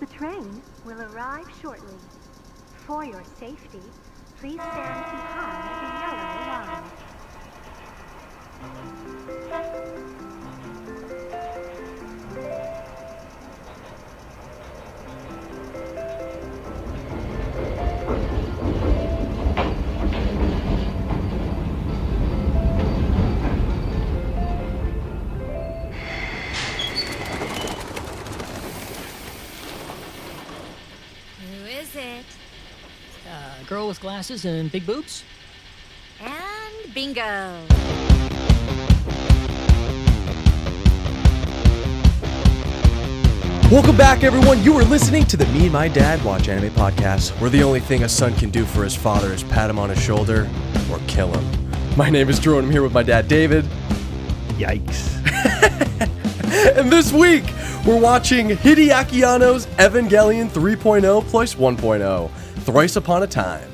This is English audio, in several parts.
The train will arrive shortly. For your safety, please stand behind the yellow girl with glasses and big boobs? And bingo. Welcome back, everyone. You are listening to the Me and My Dad Watch Anime podcast, where the only thing a son can do for his father is pat him on his shoulder or kill him. My name is Drew, and I'm here with my dad, David. Yikes. And this week, we're watching Hideaki Anno's Evangelion 3.0 plus 1.0, Thrice Upon a Time.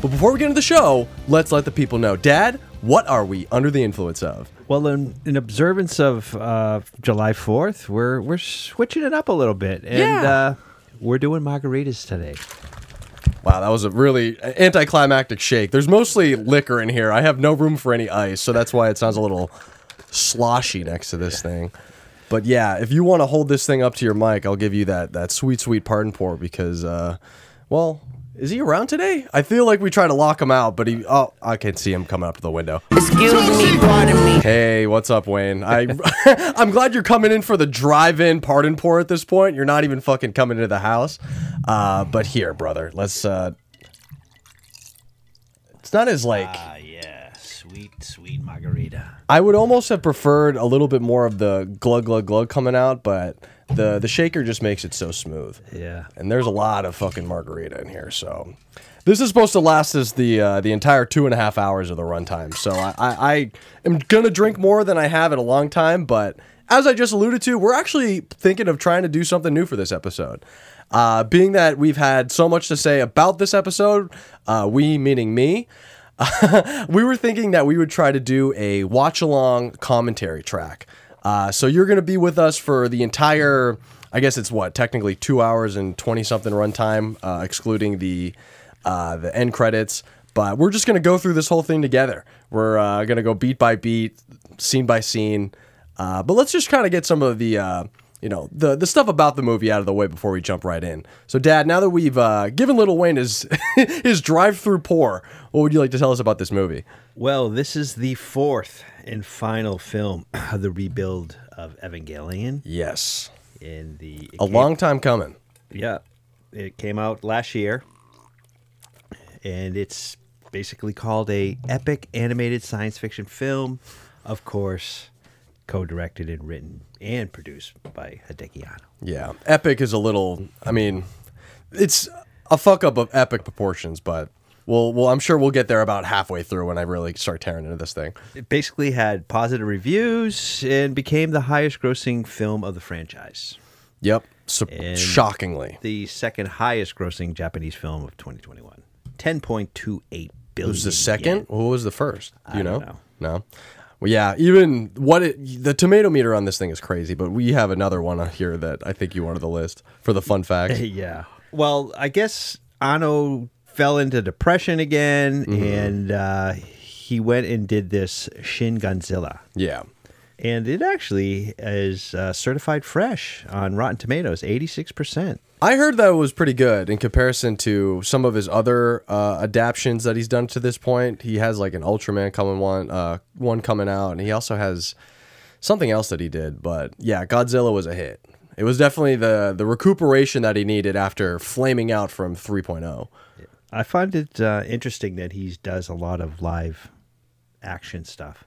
But before we get into the show, let's let the people know. Dad, what are we under the influence of? Well, in, in observance of uh, July 4th, we're we're switching it up a little bit. And Yeah. uh, we're doing margaritas today. Wow, that was a really anticlimactic shake. There's mostly liquor in here. I have no room for any ice, so that's why it sounds a little sloshy next to this thing. But yeah, if you want to hold this thing up to your mic, I'll give you that that sweet, sweet pardon pour because, uh, well, is he around today? I feel like we try to lock him out, but he. Oh, I can see him coming up to the window. Excuse me, pardon me. Hey, what's up, Wayne? I I'm glad you're coming in for the drive-in pardon pour at this point. You're not even fucking coming into the house. Uh, but here, brother, let's. uh It's not as like Ah, yeah. Sweet, sweet margarita. I would almost have preferred a little bit more of the glug glug glug coming out, but the the shaker just makes it so smooth. Yeah. And there's a lot of fucking margarita in here, so this is supposed to last us the uh, the entire two and a half hours of the runtime. So I, I, I am gonna drink more than I have in a long time, but as I just alluded to, we're actually thinking of trying to do something new for this episode. Uh, being that we've had so much to say about this episode, uh, we meaning me, we were thinking that we would try to do a watch along commentary track. Uh, so you're going to be with us for the entire, I guess it's what, technically two hours and 20 something runtime, uh, excluding the, uh, the end credits. But we're just going to go through this whole thing together. We're uh, going to go beat by beat, scene by scene. Uh, but let's just kind of get some of the, uh, you know, the the stuff about the movie out of the way before we jump right in. So, Dad, now that we've uh, given Little Wayne his his drive-through pour, what would you like to tell us about this movie? Well, this is the fourth and final film of the rebuild of Evangelion. Yes, In the a came- long time coming. Yeah, it came out last year, and it's basically called a epic animated science fiction film. Of course, co-directed and written and produced by Hideaki Anno. Yeah, epic is a little. I mean, it's a fuck up of epic proportions, but we'll, well, I'm sure we'll get there about halfway through when I really start tearing into this thing. It basically had positive reviews and became the highest-grossing film of the franchise. Yep, so, And- shockingly. The second highest-grossing Japanese film of 2021, 10.28 billion. It was the second. yen. What was the first? Do you I know? don't know. No. Well, yeah. Even what it, the tomato meter on this thing is crazy, but we have another one here that I think you wanted the list for the fun fact. yeah. Well, I guess Anno fell into depression again, Mm-hmm. and uh, he went and did this Shin Godzilla. yeah. And it actually is uh, certified fresh on Rotten Tomatoes, 86%. I heard that was pretty good in comparison to some of his other uh, adaptions that he's done to this point. He has like an Ultraman coming one, uh, one coming out, and he also has something else that he did. But yeah, Godzilla was a hit. It was definitely the the recuperation that he needed after flaming out from oh. 3.0. I find it uh, interesting that he does a lot of live action stuff.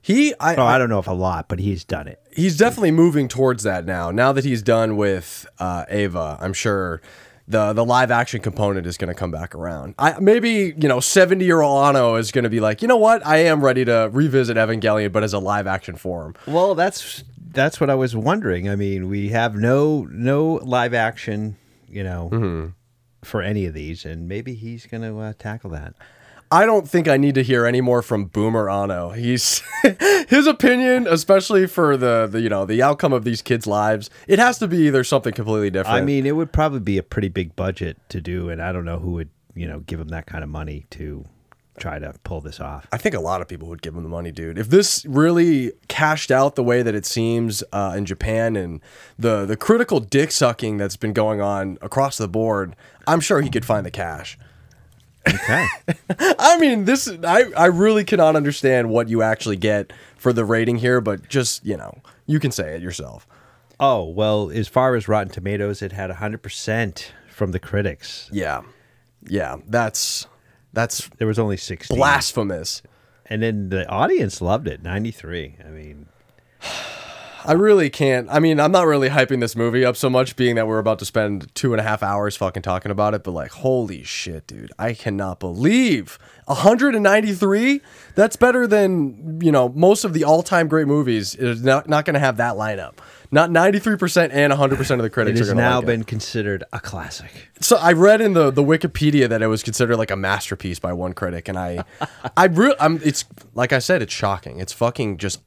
He, I, Oh, I don't know if a lot, but he's done it. he's definitely moving towards that now. Now that he's done with uh, Eva, I'm sure the the live action component is going to come back around. I maybe you know 70 year old Anno is going to be like, you know what, I am ready to revisit Evangelion, but as a live action form. Well, that's that's what I was wondering. I mean, we have no no live action, you know, Mm-hmm. for any of these, and maybe he's going to uh, tackle that. I don't think I need to hear any more from Boomer Anno. He's his opinion, especially for the, the you know the outcome of these kids' lives. It has to be either something completely different. I mean, it would probably be a pretty big budget to do, and I don't know who would, you know, give him that kind of money to try to pull this off. I think a lot of people would give him the money, dude. If this really cashed out the way that it seems uh, in Japan and the the critical dick sucking that's been going on across the board, I'm sure he could find the cash. Okay. I mean, this I I really cannot understand what you actually get for the rating here, but just you know, you can say it yourself. oh well, as far as Rotten Tomatoes, it had hundred percent from the critics. Yeah, yeah, that's that's There was only six blasphemous. And then the audience loved it, ninety three. I mean, I really can't. I mean, I'm not really hyping this movie up so much, being that we're about to spend two and a half hours fucking talking about it. But like, holy shit, dude! I cannot believe 193. That's better than you know most of the all-time great movies. Is not not going to have that lineup. Not 93 percent and 100 percent of the it critics has are going to now like it. been considered a classic. So I read in the, the Wikipedia that it was considered like a masterpiece by one critic, and I, I re- I'm it's like I said, it's shocking. It's fucking just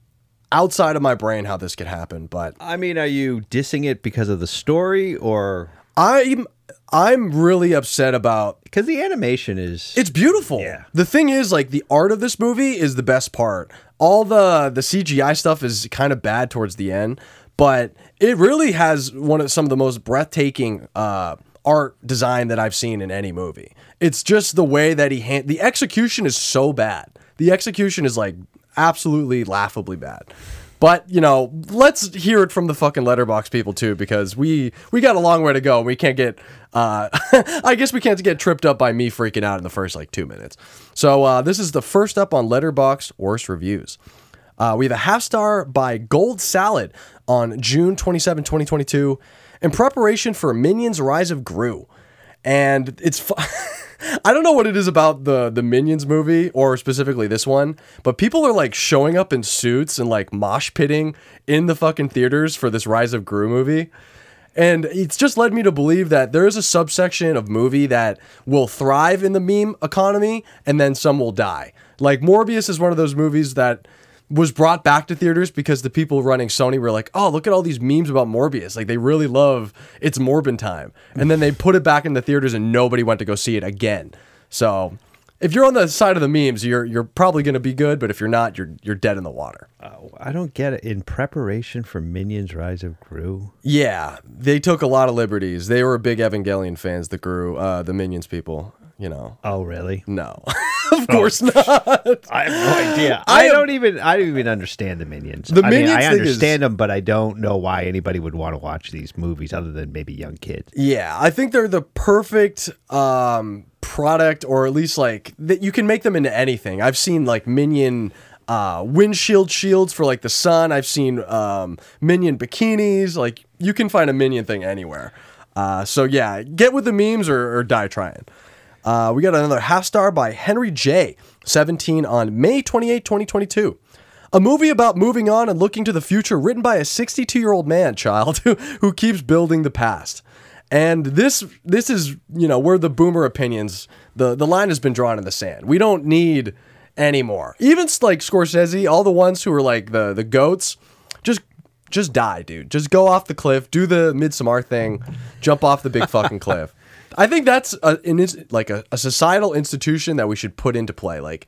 outside of my brain how this could happen. But I mean, are you dissing it because of the story or I'm I'm really upset about. because the animation is? It's beautiful. Yeah. The thing is, like the art of this movie is the best part. All the the CGI stuff is kind of bad towards the end, but it really has one of some of the most breathtaking uh, art design that I've seen in any movie. It's just the way that he hand the execution is so bad. The execution is like absolutely laughably bad. But you know, let's hear it from the fucking Letterboxd people too, because we we got a long way to go. We can't get, uh, I guess we can't get tripped up by me freaking out in the first like two minutes. So uh, this is the first up on Letterboxd worst reviews. Uh, we have a half star by Gold Salad on June 27, 2022, in preparation for Minions Rise of Gru. And it's fu- I don't know what it is about the the Minions movie or specifically this one, but people are like showing up in suits and like mosh pitting in the fucking theaters for this Rise of Gru movie. And it's just led me to believe that there is a subsection of movie that will thrive in the meme economy and then some will die. Like Morbius is one of those movies that was brought back to theaters because the people running Sony were like, "Oh, look at all these memes about Morbius. Like they really love it's Morbin time." And then they put it back in the theaters and nobody went to go see it again. So, if you're on the side of the memes, you're you're probably going to be good, but if you're not, you're you're dead in the water. I don't get it. In preparation for Minions: Rise of Gru, Yeah, they took a lot of liberties. They were big Evangelion fans, the Gru, uh, the Minions people. You know, oh really? no, of course not. I have no idea. I I, am- don't even. I don't even understand the Minions. The I mean, Minions I thing is- understand them, but I don't know why anybody would want to watch these movies other than maybe young kids. Yeah, I think they're the perfect um, product, or at least like that you can make them into anything. I've seen like minion uh, windshield shields for like the sun. I've seen um, minion bikinis. Like you can find a minion thing anywhere. Uh, so yeah, get with the memes or, or die trying. Uh, we got another half star by Henry J. 17 on May 28, 2022. A movie about moving on and looking to the future, written by a 62 year old man child who, who keeps building the past. And this this is you know where the boomer opinions the the line has been drawn in the sand. We don't need anymore. Even like Scorsese, all the ones who are like the the goats, just just die, dude. Just go off the cliff, do the Midsommar thing, jump off the big fucking cliff. I think that's a, an, like a, a societal institution that we should put into play. Like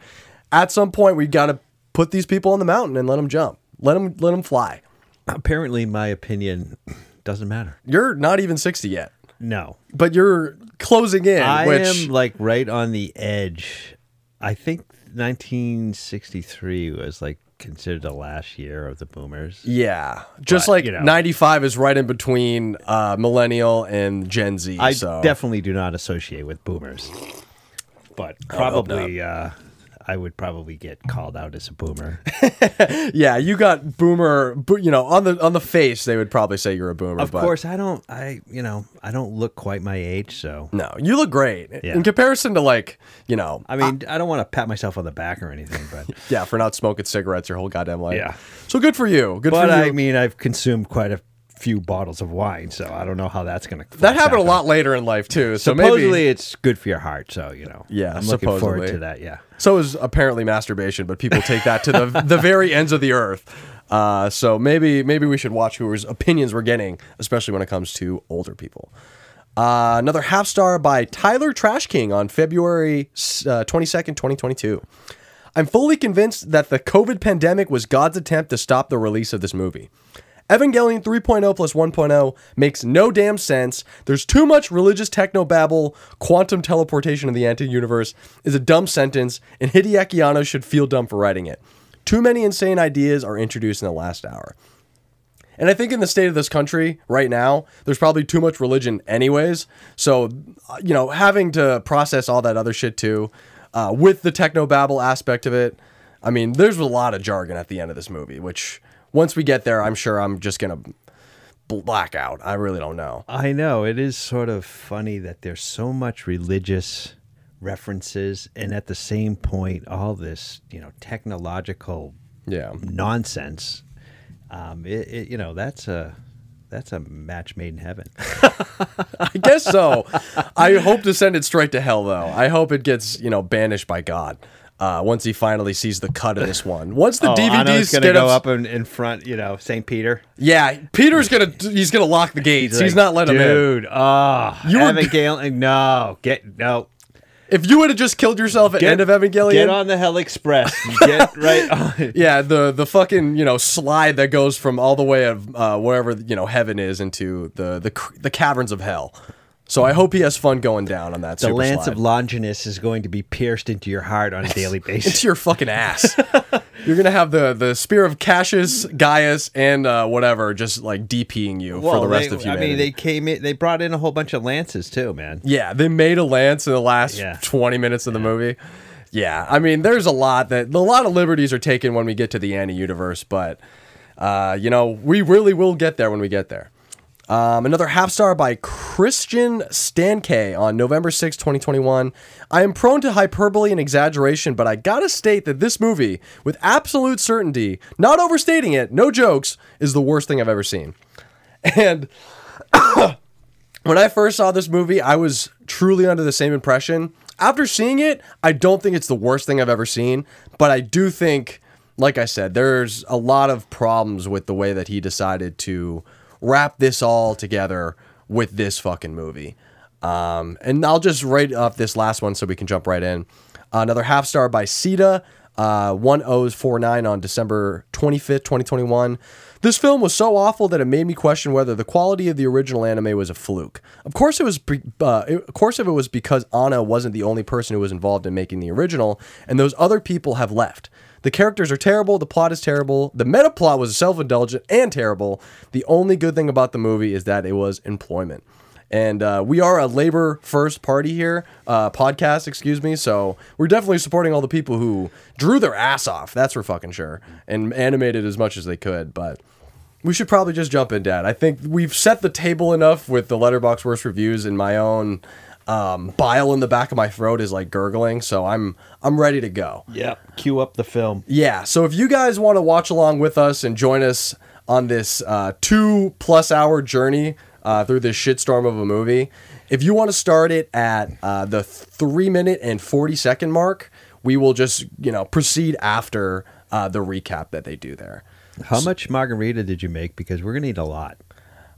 at some point, we got to put these people on the mountain and let them jump, let them let them fly. Apparently, my opinion doesn't matter. You're not even sixty yet, No, but you're closing in. I which am like right on the edge. I think 1963 was like considered the last year of the boomers. yeah, just But, like you know. ninety five is right in between uh, millennial and Gen Z. I so definitely do not associate with boomers, but probably uh, I would probably get called out as a boomer. yeah, you got boomer. Bo- you know, on the on the face, they would probably say you're a boomer. But of but course, I don't. I you know I don't look quite my age, so no, you look great Yeah. in comparison to like you know. I mean I don't want to pat myself on the back or anything, but yeah, for not smoking cigarettes your whole goddamn life. Yeah. So good for you. Good but for you. I mean I've consumed quite a few bottles of wine, so I don't know how that's going to. That happened a lot later in life too. So Supposedly, maybe it's good for your heart. So you know. Yeah, I'm looking forward to that. Yeah. so is apparently masturbation, but people take that to the the very ends of the earth. Uh, so maybe maybe we should watch whose opinions we're getting, especially when it comes to older people. Uh, another half star by Tyler Trash King on February uh, 22nd, 2022. I'm fully convinced that the COVID pandemic was God's attempt to stop the release of this movie. Evangelion 3.0 plus 1.0 makes no damn sense. There's too much religious techno babble. Quantum teleportation in the anti universe is a dumb sentence, and Hideaki Anno should feel dumb for writing it. Too many insane ideas are introduced in the last hour. And I think in the state of this country right now, there's probably too much religion, anyways. So, uh, you know, having to process all that other shit too, uh, with the techno babble aspect of it. I mean, there's a lot of jargon at the end of this movie, which once we get there, I'm sure I'm just gonna black out. I really don't know. I know it is sort of funny that there's so much religious references, and at the same point, all this you know technological Yeah. nonsense. Um, it, it, you know that's a that's a match made in heaven. I guess so. I hope to send it straight to hell, though. I hope it gets you know banished by God. Uh, once he finally sees the cut of this one, once the oh, DVDs Anna's gonna get go up in, in front, you know, St. Peter. Yeah, Peter's gonna he's gonna lock the gates. He's, like, not letting him in. Dude, oh, You were- Evangelion. No, get no. If you would have just killed yourself at Get, end of Evangelion, Get on the Hell Express. Get right on. yeah, the the fucking you know slide that goes from all the way of uh, wherever you know heaven is into the the the caverns of hell. So I hope he has fun going down on that. The lance slide. of Longinus is going to be pierced into your heart on a daily basis. into your fucking ass. You're gonna have the the spear of Cassius, Gaius, and uh, whatever just like DPing you for the rest they, of humanity. I mean, they came in. They brought in a whole bunch of lances too, man. Yeah, they made a lance in the last Yeah. 20 minutes of the movie. Yeah, I mean, there's a lot that a lot of liberties are taken when we get to the Annie universe, but uh, you know, we really will get there when we get there. Um, another half star by Christian Stankay on November 6, 2021. I am prone to hyperbole and exaggeration, but I gotta state that this movie, with absolute certainty, not overstating it, no jokes, is the worst thing I've ever seen. And when I first saw this movie, I was truly under the same impression. After seeing it, I don't think it's the worst thing I've ever seen, but I do think, like I said, there's a lot of problems with the way that he decided to wrap this all together with this fucking movie. Um, and I'll just write up this last one so we can jump right in. Another half star by Sita, uh, 1049 on December 25th, 2021. This film was so awful that it made me question whether the quality of the original anime was a fluke. Of course, it was. Uh, of course, if it was because Anno wasn't the only person who was involved in making the original, and those other people have left. The characters are terrible. The plot is terrible. The meta plot was self-indulgent and terrible. The only good thing about the movie is that it was employment. And uh, we are a labor first party here, uh, podcast, excuse me. So we're definitely supporting all the people who drew their ass off. That's for fucking sure. And animated as much as they could. But we should probably just jump in, Dad. I think we've set the table enough with the Letterboxd worst reviews, and my own um, bile in the back of my throat is like gurgling. So I'm I'm ready to go. Yeah. Cue up the film. Yeah. So if you guys want to watch along with us and join us on this uh, two plus hour journey uh, through this shitstorm of a movie, if you want to start it at uh, the three minute and 40 second mark, we will just, you know, proceed after uh, the recap that they do there. How much margarita did you make? Because we're gonna eat a lot.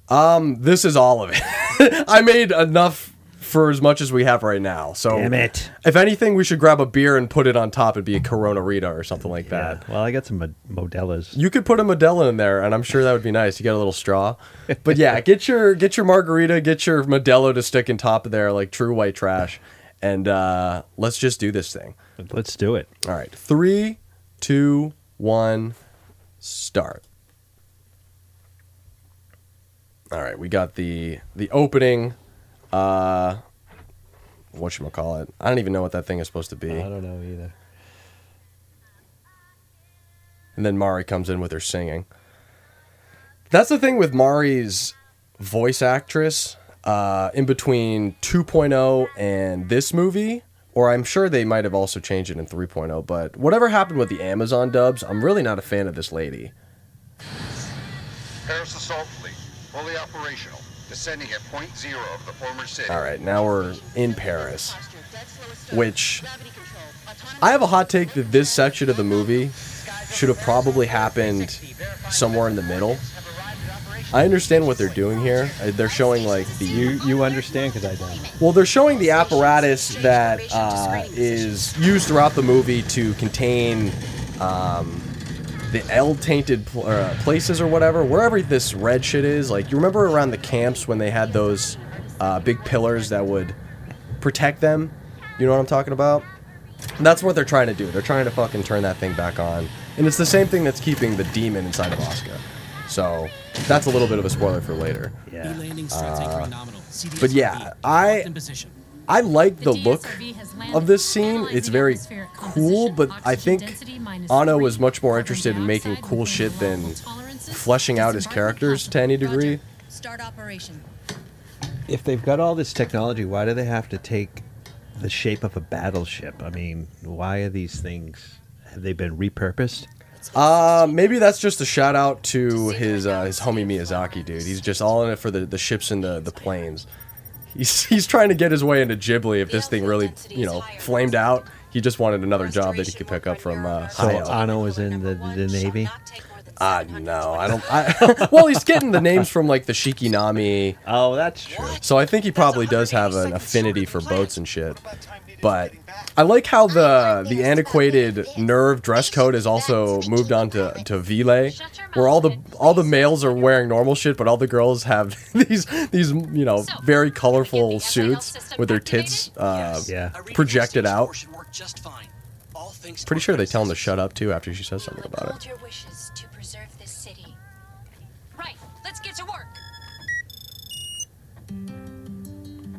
Um, this is all of it. I made enough for as much as we have right now. So Damn it. if anything, we should grab a beer and put it on top. It'd be a Corona Rita or something like that. Well, I got some Mod- Modellas. You could put a Modelo in there, and I'm sure that would be nice. You get a little straw, but yeah, get your get your margarita, get your Modelo to stick in top of there like true white trash, and uh, let's just do this thing. Let's do it. All right, three, two, one, start. All right, we got the the opening. Uh, what you call it? I don't even know what that thing is supposed to be. I don't know either. And then Mari comes in with her singing. That's the thing with Mari's voice actress uh, in between 2.0 and this movie, or I'm sure they might have also changed it in 3.0, but whatever happened with the Amazon dubs, I'm really not a fan of this lady. Paris Assault Fleet, fully operational, descending at point zero of the former city. All right, now we're in Paris, which I have a hot take that this section of the movie should have probably happened somewhere in the middle. I understand what they're doing here. Uh, They're showing like the You you understand because I don't. well, they're showing the apparatus that uh, is used throughout the movie to contain um, the L-tainted pl- uh, places or whatever, wherever this red shit is. Like, you remember around the camps when they had those uh, big pillars that would protect them? You know what I'm talking about? And that's what they're trying to do. They're trying to fucking turn that thing back on. And it's the same thing that's keeping the demon inside of Asuka. So, that's a little bit of a spoiler for later. Yeah. but yeah, I- I like the look of this scene. It's very cool, but I think Anno was much more interested in making cool shit than fleshing out his characters to any degree. Start operation. If they've got all this technology, why do they have to take the shape of a battleship? I mean, why are these things? Have they been repurposed? Uh, maybe that's just a shout out to his uh, his homie Miyazaki, dude. He's just all in it for the, the ships and the, the planes. He's, he's trying to get his way into Ghibli if this thing really, you know, flamed out. He just wanted another job that he could pick up from uh, So Hayao. Anno is in the, the Navy. Ah, no, I don't. I, well, he's getting the names from like the Shikinami. Oh, that's true. So I think he probably does have an affinity for boats and shit. But I like how the the antiquated NERV dress code has also moved on to to WILLE, where all the all the males are wearing normal shit, but all the girls have these these you know very colorful suits with their tits uh, Yeah. projected out. Pretty sure they tell him to shut up too after she says something about it.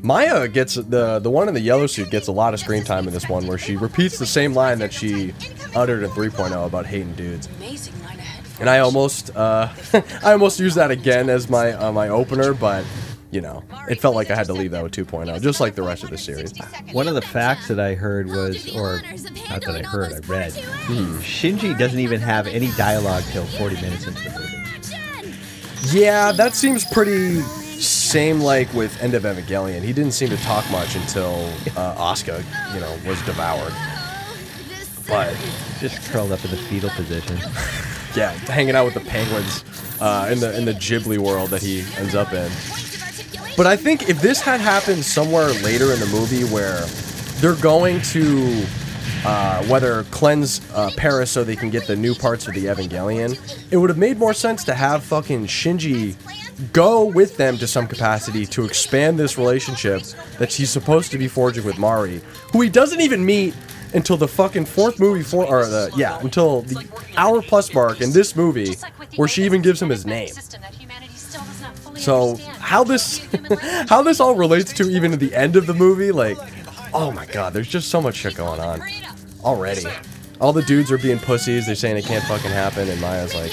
Maya gets the the one in the yellow suit gets a lot of screen time in this one, where she repeats the same line that she uttered in 3.0 about hating dudes. Amazing line ahead. And I almost uh, I almost used that again as my uh, my opener, but you know, it felt like I had to leave that with 2.0, just like the rest of the series. One of the facts that I heard was, or not that I heard, I read, Shinji doesn't even have any dialogue till 40 minutes into the movie. Yeah, that seems pretty same like with End of Evangelion. He didn't seem to talk much until uh, Asuka, you know, was devoured. But Just curled up in the fetal position. yeah, hanging out with the penguins uh, in the in the Ghibli world that he ends up in. But I think if this had happened somewhere later in the movie where they're going to uh, whether cleanse uh, Paris so they can get the new parts of the Evangelion, it would have made more sense to have fucking Shinji go with them to some capacity to expand this relationship that she's supposed to be forging with Mari, who he doesn't even meet until the fucking fourth movie for or the yeah until the hour plus mark in this movie where she even gives him his name. So how this how this all relates to even at the end of the movie, like, oh my god, there's just so much shit going on already. All the dudes are being pussies. They're saying it can't fucking happen, and Maya's like,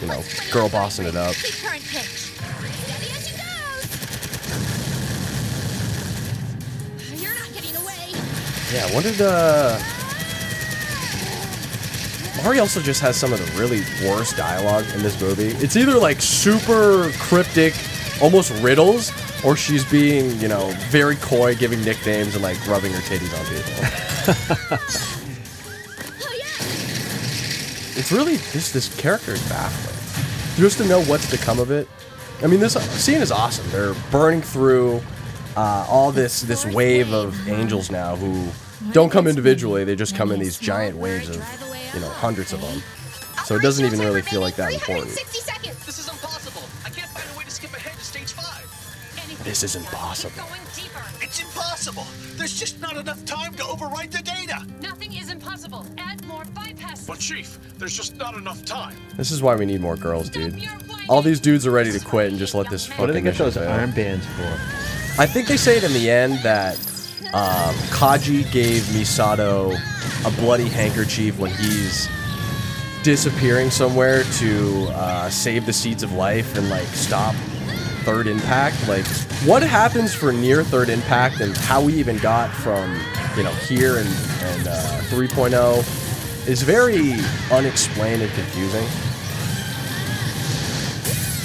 you know, girl bossing it up. Yeah, what did uh Mari also just has some of the really worst dialogue in this movie. It's either like super cryptic, almost riddles, or she's being, you know, very coy, giving nicknames and like rubbing her titties on people. it's really just this character is baffling. Just to know what's to come of it. I mean, this scene is awesome. They're burning through uh, all this this wave of angels now who don't come individually. They just come in these giant waves of, you know, hundreds of them. So it doesn't even really feel like that important. 360 seconds. This is impossible. I can't find a way to skip ahead to stage five. This is impossible. Going deeper. It's impossible. There's just not enough time to overwrite the data. Nothing is impossible. Add more bypass. But Chief, there's just not enough time. This is why we need more girls, dude. All these dudes are ready to quit and just let this What do they fucking get mission those fail. armbands for? I think they say it in the end that um, Kaji gave Misato a bloody handkerchief when he's disappearing somewhere to uh, save the seeds of life and like stop third impact. Like, what happens for near third impact and how we even got from you know here and, and uh, 3.0 is very unexplained and confusing.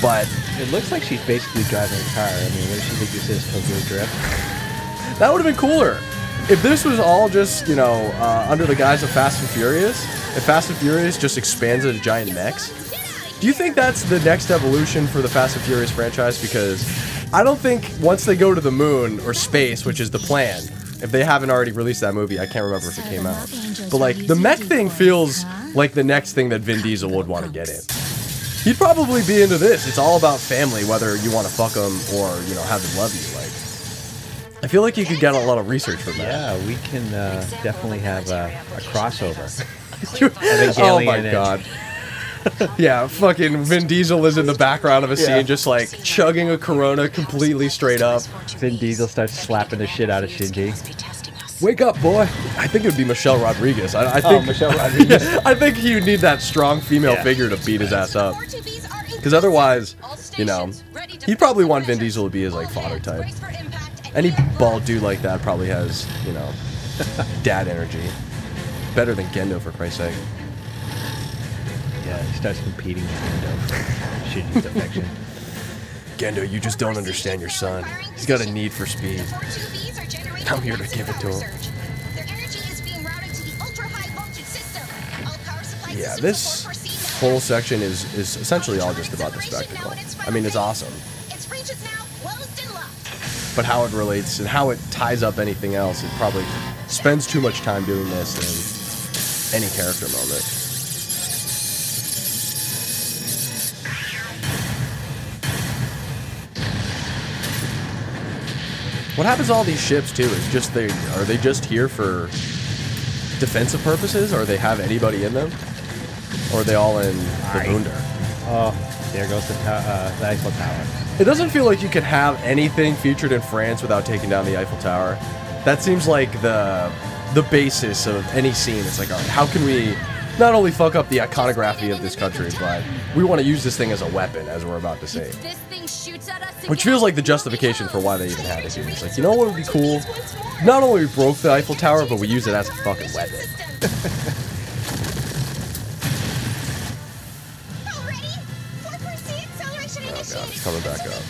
But It looks like she's basically driving a car. I mean, what does she think this is? Tokyo Drift? that would have been cooler. If this was all just, you know, uh, under the guise of Fast and Furious, if Fast and Furious just expands into giant mechs, do you think that's the next evolution for the Fast and Furious franchise? Because I don't think once they go to the moon or space, which is the plan, if they haven't already released that movie, I can't remember if it came out. But like the mech thing feels like the next thing that Vin Diesel would want to get in. He'd probably be into this. It's all about family, whether you want to fuck them or you know have them love you. Like, I feel like you could get a lot of research from that. Yeah, we can uh, definitely have a, a crossover. oh my god. yeah, fucking Vin Diesel is in the background of a scene, Yeah. just like chugging a Corona completely straight up. Vin Diesel starts slapping the shit out of Shinji. Wake up, boy! I think it would be Michelle Rodriguez. I, I Oh, think Michelle Rodriguez. I think you need that strong female Yeah. figure to beat his ass up. Because otherwise, you know, he'd probably want Vin Diesel to be his like father type. Any bald dude like that probably has, you know, dad energy. Better than Gendo for Christ's sake. Yeah, he starts competing with Gendo for Shinji's affection. Gendo, you just don't understand your son. He's got a need for speed. I'm here to give it to him. Yeah, this whole section is is essentially all just about the spectacle. I mean, it's awesome, but how it relates and how it ties up anything else, it probably spends too much time doing this in any character moment. What happens to all these ships too? Is just they are they just here for defensive purposes, or they have anybody in them, or are they all in the Wunder? Oh, there goes the, uh, the Eiffel Tower. It doesn't feel like you could have anything featured in France without taking down the Eiffel Tower. That seems like the the basis of any scene. It's like, all right, how can we not only fuck up the iconography of this country, but we want to use this thing as a weapon, as we're about to say. This thing shoots at us Which feels like the justification for why they even had it here. It's like, you know what would be cool? Not only we broke the Eiffel Tower, but we use it as a fucking weapon. Oh God, it's coming back up.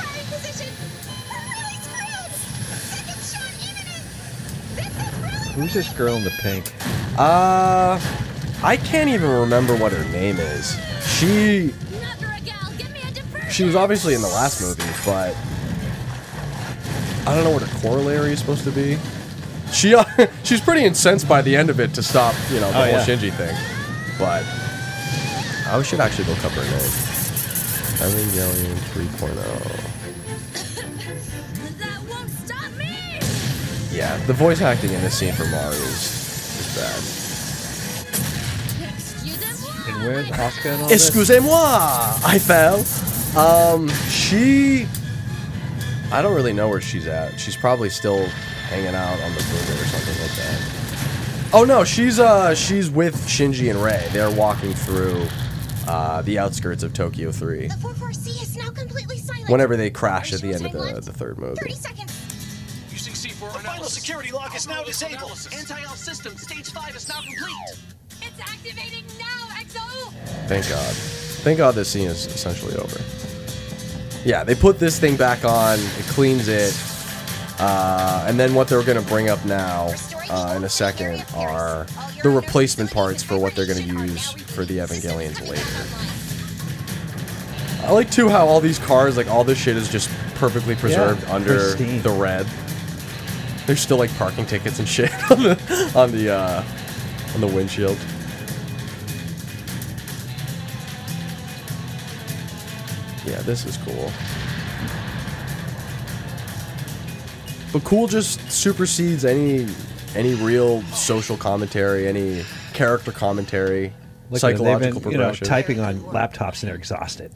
Who's this girl in the pink? Uh, I can't even remember what her name is. She she was obviously in the last movie, but I don't know what her corollary is supposed to be. She uh, she's pretty incensed by the end of it to stop, you know, the Oh, whole yeah. Shinji thing. But I should actually look up her name. Evangelion 3.0. That won't stop me! Yeah, the voice acting in this scene for Mario is, is bad. Excusez-moi! Where's Oscar and all? Excusez-moi, I fell. Um, she. I don't really know where she's at. She's probably still hanging out on the Buga or something like that. Oh no, she's uh she's with Shinji and Rei. They're walking through uh, the outskirts of Tokyo 3. The 44C is now completely silent. Whenever they crash at the end of the, the third movie. 30 seconds. Using C4 The final security lock is now disabled. Anti-L system stage 5 is now complete. It's activating now, XO! Thank God. Thank God this scene is essentially over. Yeah, they put this thing back on, it cleans it, uh, and then what they're going to bring up now uh, in a second are the replacement parts for what they're going to use for the Evangelions later. I like too how all these cars, like all this shit is just perfectly preserved under pristine. the red. There's still like parking tickets and shit on the on the uh, on the windshield. Yeah, this is cool. But cool just supersedes any any real social commentary, any character commentary, Look at them, they've psychological been, you know, progression. typing on laptops and they're exhausted.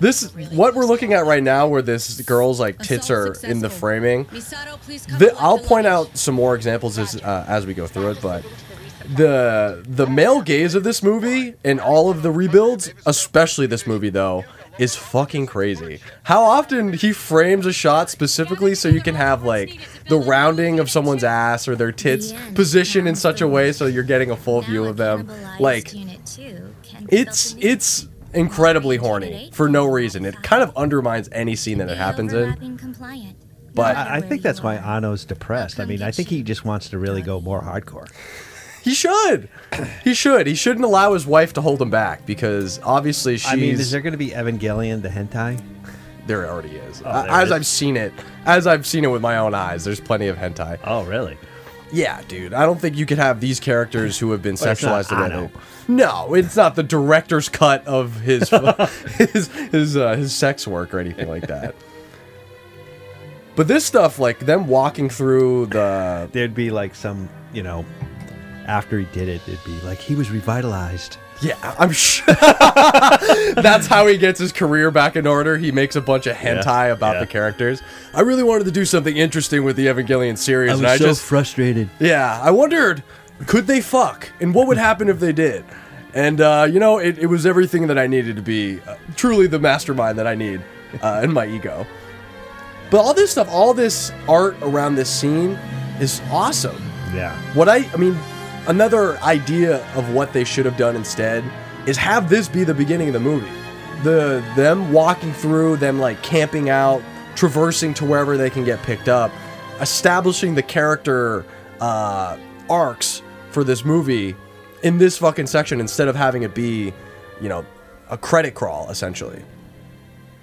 This what we're looking at right now, where this girl's like tits are in the framing. The, I'll point out some more examples as uh, as we go through it, but the the male gaze of this movie and all of the rebuilds, especially this movie though, is fucking crazy. How often he frames a shot specifically so you can have like the rounding of someone's ass or their tits positioned in such a way so you're getting a full view of them. Like it's it's incredibly horny for no reason. It kind of undermines any scene that it happens in. But- I, I think that's why are. Anno's depressed. I mean, I think he just wants to really go more hardcore. He should. He should. He shouldn't allow his wife to hold him back because obviously she's. I mean, is there going to be Evangelion the hentai? there already is. Oh, there as is? I've seen it, as I've seen it with my own eyes, there's plenty of hentai. Oh, really? Yeah, dude. I don't think you could have these characters who have been not sexualized already. No, it's not the director's cut of his his his uh, his sex work or anything like that. But this stuff, like them walking through the There'd be like some, you know, after he did it, it'd be like he was revitalized. Yeah, I'm sure. That's how he gets his career back in order. He makes a bunch of hentai Yeah, about yeah. the characters. I really wanted to do something interesting with the Evangelion series, and I just frustrated. yeah, I wondered could they fuck, and what would happen if they did. And uh, you know, it, it was everything that I needed to be uh, truly the mastermind that I need uh, in my ego. But all this stuff, all this art around this scene is awesome. Yeah. What I, I mean, another idea of what they should have done instead is have this be the beginning of the movie. The them walking through, them like camping out, traversing to wherever they can get picked up, establishing the character uh, arcs for this movie in this fucking section instead of having it be, you know, a credit crawl essentially,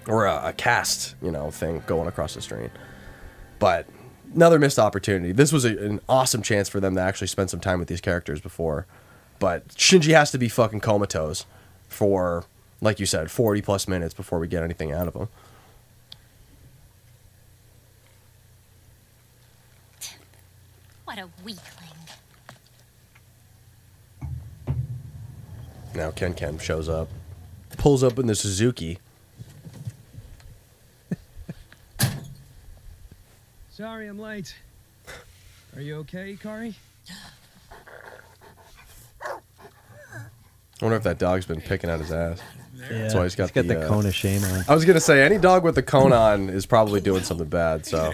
or a, a cast, you know, thing going across the screen. But another missed opportunity. This was a, an awesome chance for them to actually spend some time with these characters before. But Shinji has to be fucking comatose for, like you said, 40 plus minutes before we get anything out of him. What a weakling. Now Ken Ken shows up, pulls up in the Suzuki. Sorry I'm late. Are you okay, Kari? I wonder if that dog's been picking at his ass. Yeah. That's why he's got he's got the, the, uh, cone of shame on. I was gonna say any dog with the cone on is probably doing something bad. So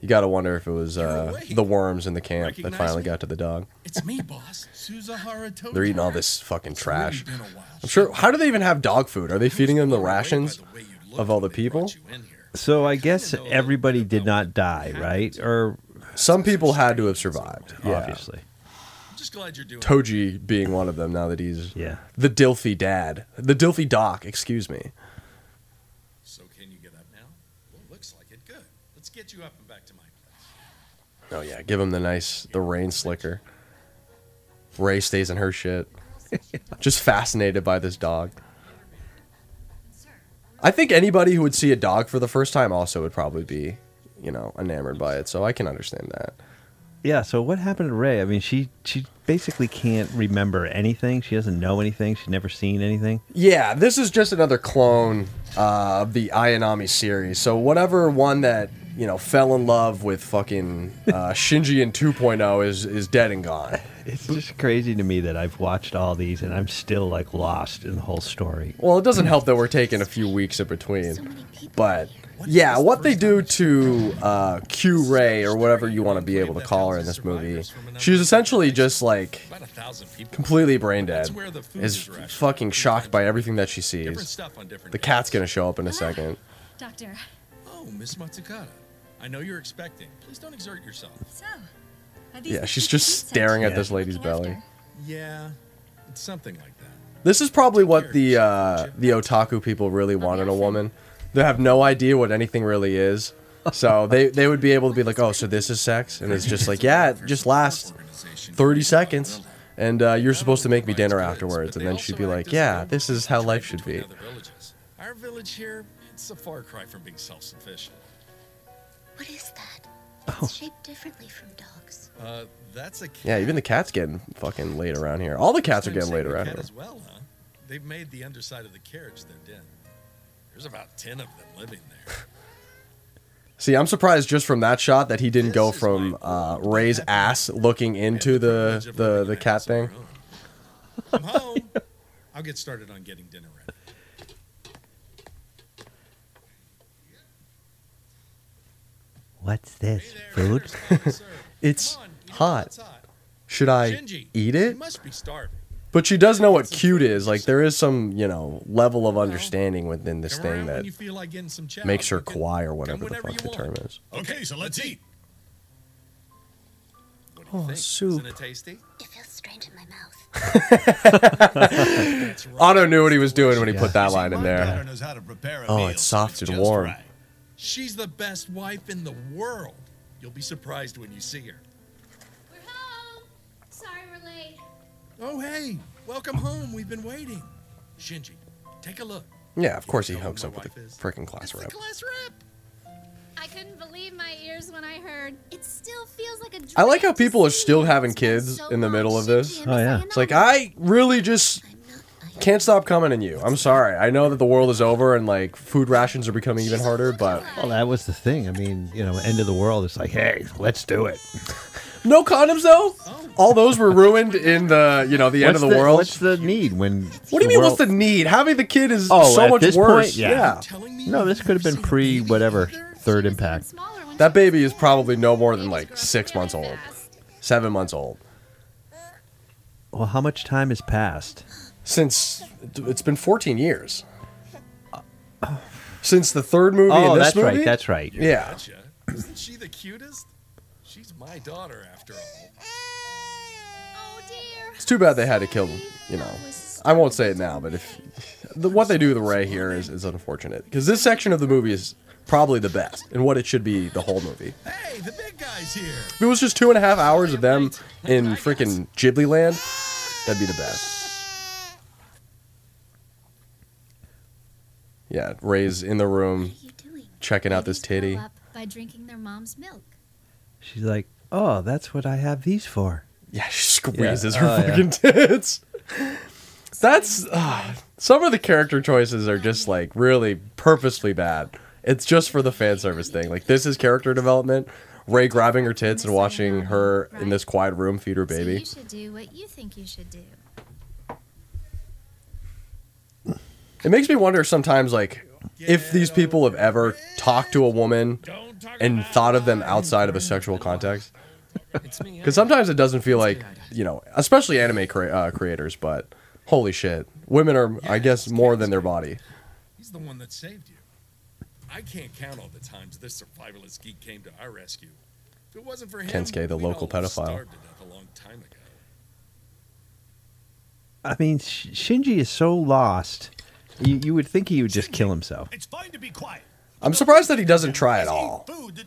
you got to wonder if it was uh, the worms in the camp that finally me? got to the dog. It's me, boss. Suzuhara Toji. They're eating all this fucking trash. It's really been a while. I'm sure. How do they even have dog food? Are they feeding them the rations the way you look of all the when they brought people? You in here. So I guess everybody did not die, right? Or Some people had to have survived. Yeah. obviously. I'm just glad you're doing Toji being one of them. Now that he's Yeah. the Dilfy dad, the Dilfy doc. Excuse me. So can you get up now? Well, looks like it. Good. Let's get you up and back to my place. Oh yeah, give him the nice the rain slicker. Rei stays in her shit. Just fascinated by this dog. I think anybody who would see a dog for the first time also would probably be, you know, enamored by it. So I can understand that. Yeah. So what happened to Rei? I mean, she she basically can't remember anything. She doesn't know anything. She's never seen anything. Yeah, this is just another clone uh, of the Ayanami series. So whatever one that you know fell in love with fucking uh, Shinji in 2.0 is is dead and gone. It's just crazy to me that I've watched all these and I'm still like lost in the whole story. Well, it doesn't help that we're taking a few weeks in between. But yeah, what they do to uh, Q Rei or whatever you want to be able to call her in this movie, she's essentially just like About a thousand people. completely brain dead. That's where the food Is is fucking shocked by everything that she sees. stuff on different The cat's gonna show up in a second. Doctor, Oh, Miss Matsukata. I know you're expecting. Please don't exert yourself. so. Are these Yeah, she's just staring at this lady's belly. Yeah, it's something like that. This is probably what the uh, the otaku people really want in a woman. They have no idea what anything really is. So they, they would be able to be like, oh, so this is sex? And it's just like, yeah, it just lasts 30 seconds. And uh, you're supposed to make me dinner afterwards. And then she'd be like, yeah, this is how life should be. Our village here, it's a far cry from being self-sufficient. What is that? It's shaped differently from dogs. Uh, that's a cat. Yeah, even the cat's getting fucking laid around here. All the cats are getting laid around here. as well, huh? They've made the underside of the carriage their den. There's about ten of them living there. See, I'm surprised just from that shot that he didn't go This is from uh, Rei's ass looking into the, Privilege the, the cat house of our thing. I'm home. I'll get started on getting dinner ready. What's this? Hey there, Food? Dinner's ready, sir. It's Come on, eat it while hot. it's hot. Should I Shinji, eat it? must be starving. But she does know what cute is. Like there is some, you know, level of understanding within this thing that like chow. makes her You kawaii or whatever the fuck the term is. Okay, so let's eat. What do Oh, think? soup. Isn't it tasty? It feels strange in my mouth. Otto knew what he was doing when he put that line in there. knows how to prepare a Oh, it's soft and warm. She's the best wife in the world. You'll be surprised when you see her. We're home. Sorry we're late. Oh, hey, welcome home. We've been waiting. Shinji, take a look. Yeah, of course he hooks up with a wife freaking class It's the rep. class rep. I couldn't believe my ears when I heard. It still feels like a dream I like how people are still having kids so in the middle of this. Oh, yeah. It's like I really just I'm not. I can't stop coming in you. I'm sorry. I know that the world is over and like food rations are becoming even harder, but Well, that was the thing. I mean, you know, end of the world. It's like, hey, let's do it. no condoms though. All those were ruined in the you know the end What's of the, world. What's the need when? what do you mean? What's the need? Having the kid is Oh, so much this worse. point? Yeah. yeah. No, this could have been pre whatever third She was even impact. That baby is probably no more than like six months old, seven months old. Well, how much time has passed? Since it's been 14 years. Since the third movie Oh, and this that's movie. right. That's right. yeah. Gotcha. Isn't she the cutest? She's my daughter, after all. Oh dear. It's too bad they had to kill. You know, I won't say it now, but if the, what they do with Rei here is, is unfortunate because this section of the movie is probably the best and what it should be the whole movie. Hey, the big guy's here. If it was just two and a half hours of them in freaking Ghibli land, that'd be the best. Yeah, Rei's in the room What are you doing? checking out this titty. by drinking their mom's milk. She's like, oh, that's what I have these for. Yeah, she squeezes Yeah. her Oh, yeah. fucking tits. That's uh, some of the character choices are just like really purposely bad. It's just for the fan service thing. Like this is character development. Rei grabbing her tits and watching her in this quiet room feed her So baby. you should do what you think you should do. It makes me wonder sometimes, like, if these people have ever talked to a woman and thought of them outside of a sexual context. Because sometimes it doesn't feel like, you know, especially anime crea- uh, creators, but holy shit. Women are, I guess, more than their body. He's the one that saved you. I can't count all the times this survivalist geek came to our rescue. If it wasn't for him, Kensuke, the local pedophile. starved to death a long time ago. I mean, Shinji is so lost. You, you would think he would just kill himself. It's fine to be quiet. I'm surprised that he doesn't try at all.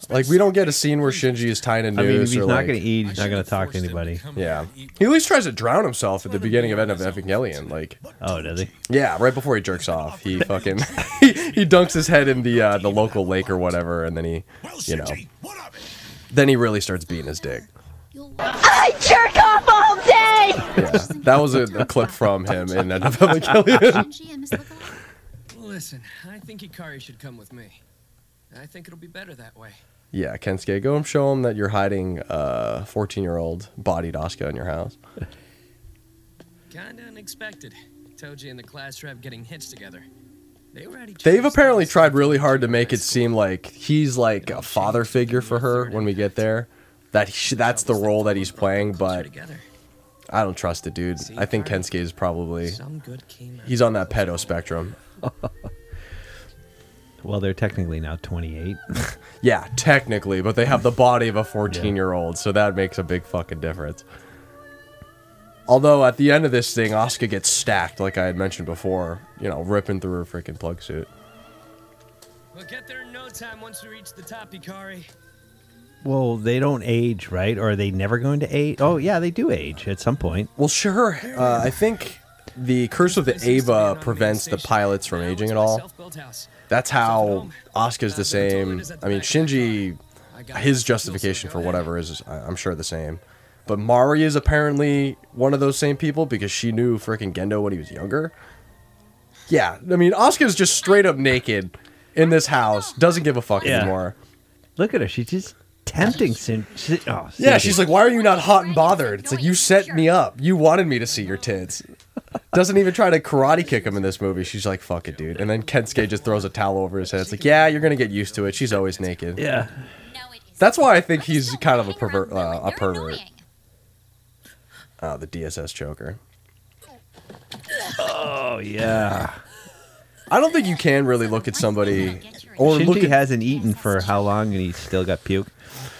Like, we don't get a scene where Shinji is tying a I mean, if noose he's or not like. going to eat, he's not going to talk to anybody. Yeah. He at least tries to drown himself at the beginning of End of Evangelion. Like, Oh, does he? yeah, right before he jerks off, he fucking he, he dunks his head in the uh, the local lake or whatever, and then he, you know, Shinji, what of it? then he really starts beating his dick. You'll I jerk off all day! Yeah, that was a, a clip from him in End of Evangelion. Shinji and Miss Lookalike. Listen, I think Ikari should come with me. I think it'll be better that way. Yeah, Kensuke, go and show him that you're hiding a 14 year old bodied Asuka in your house. Kinda unexpected. Toji and the class rep getting hitched together. They were at each They've apparently tried really hard to make it seem like he's like a father figure for her when we get there. That he, that's the role that he's playing, but together. I don't trust it, dude. I think Kensuke is probably some good he's on that pedo spectrum. Well, they're technically now 28. Yeah, technically, but they have the body of a 14 year old, so that makes a big fucking difference. Although at the end of this thing, Asuka gets stacked, like I had mentioned before, you know, ripping through her freaking plug suit. We'll get there in no time once we reach the top, Ikari. Well, they don't age, right? Or are they never going to age? Oh, yeah, they do age at some point. Well, sure. Uh, I think the Curse of the This used to be an Eva prevents the pilots from aging at all. That's how home. Asuka's the the same. toilet is at the I mean, back of the Shinji, his justification for whatever is, I- I'm sure, the same. But Mari is apparently one of those same people because she knew freaking Gendo when he was younger. Yeah, I mean, Asuka's just straight up naked in this house, doesn't give a fuck Yeah. anymore. Look at her. She's just tempting Sin. Sin- oh, Yeah, Shinji. she's like, why are you not hot and bothered? It's like, you set me up. You wanted me to see your tits. Doesn't even try to karate kick him in this movie. She's like, fuck it, dude. And then Kensuke just throws a towel over his head. It's like, yeah, you're going to get used to it. She's always naked. Yeah. No, it isn't. That's why I think he's kind of a hang pervert. Uh, a pervert. annoying. Oh, the DSS choker. Oh yeah. I don't think you can really look at somebody or Shinji look at hasn't eaten for how long, and he's still got puke.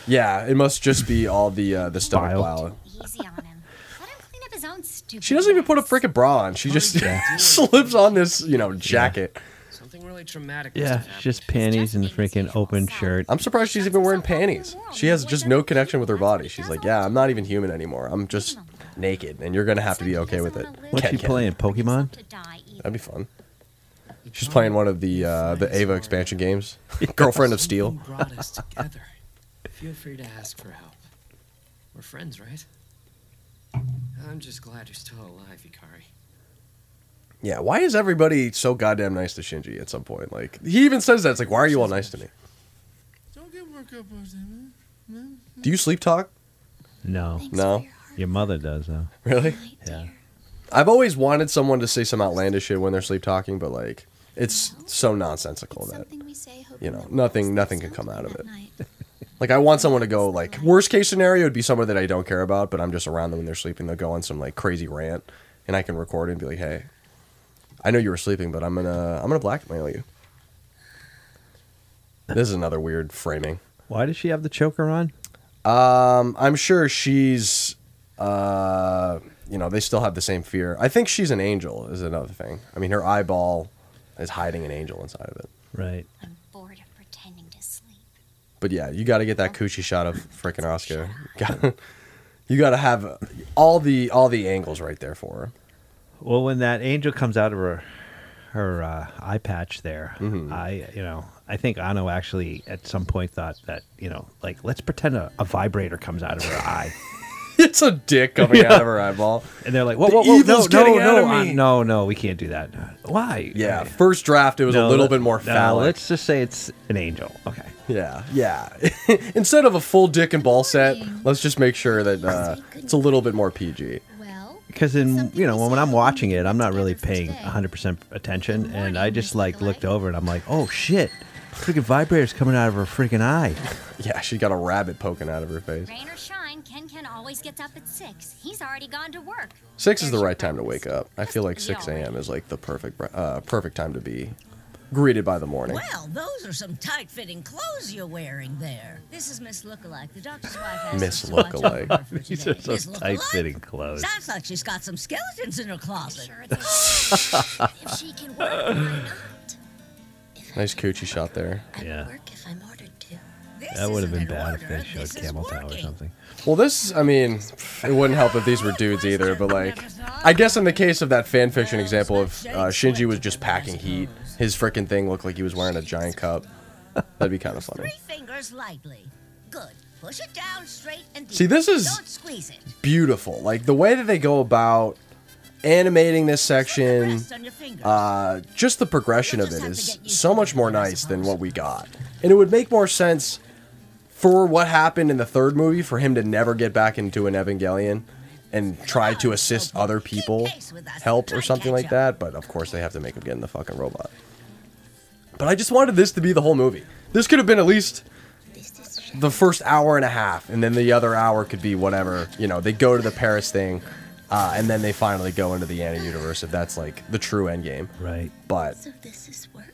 Yeah, it must just be all the uh, the stomach Bile. bile. Easy on him. Let him clean up his own stupid. She doesn't even put a freaking bra on. She just slips on this, you know, jacket. Something really traumatic. Yeah, have just panties and the freaking open shirt. I'm surprised she's even wearing panties. She has just no connection with her body. She's like, yeah, I'm not even human anymore. I'm just naked, and you're gonna have to be okay with it. What's she playing? Pokemon? To die either. That'd be fun. She's playing one of the uh, the Eva expansion games. Girlfriend of Steel. Something brought us together. Feel free to ask for help. We're friends, right? I'm just glad you're still alive, Ikari. Yeah, why is everybody so goddamn nice to Shinji at some point? Like he even says that. It's like, why are you all nice to me? Don't get worked up about that, man. Do you sleep talk? No, Thanks No. your your mother does though. Really? Yeah. I've always wanted someone to say some outlandish shit when they're sleep talking, but like it's so nonsensical It's that we say, you know, nothing- nothing can come out of that it. like I want someone to go like worst case scenario would be someone that I don't care about, but I'm just around them when they're sleeping. They'll go on some like crazy rant, and I can record it and be like, hey, I know you were sleeping, but I'm gonna I'm gonna blackmail you. This is another weird framing. Why does she have the choker on? Um, I'm sure she's, uh, you know, they still have the same fear. I think she's an angel is another thing. I mean, her eyeball is hiding an angel inside of it. Right. I'm bored of pretending to sleep. But yeah, you got to get that coochie shot of freaking Asuka. Got- you got to have all the all the angles right there for her. Well, when that angel comes out of her her uh, eye patch there, Mm-hmm. I you know I think Anno actually at some point thought that you know like let's pretend a, a vibrator comes out of her eye, It's a dick coming out of her eyeball. and they're like, whoa, The whoa, whoa, no, no, no, uh, no, no, we can't do that. Why? Yeah, first draft it was a little bit more no, phallic. let's just say it's an angel. Okay. Yeah, yeah. Instead of a full dick and ball set, let's just make sure that uh, it's a little bit more PG. Well, Because in you know when I'm watching it, I'm not really paying 100 percent attention, and I just like looked over and I'm like, oh shit, freaking vibrator's coming out of her freaking eye. Yeah, she got a rabbit poking out of her face. rain or shine, Ken Ken always gets up at six. He's already gone to work. Six is the right time to wake up. I feel like six a.m. is like the perfect uh, perfect time to be greeted by the morning. Well, those are some tight-fitting clothes you're wearing there. This is Miss Lookalike, the doctor's wife. asked Miss us to watch Lookalike. over her for These today. are so Miss Lookalike? tight-fitting clothes. Sounds like she's got some skeletons in her closet. Sure, it's if she can work, why not? If I Nice can coochie shot there. I'd Yeah. work if I'm ordered to. This That would have been isn't an bad if order, they showed this is Camel Tower or working. something. Well, this, I mean, it wouldn't help if these were dudes either, but like, I guess in the case of that fan fiction example of uh, Shinji was just packing heat, his freaking thing looked like he was wearing a giant cup. That'd be kind of funny. Three fingers lightly. Good. Push it down straight and deep. See, this is- Don't squeeze it. Beautiful. Like, the way that they go about animating this section, Rest on your fingers. uh, just the progression of it is so much more nice than what we got. And it would make more sense for what happened in the third movie for him to never get back into an Evangelion and try to assist other people help or something like that. But of course, they have to make him get in the fucking robot. But I just wanted this to be the whole movie. This could have been at least the first hour and a half, and then the other hour could be whatever. You know, they go to the Paris thing, uh, and then they finally go into the Anna universe if that's like the true end game. Right. But so. This is work.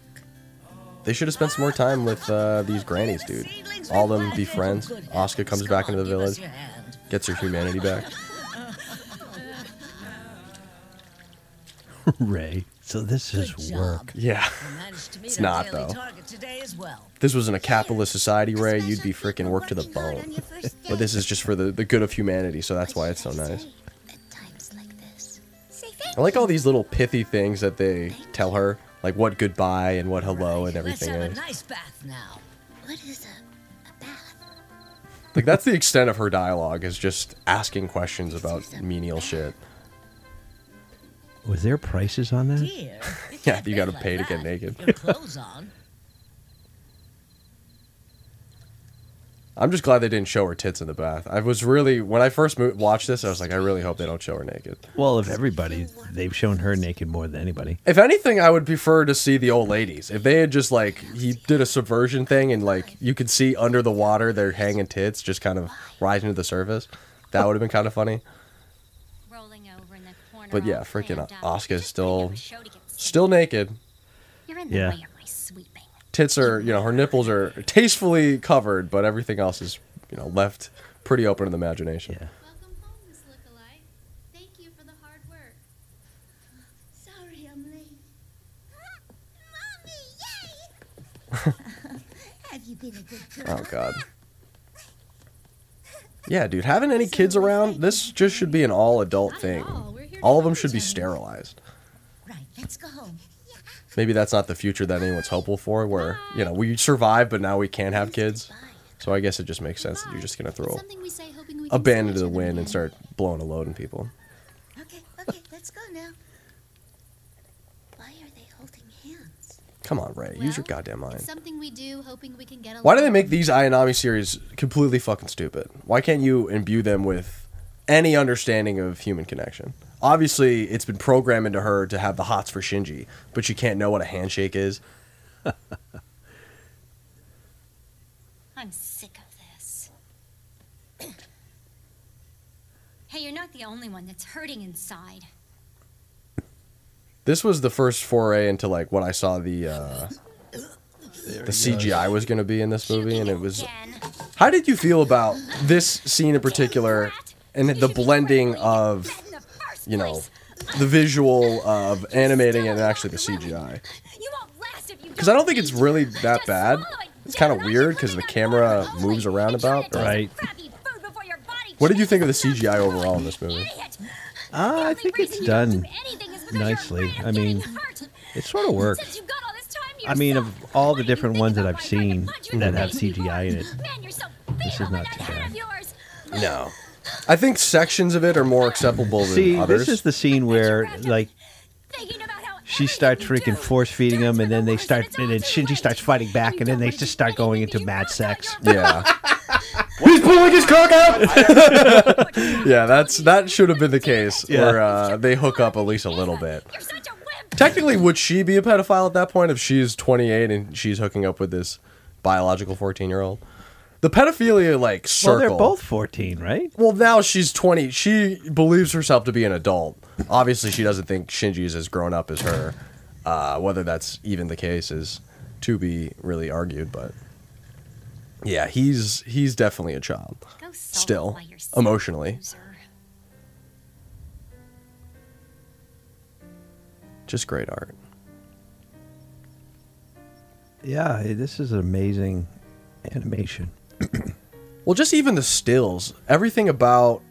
they should have spent some more time with uh, these grannies, dude. All of them be friends. Asuka comes back into the village, gets her humanity back. Rei. So this is job. work. Yeah. You managed to meet It's not, though. today as well. This was in a capitalist society, Rei, you'd be freaking worked to the Working hard on bone. But this is just for the, the good of humanity, so that's why it's so nice. At times like this. Say thank I like all these little pithy things that they tell her, like what goodbye and what hello and everything Let's is. a nice bath now. What is a, a bath? Like that's the extent of her dialogue is just asking questions about menial shit. Was there prices on that? Dear, Yeah, you gotta like pay to get that. naked. Your clothes on. I'm just glad they didn't show her tits in the bath. I was really when I first mo- watched this, I was like, I really hope they don't show her naked. Well, of everybody, they've shown her naked more than anybody. If anything, I would prefer to see the old ladies. If they had just like he did a subversion thing and like you could see under the water their hanging tits just kind of rising to the surface, that would have been kind of funny. Rolling over in the corner But yeah, freaking Asuka's um, still still naked. You're in the Yeah. way of my sweeping. Tits are, you know, her nipples are tastefully covered, but everything else is, you know, left pretty open to the imagination. Yeah. Welcome home, Miss Lookalike. Thank you for the hard work. Sorry, I'm late. Mommy, yay! Have you been a good girl? Oh god. Yeah, dude, having any kids around, this just should be an all adult thing. All of them should be sterilized. Right, let's go home. Maybe that's not the future that anyone's hopeful for, where, you know, we survive, but now we can't have kids. So I guess it just makes sense that you're just going to throw Something we say hoping we a band into the wind and start blowing a load in people. Okay, okay, let's go now. Why are they holding hands? Come on, Rei, use your goddamn mind. Something we do hoping we can get. Why do they make these Ayanami series completely fucking stupid? Why can't you imbue them with any understanding of human connection? Obviously, it's been programmed into her to have the hots for Shinji, but she can't know what a handshake is. I'm sick of this. hey, you're not the only one that's hurting inside. This was the first foray into like what I saw the uh, the CGI was going to be in this movie, and it was. Again. How did you feel about this scene in particular, and the blending of, you know, the visual of animating it and actually the CGI? You won't last if you Because I don't think it's really that bad. It's kind of weird because the camera moves around about. Right. What did you think of the CGI overall in this movie? Uh, I think it's done nicely. I mean, it sort of works. I mean, of all the different ones that I've seen that have CGI in it, this is not too bad. No. I think sections of it are more acceptable than See, others. this is the scene where like she starts freaking force feeding him, and then they start, and then Shinji starts fighting back, and then they just start going into mad sex. Yeah. He's pulling his cock out. yeah, that's that should have been the case Yeah. where uh, they hook up at least a little bit. Technically, would she be a pedophile at that point if she's 28 and she's hooking up with this biological 14 year old? The pedophilia like circle. Well, they're both fourteen, right? Well, now she's 20. She believes herself to be an adult. Obviously, she doesn't think Shinji is as grown up as her. Uh, whether that's even the case is to be really argued, but yeah, he's he's definitely a child. Go Still, yourself, emotionally. loser. Just great art. Yeah, this is amazing animation. Well, just even the stills, everything about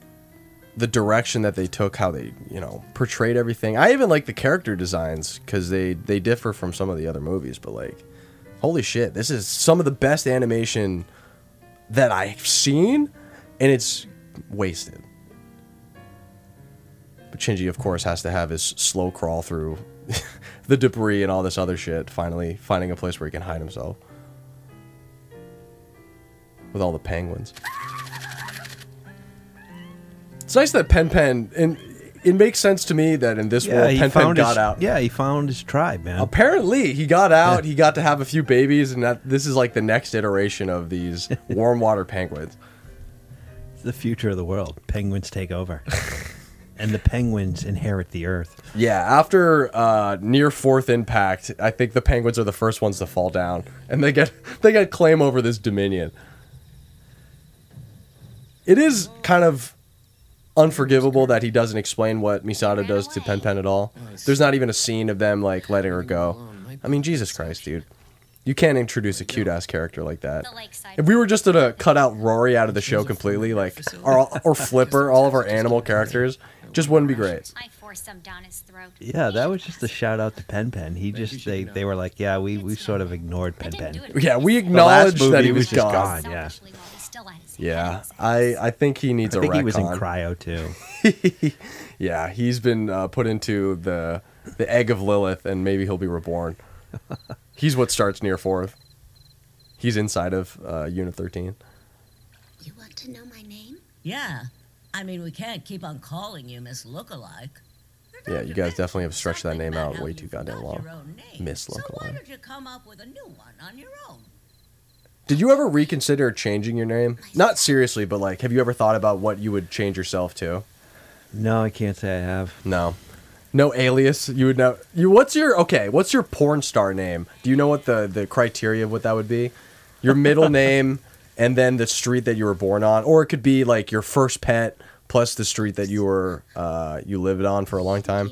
the direction that they took, how they, you know, portrayed everything. I even like the character designs because they they differ from some of the other movies. But like, holy shit, this is some of the best animation that I've seen, and it's wasted. But Shinji, of course, has to have his slow crawl through the debris and all this other shit, finally finding a place where he can hide himself with all the penguins. It's nice that Pen Pen, and it makes sense to me that in this Yeah, world, Pen Pen got his, out. Yeah, he found his tribe, man. Apparently, he got out. He got to have a few babies, and that this is like the next iteration of these warm water penguins. It's the future of the world. Penguins take over, and the penguins inherit the earth. Yeah, after uh, near fourth impact, I think the penguins are the first ones to fall down, and they get they get claim over this dominion. It is kind of unforgivable that he doesn't explain what Misato does to Pen Pen at all. There's not even a scene of them like letting her go. I mean, Jesus Christ, dude. You can't introduce a cute ass character like that. If we were just to cut out Rory out of the show completely, like or or Flipper, all of our animal characters, just wouldn't be great. I forced some down his throat. Yeah, that was just a shout out to Pen Pen. He just they, they were like, yeah, we, we sort of ignored Pen Pen. Yeah, we acknowledged that he was was just gone. gone, yeah. Yeah, I I think he needs I a think he was in cryo too. yeah, he's been uh, put into the the egg of Lilith, and maybe he'll be reborn. he's what starts near fourth. He's inside of uh, Unit Thirteen. You want to know my name? Yeah. I mean, we can't keep on calling you Miss Lookalike. Yeah, you guys definitely have stretched that name out way too goddamn long. Miss Lookalike. So why Lookalike. don't you come up with a new one on your own? Did you ever reconsider changing your name? Not seriously, but like, have you ever thought about what you would change yourself to? No, I can't say I have. No. No alias. You would know. You. What's your okay? What's your porn star name? Do you know what the the criteria of what that would be? Your middle name and then the street that you were born on, or it could be like your first pet plus the street that you were uh, you lived on for a long time.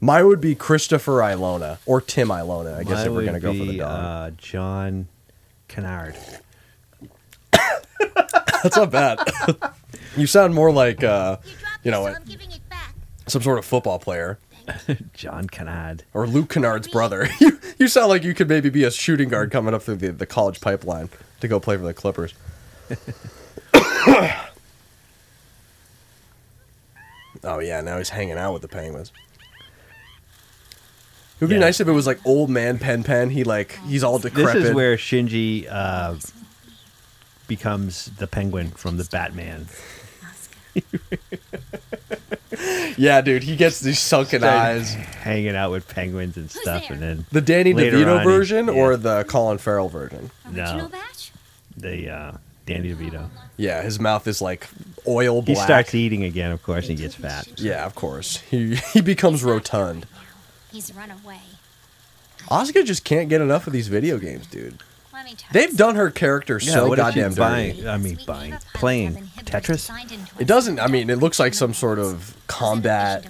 Mine would be Christopher Ilona or Tim Ilona. I guess Mine if we're would gonna go for the be, dog. Uh, John Kennard. That's not bad. you sound more like uh, you know what, some sort of football player. John Kennard. Or Luke Kennard's brother. you, you sound like you could maybe be a shooting guard coming up through the, the college pipeline to go play for the Clippers. oh, yeah, now he's hanging out with the Penguins. It would be Yeah. nice if it was like old man Pen Pen. He like he's all decrepit. This is where Shinji uh, becomes the penguin from the Batman. yeah, dude, he gets these sunken eyes. hanging out with penguins and stuff, and then The Danny later DeVito on he- version yeah. or the Colin Farrell version? no, the uh, Danny DeVito. Yeah, his mouth is like oil He black. starts eating again, of course, and he gets fat. Yeah, of course. He he becomes rotund. He's run away. Asuka just can't get enough of these video games, dude. Let me tell They've done her character Yeah, so what goddamn dirty. buying? I mean, buying, playing Tetris. It doesn't. I mean, it looks like some sort of combat.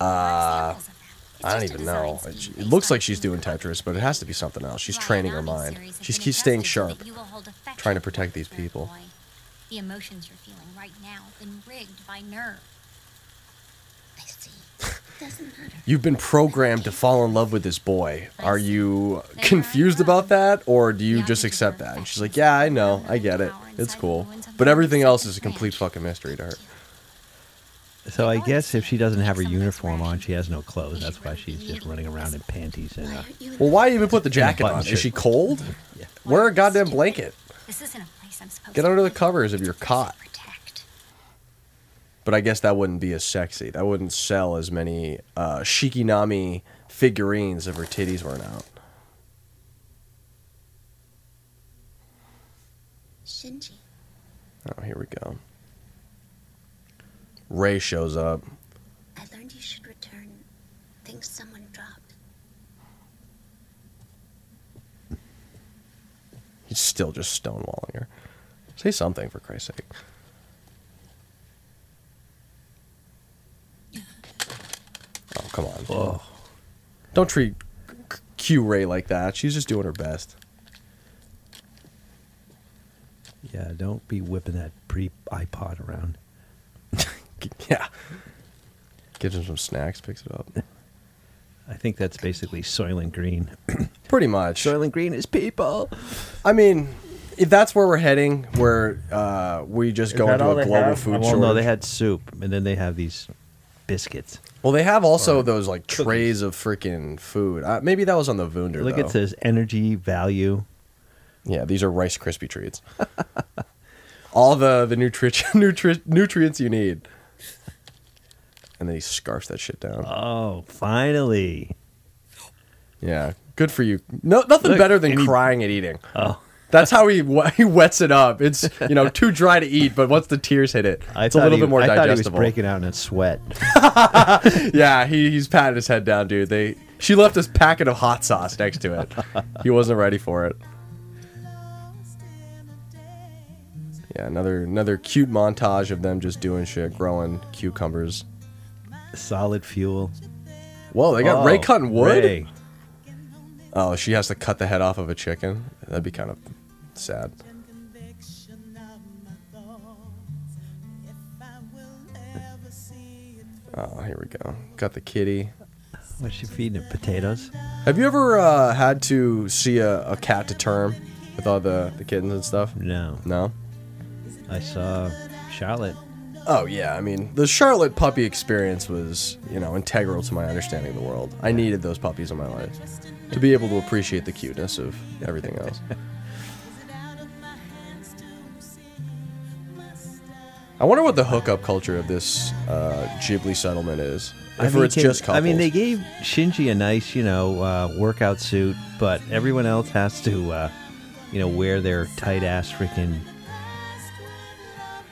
Uh, I don't even know. It, it looks like she's doing Tetris, but it has to be something else. She's training her mind. She keeps staying sharp, trying to protect these people. The emotions you're feeling right now have been rigged by NERV. I see. Doesn't matter. You've been programmed to fall in love with this boy. Are you confused about that, or do you just accept that? And she's like, "Yeah, I know. I get it. It's cool." But everything else is a complete fucking mystery to her. So I guess if she doesn't have her uniform on, she has no clothes. That's why she's just running around in panties and. Uh, Well, why even put the jacket on? Is she cold? Wear a goddamn blanket. This isn't a place I'm supposed Get under the covers if you're caught. But I guess that wouldn't be as sexy. That wouldn't sell as many uh, Shikinami figurines if her titties weren't out. Shinji. Oh, here we go. Rei shows up. I learned you should return things someone dropped. He's still just stonewalling her. Say something for Christ's sake. Oh, come on. Don't treat Q- Q Rei like that. She's just doing her best. yeah, don't be whipping that pre iPod around. Yeah. Gives him some snacks, picks it up. I think that's basically Soylent Green. Pretty much. Soylent Green is people. I mean, if that's where we're heading, where uh, we just go into a global food well, shortage. no, they had soup, and then they have these biscuits. Well, they have also those like trays of freaking food. Uh, maybe that was on the Wunder. Look, though. it says energy value. Yeah, these are Rice Krispie treats. All the the nutri- nutri- nutrients you need. And then he scarfs that shit down. Oh, finally. Yeah, good for you. No, nothing Look, better than crying and eating. Oh. That's how he he wets it up. It's you know too dry to eat, but once the tears hit it, I it's a little he- bit more I thought he was breaking out in a sweat. yeah, he, he's patting his head down, dude. They she left this packet of hot sauce next to it. he wasn't ready for it. Yeah, another another cute montage of them just doing shit, growing cucumbers. Solid fuel. Whoa, they got Oh, Rei cutting wood. Rei. Oh, she has to cut the head off of a chicken. That'd be kind of sad. Oh, here we go. Got the kitty. What's she feeding it? Potatoes? Have you ever uh, had to see a, a cat to term with all the, the kittens and stuff? No. No? I saw Charlotte. Oh, yeah. I mean, the Charlotte puppy experience was, you know, integral to my understanding of the world. I needed those puppies in my life to be able to appreciate the cuteness of everything else. I wonder what the hookup culture of this uh, Ghibli settlement is. If mean, it's can- just couples. I mean, they gave Shinji a nice, you know, uh, workout suit, but everyone else has to, uh, you know, wear their tight ass freaking.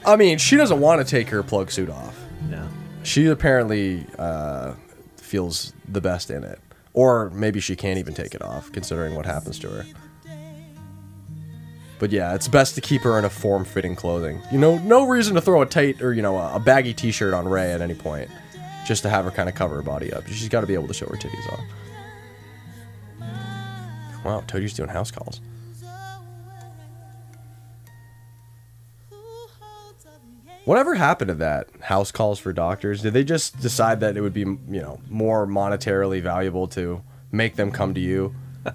I mean, she doesn't want to take her plug suit off. No. she apparently uh, feels the best in it, or maybe she can't even take it off, considering what happens to her. But yeah, it's best to keep her in a form-fitting clothing. You know, no reason to throw a tight or you know a baggy T-shirt on Rei at any point, just to have her kind of cover her body up. She's got to be able to show her titties off. Wow, Toji's doing house calls. Whatever happened to that house calls for doctors? Did they just decide that it would be, you know, more monetarily valuable to make them come to you?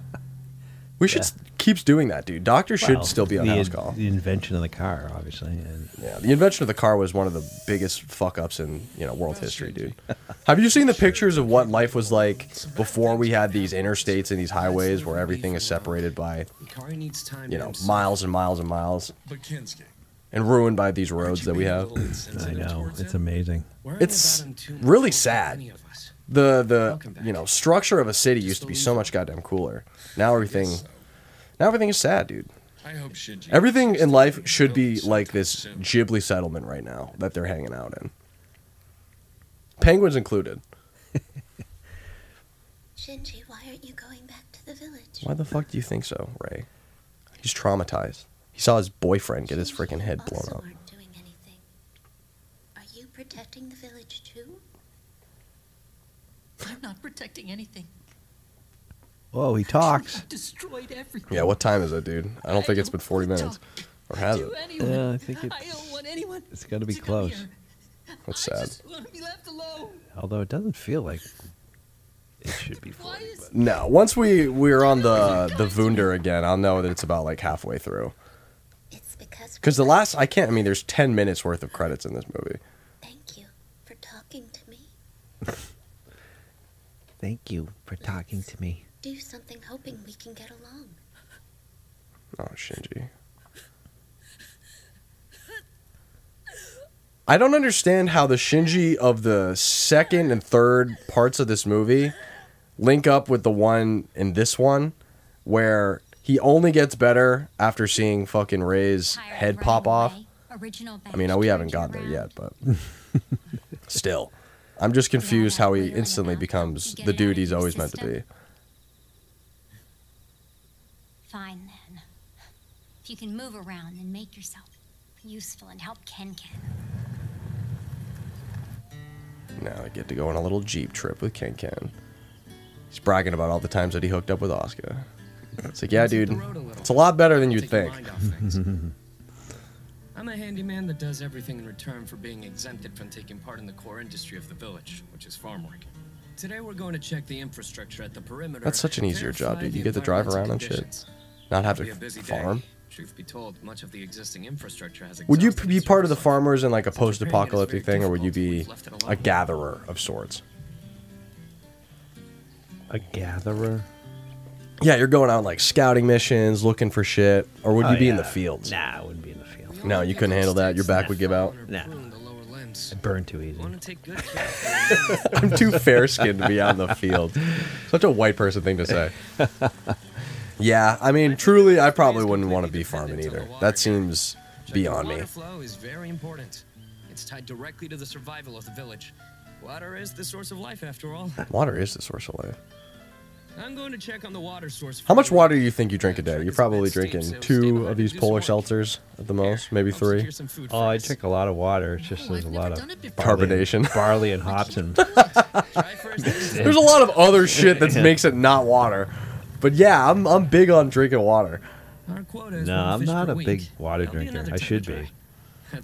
We should s keeps doing that, dude. Doctors should Well, still be on the, house call. The invention of the car, obviously. And Yeah, the invention of the car was one of the biggest fuck ups in you know world history, dude. Have you seen the pictures of what life was like before we had these interstates and these highways where everything is separated by Ikari needs time you know miles and miles and miles, But Kensuke, and ruined by these roads that we have? I know it's amazing. It's really sad. The the you know structure of a city used to be so much goddamn cooler. Now everything, now everything is sad, dude. I hope Shinji. Everything in life should be like this Ghibli settlement right now that they're hanging out in. Penguins included. Shinji, why aren't you going back to the village? Why the fuck do you think so, Rei? He's traumatized. He saw his boyfriend get his freaking head blown also up. aren't doing anything. Are you protecting the village too? I'm not protecting anything. Whoa, he talks. Destroyed everything. Yeah, what time is it, dude? I don't think it's been 40 minutes. Or has it? To. Yeah, I think it's- I don't want anyone. It's got to be close. That's sad. Want to be left alone. Although it doesn't feel like it should be 40. But No, once we we're on the the Wunder again, I'll know that it's about like halfway through. Because the last, I can't. I mean, there's 10 minutes worth of credits in this movie. Thank you for talking to me. thank you for talking to me. Do something hoping we can get along. Oh, Shinji. I don't understand how the Shinji of the second and third parts of this movie link up with the one in this one where he only gets better after seeing fucking Rei's head pop off. I mean, we haven't gotten there yet, but still. I'm just confused how he instantly becomes the dude he's always meant to be. Fine then. If you can move around and make yourself useful and help Ken Ken. Now I get to go on a little Jeep trip with Ken Ken. He's bragging about all the times that he hooked up with Asuka. It's like, yeah, dude, it's a lot better than you'd think. I'm a handyman that does everything in return for being exempted from taking part in the core industry of the village, which is farm work. Today we're going to check the infrastructure at the perimeter. That's such an easier job, dude. You get to drive around and shit. Not have to be a farm. Day. Truth be told, much of the existing infrastructure has Would you be part of the farmers in like a post-apocalyptic thing, or would you be a gatherer of sorts? A gatherer? Yeah, you're going out like scouting missions, looking for shit, or would Oh, you be in the yeah. fields? Nah, I wouldn't be in the field. No, you couldn't handle that. Your back would give out. Nah. I burn too easy. I'm too fair skinned to be out in the field. Such a white person thing to say. Yeah, I mean, truly, I probably wouldn't want to be farming either. That seems beyond me. Water flow is very important. It's tied directly to the survival of the village. Water is the source of life, after all. Water is the source of life. I'm going to check on the water source. How much water do you think you drink a day? You're probably drinking two of these polar seltzers at the most, maybe three. Oh, I drink a lot of water. It's just there's a lot of Carbonation. barley and hops, and There's a lot of other shit that makes it not water. But yeah, I'm I'm big on drinking water. no, I'm not a big water drinker. I should be.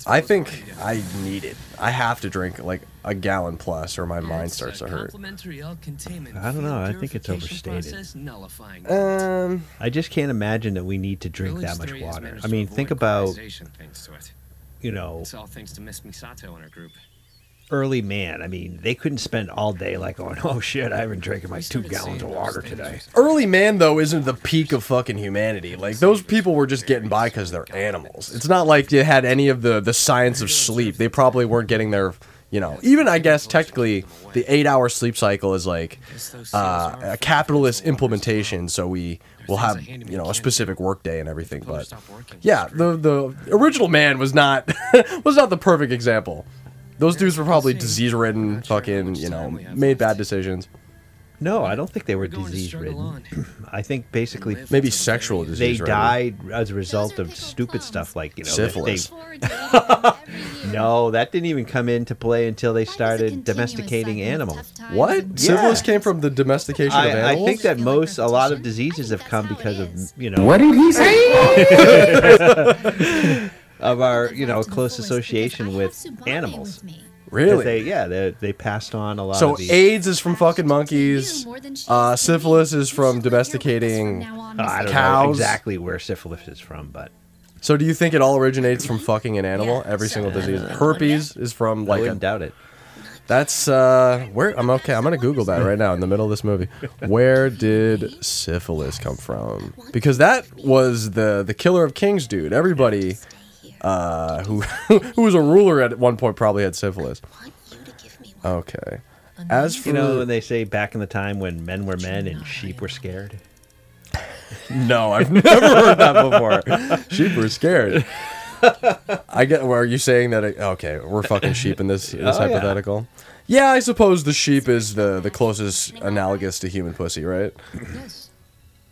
I think I need it. I have to drink like a gallon plus, or my mind starts to hurt. Complementary L containment I don't know. I think it's overstated. Um, I just can't imagine that we need to drink that much water. I mean, think about polarization thanks to it. you know It's all thanks to Miss Misato and her group. early man. I mean, they couldn't spend all day like going, "Oh shit, I haven't drinking my two gallons of water today." Early man though isn't the peak of fucking humanity. Like those people were just getting by because they're animals. It's not like you had any of the the science of sleep. They probably weren't getting their, you know. Even I guess technically the eight hour sleep cycle is like uh, a capitalist implementation. So we will have you know a specific work day and everything. But yeah, the the original man was not was not the perfect example. Those dudes were probably disease ridden, fucking, you know, made bad decisions. No, I don't think they were disease ridden. I think basically Maybe sexual they disease. ridden. died as a result of stupid stuff like you know they- Syphilis. Forward to dating them every year. no, that didn't even come into play until they Life is a started domesticating animals. What? and Syphilis came from the domestication of animals? I think that most, a lot of diseases have come because of you know What did he say? of our you know Live to the close association with animals. with me. 'Cause Really? They, yeah, they, they passed on a lot so of the. AIDS is from fucking monkeys. You more than she Uh, is to me. syphilis is from should live here with us domesticating from Uh, I don't know cows. exactly where syphilis is from, but So do you think it all originates from fucking an animal? Yeah, Every so- single disease. Herpes is from I like a wouldn't doubt it. That's uh where I'm okay. I'm gonna Google that right now in the middle of this movie. Where did syphilis come from? Because that was the the killer of kings, dude. Everybody uh who who was a ruler at one point probably had syphilis. want you to give me one. Okay. As for You know, when they say back in the time when men were men and sheep were scared. no, I've never heard that before. Sheep were scared. I get. Well, are you saying that? It, okay, we're fucking sheep in this this Oh, hypothetical. Yeah, I suppose the sheep is the the closest analogous to human pussy, right? Yes.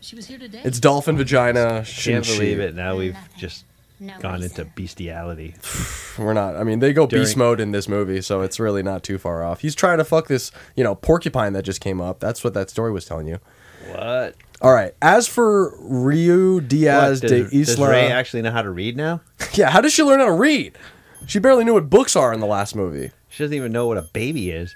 She was here today. It's dolphin vagina. Can't sheep. believe it. Now we've just No gone reason. into bestiality. We're not. I mean, they go During- beast mode in this movie, so it's really not too far off. He's trying to fuck this, you know, porcupine that just came up. That's what that story was telling you. What? All right. As for Ruy Diaz What, de does, does Isla, Rei actually know how to read now? yeah, how does she learn how to read? She barely knew what books are in the last movie. She doesn't even know what a baby is.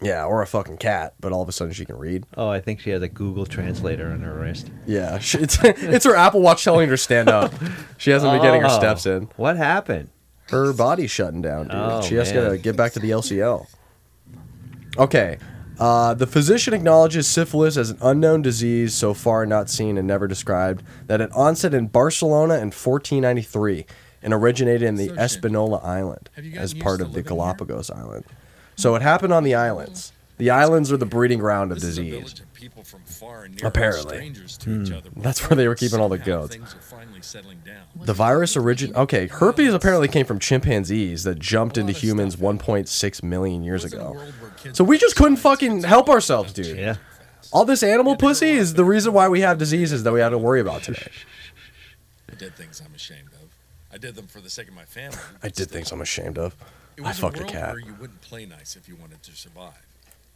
Yeah, or a fucking cat, but all of a sudden she can read. Oh, I think she has a Google Translator on her wrist. Yeah, she, it's it's her Apple Watch telling her to stand up. She hasn't been getting her Oh, steps in. What happened? Her body's shutting down, dude. Oh, she has man. to get back to the LCL. Okay. Uh, the physician acknowledges syphilis as an unknown disease so far not seen and never described, that it onset in Barcelona in 1493 and originated in the So, Shin, Espanola Island have you gotten as used part to of the living here? Galapagos Island. So it happened on the islands. The islands are the breeding ground of This is a disease. village of people from far and near, Apparently. strangers to each hmm. other. That's where they were keeping all the goats. Things are finally settling down. The virus origin okay, herpes apparently came from chimpanzees that jumped into humans 1.6 million years Was in a ago. world where kids So we just couldn't fucking help ourselves, dude. Yeah. All this animal pussy is the reason why we have diseases that we have to worry about today. I did things I'm ashamed of. I did them for the sake of my family. I did things I'm ashamed of. It I was fucked a a world cat. where you wouldn't play nice if you wanted to survive.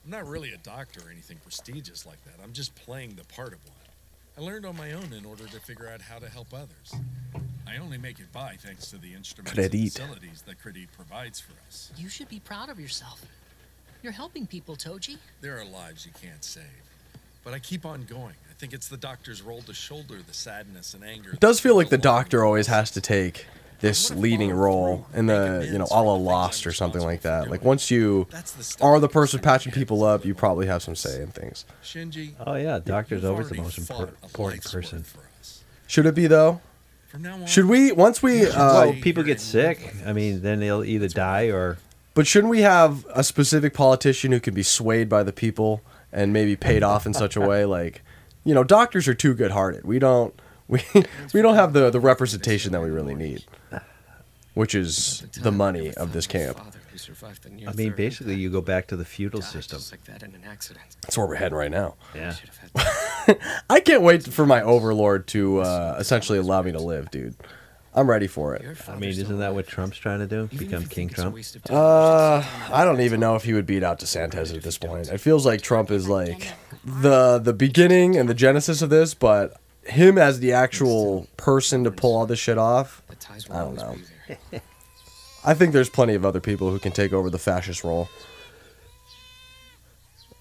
I'm not really a doctor or anything prestigious like that. I'm just playing the part of one. I learned on my own in order to figure out how to help others. I only make it by thanks to the instruments and facilities that KREDIT provides for us. You should be proud of yourself. You're helping people, Toji. There are lives you can't save. But I keep on going. I think it's the doctor's role to shoulder the sadness and anger. It does feel like the doctor always has to take this leading role in the, you know, a la Lost or something like that. Like once you are the person patching people up, you probably have some say in things. Shinji. Oh yeah, doctor's you've always the most fought impor- a important person. for us. Should it be though? From now on, Should we once we uh, well, people get sick. I mean, then they'll either die or But shouldn't we have a specific politician who can be swayed by the people and maybe paid off in such a way like you know, doctors are too good-hearted. We don't we we don't have the the representation that we really need. Which is the money of this camp. I mean, basically, you go back to the feudal system. like that in an accident. That's where we're heading right now. Yeah. I can't wait for my overlord to uh, essentially allow me to live, dude. I'm ready for it. I mean, isn't that what Trump's trying to do? Become King Trump? Uh, I don't even know if he would beat out DeSantis at this point. It feels like Trump is like the the beginning and the genesis of this, but him as the actual person to pull all this shit off, I don't know. I think there's plenty of other people who can take over the fascist role.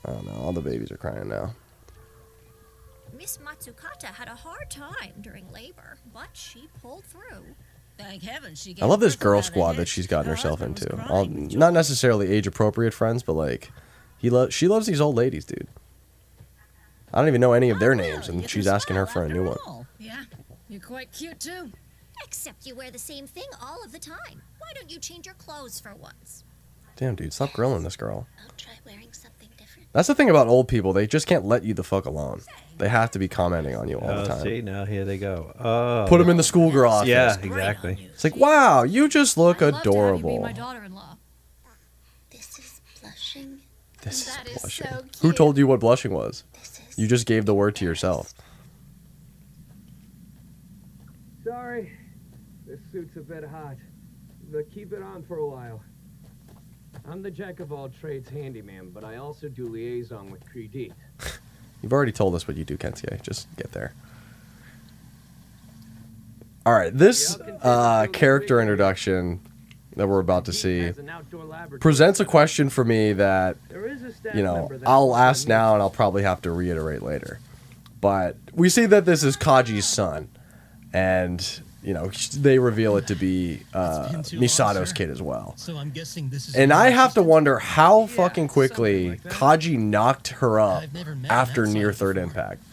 I don't know. All the babies are crying now. Miss Matsukata had a hard time during labor, but she pulled through. Thank heaven she I love this girl squad that she's gotten herself into. All, not necessarily age appropriate friends, but like he lo- she loves these old ladies, dude. I don't even know any of their names, and she's asking her for a new one. Yeah. You're quite cute too. Except you wear the same thing all of the time. Why don't you change your clothes for once? Damn, dude, stop grilling this girl. I'll try wearing something different. That's the thing about old people; they just can't let you the fuck alone. They have to be commenting on you all Oh, the time. see, now here they go. Oh, Put them in the schoolgirl office. Yeah, exactly. It's like, wow, you just look I'd love to have you be adorable. my daughter-in-law. This That is is blushing. so cute. Who told you what blushing was? You just gave the word to yourself. Sorry, this suit's a bit hot, but keep it on for a while. I'm the jack of all trades handyman, but I also do liaison with KREDIT. You've already told us what you do, Kensuke. Just get there. All right, this uh, character introduction that we're about to see presents a question for me that you know I'll ask now and I'll probably have to reiterate later. But we see that this is Kaji's son, and you know they reveal it to be uh, been too long, Misato's kid as well. So I'm guessing this is. And I have to wonder how fucking quickly Kaji knocked her up after that near third impact.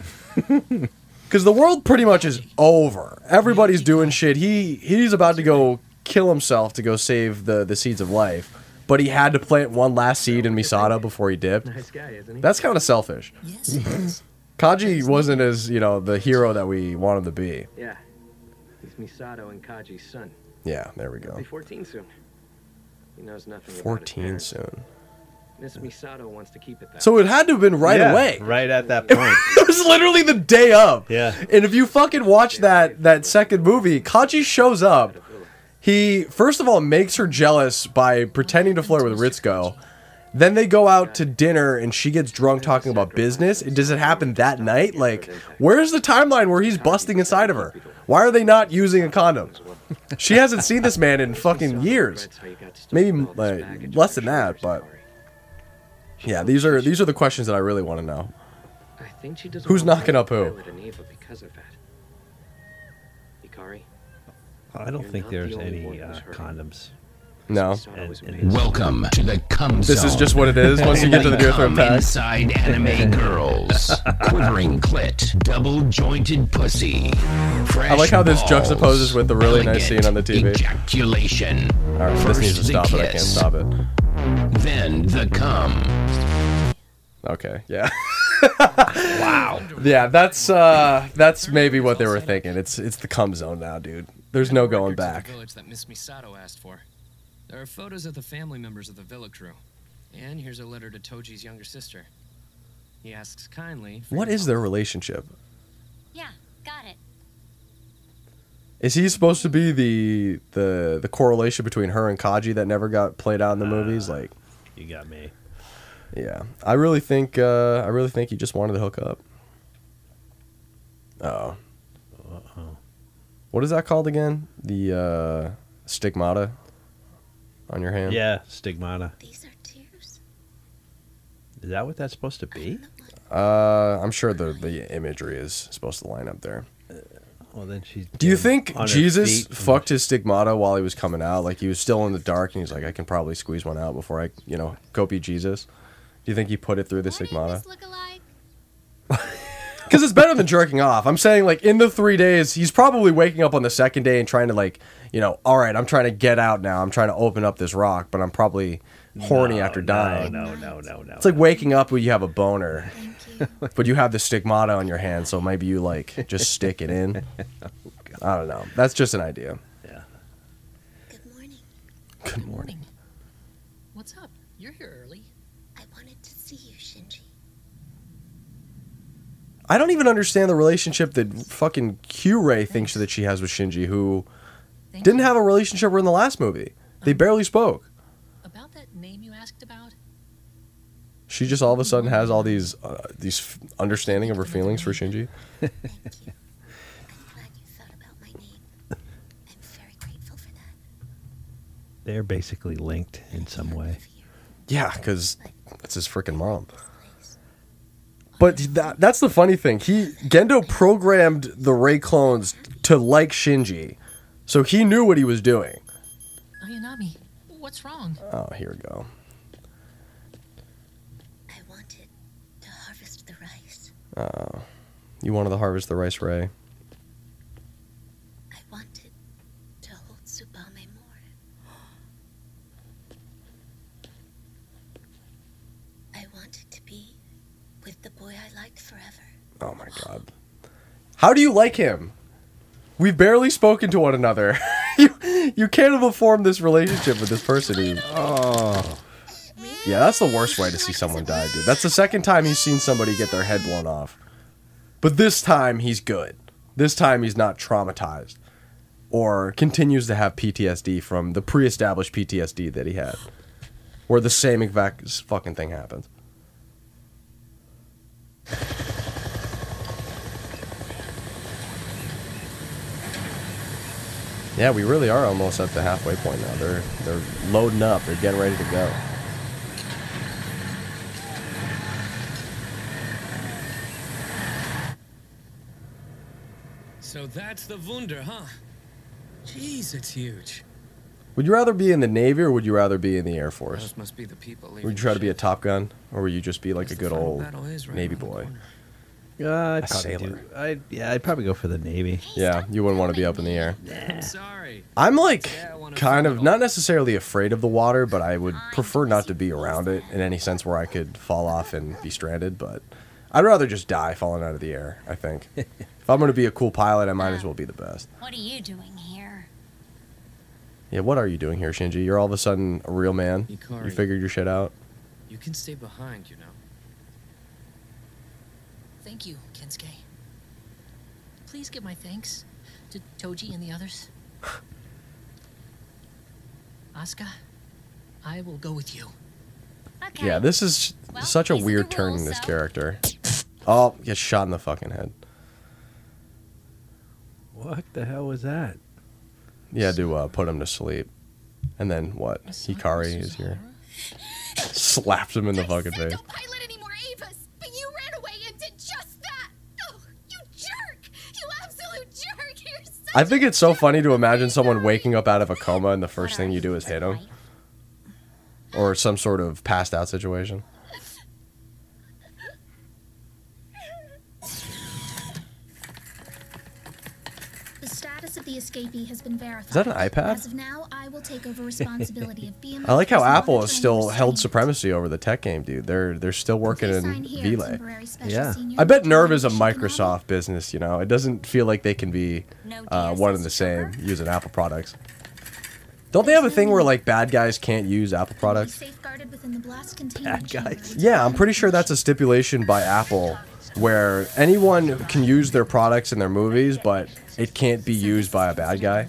Because the world pretty much is over. Everybody's doing shit. He he's about to go kill himself to go save the the seeds of life, but he had to plant one last seed in Misato before he dipped. Nice guy, isn't he? That's kind of selfish. Yes. Kaji wasn't as you know the hero that we want him to be. Yeah. He's Misato and Kaji's son. Yeah, there we He'll go. be 14 soon. He knows nothing 14 parents. soon. Miss Misato wants to keep it that So it had to have been right Yeah, away. Right at that point. it was literally the day of. Yeah. And if you fucking watch that that second movie, Kaji shows up. He first of all makes her jealous by pretending to flirt with Ritsuko. Then they go out to dinner and she gets drunk talking about business. Does it happen that night? Like, where's the timeline where he's busting inside of her? Why are they not using a condom? She hasn't seen this man in fucking years. Maybe like, uh, less than that, but yeah, these are these are the questions that I really want to know. I think she doesn't Who's knocking up who? I don't You're think there's the any uh, condoms. No. And- and- Welcome to the cum zone. This is just what it is once you get to the near third Come pack. Inside anime girls, quivering clit, double jointed pussy. Fresh I like how this fresh juxtaposes with the really nice scene on the TV. Ejaculation. All right, this First needs to the stop it. I can't stop it. Then the cum. Okay, yeah. wow. Yeah, that's uh that's maybe what they were thinking. It's it's the cum zone now, dude. There's no going back. The village that Miss Misato asked for. There are photos of the family members of the WILLE crew. And here's a letter to Toji's younger sister. He asks kindly. for What their relationship? Yeah, got it. Is he supposed to be the the the correlation between her and Kaji that never got played out in the movies? Like, You got me. yeah, I really think uh, I really think he just wanted to hook up. Oh, what is that called again? The uh, stigmata on your hand. Yeah, stigmata. These are tears. Is that what that's supposed to be? Uh, I'm sure the the imagery is supposed to line up there. Well, then she's. Do you think Jesus fucked his stigmata while he was coming out? Like he was still in the dark, and he's like, I can probably squeeze one out before I, you know, go be Jesus. Do you think he put it through the stigmata? Look-alike. Because it's better than jerking off. I'm saying, like, in the three days, he's probably waking up on the second day and trying to, like, you know, all right, I'm trying to get out now. I'm trying to open up this rock, but I'm probably horny No, after no, dying. No, no, no, no. It's like waking up when you have a boner, but you have the stigmata on your hand, so maybe you, like, just stick it in. Oh, I don't know. That's just an idea. Yeah. Good morning. Good morning. What's up? You're here early. I wanted to see you, Shinji. I don't even understand the relationship that fucking Q Rei thinks that she has with Shinji, who Thank didn't you. have a relationship in the last movie. They barely spoke. About that name you asked about? She just all of a sudden has all these uh, these f- understanding of her feelings for Shinji. Thank you. I'm glad you thought about my name. I'm very grateful for that. They're basically linked in some way. Yeah, because that's his freaking mom. But that, that's the funny thing. He Gendo programmed the Rei clones to like Shinji, so he knew what he was doing. Ayanami, what's wrong? Oh, here we go. I wanted to harvest the rice. Uh, you wanted to harvest the rice Rei. I wanted to hold Tsubame more. I wanted to be with the boy I liked forever. Oh my god. How do you like him? We've barely spoken to one another. you you can't have formed this relationship with this person. Who, Oh. Yeah, that's the worst way to see someone die, dude. That's the second time he's seen somebody get their head blown off. But this time he's good. This time he's not traumatized or continues to have PTSD from the pre-established PTSD that he had, where the same exact fucking thing happens. Yeah, we really are almost at the halfway point now. They're they're loading up. They're getting ready to go. So that's the Wunder, huh? Jeez, it's huge. Would you rather be in the Navy or would you rather be in the Air Force? Those must be the people Would you try to be a. Top Gun, or would you just be like a good old right Navy around the boy? Uh, I'd A probably sailor. I yeah, I'd probably go for the Navy. Yeah, you wouldn't want to be up in the air. I'm sorry. I'm like kind of not necessarily afraid of the water, but I would prefer not to be around it in any sense where I could fall off and be stranded. But I'd rather just die falling out of the air. I think if I'm going to be a cool pilot, I might as well be the best. What are you doing here? Yeah, what are you doing here, Shinji? You're all of a sudden a real man. You figured your shit out. You can stay behind, you know. Thank you, Kensuke. Please give my thanks to Toji and the others. Asuka, I will go with you. Yeah, this is such a weird turn in this character. Oh, gets shot in the fucking head. What the hell was that? Yeah, to uh, put him to sleep. And then what? Hikari is here. Slapped him in the fucking face. I think it's so funny to imagine someone waking up out of a coma and the first thing you do is hit him. Or some sort of passed out situation. The status of the escapee has been verified. Is that an iPad? As of now, I will take over responsibility of BMS. I like how Apple has still held supremacy over the tech game, dude. They're they're still working in sign here, Relay. temporary special Yeah, I bet NERV is a Microsoft business. You know, it doesn't feel like they can be uh, one and the same using Apple products. Don't they have a thing where like bad guys can't use Apple products? Safeguarded within the blast containment chamber. Yeah, I'm pretty sure that's a stipulation by Apple where anyone can use their products in their movies, but it can't be used by a bad guy.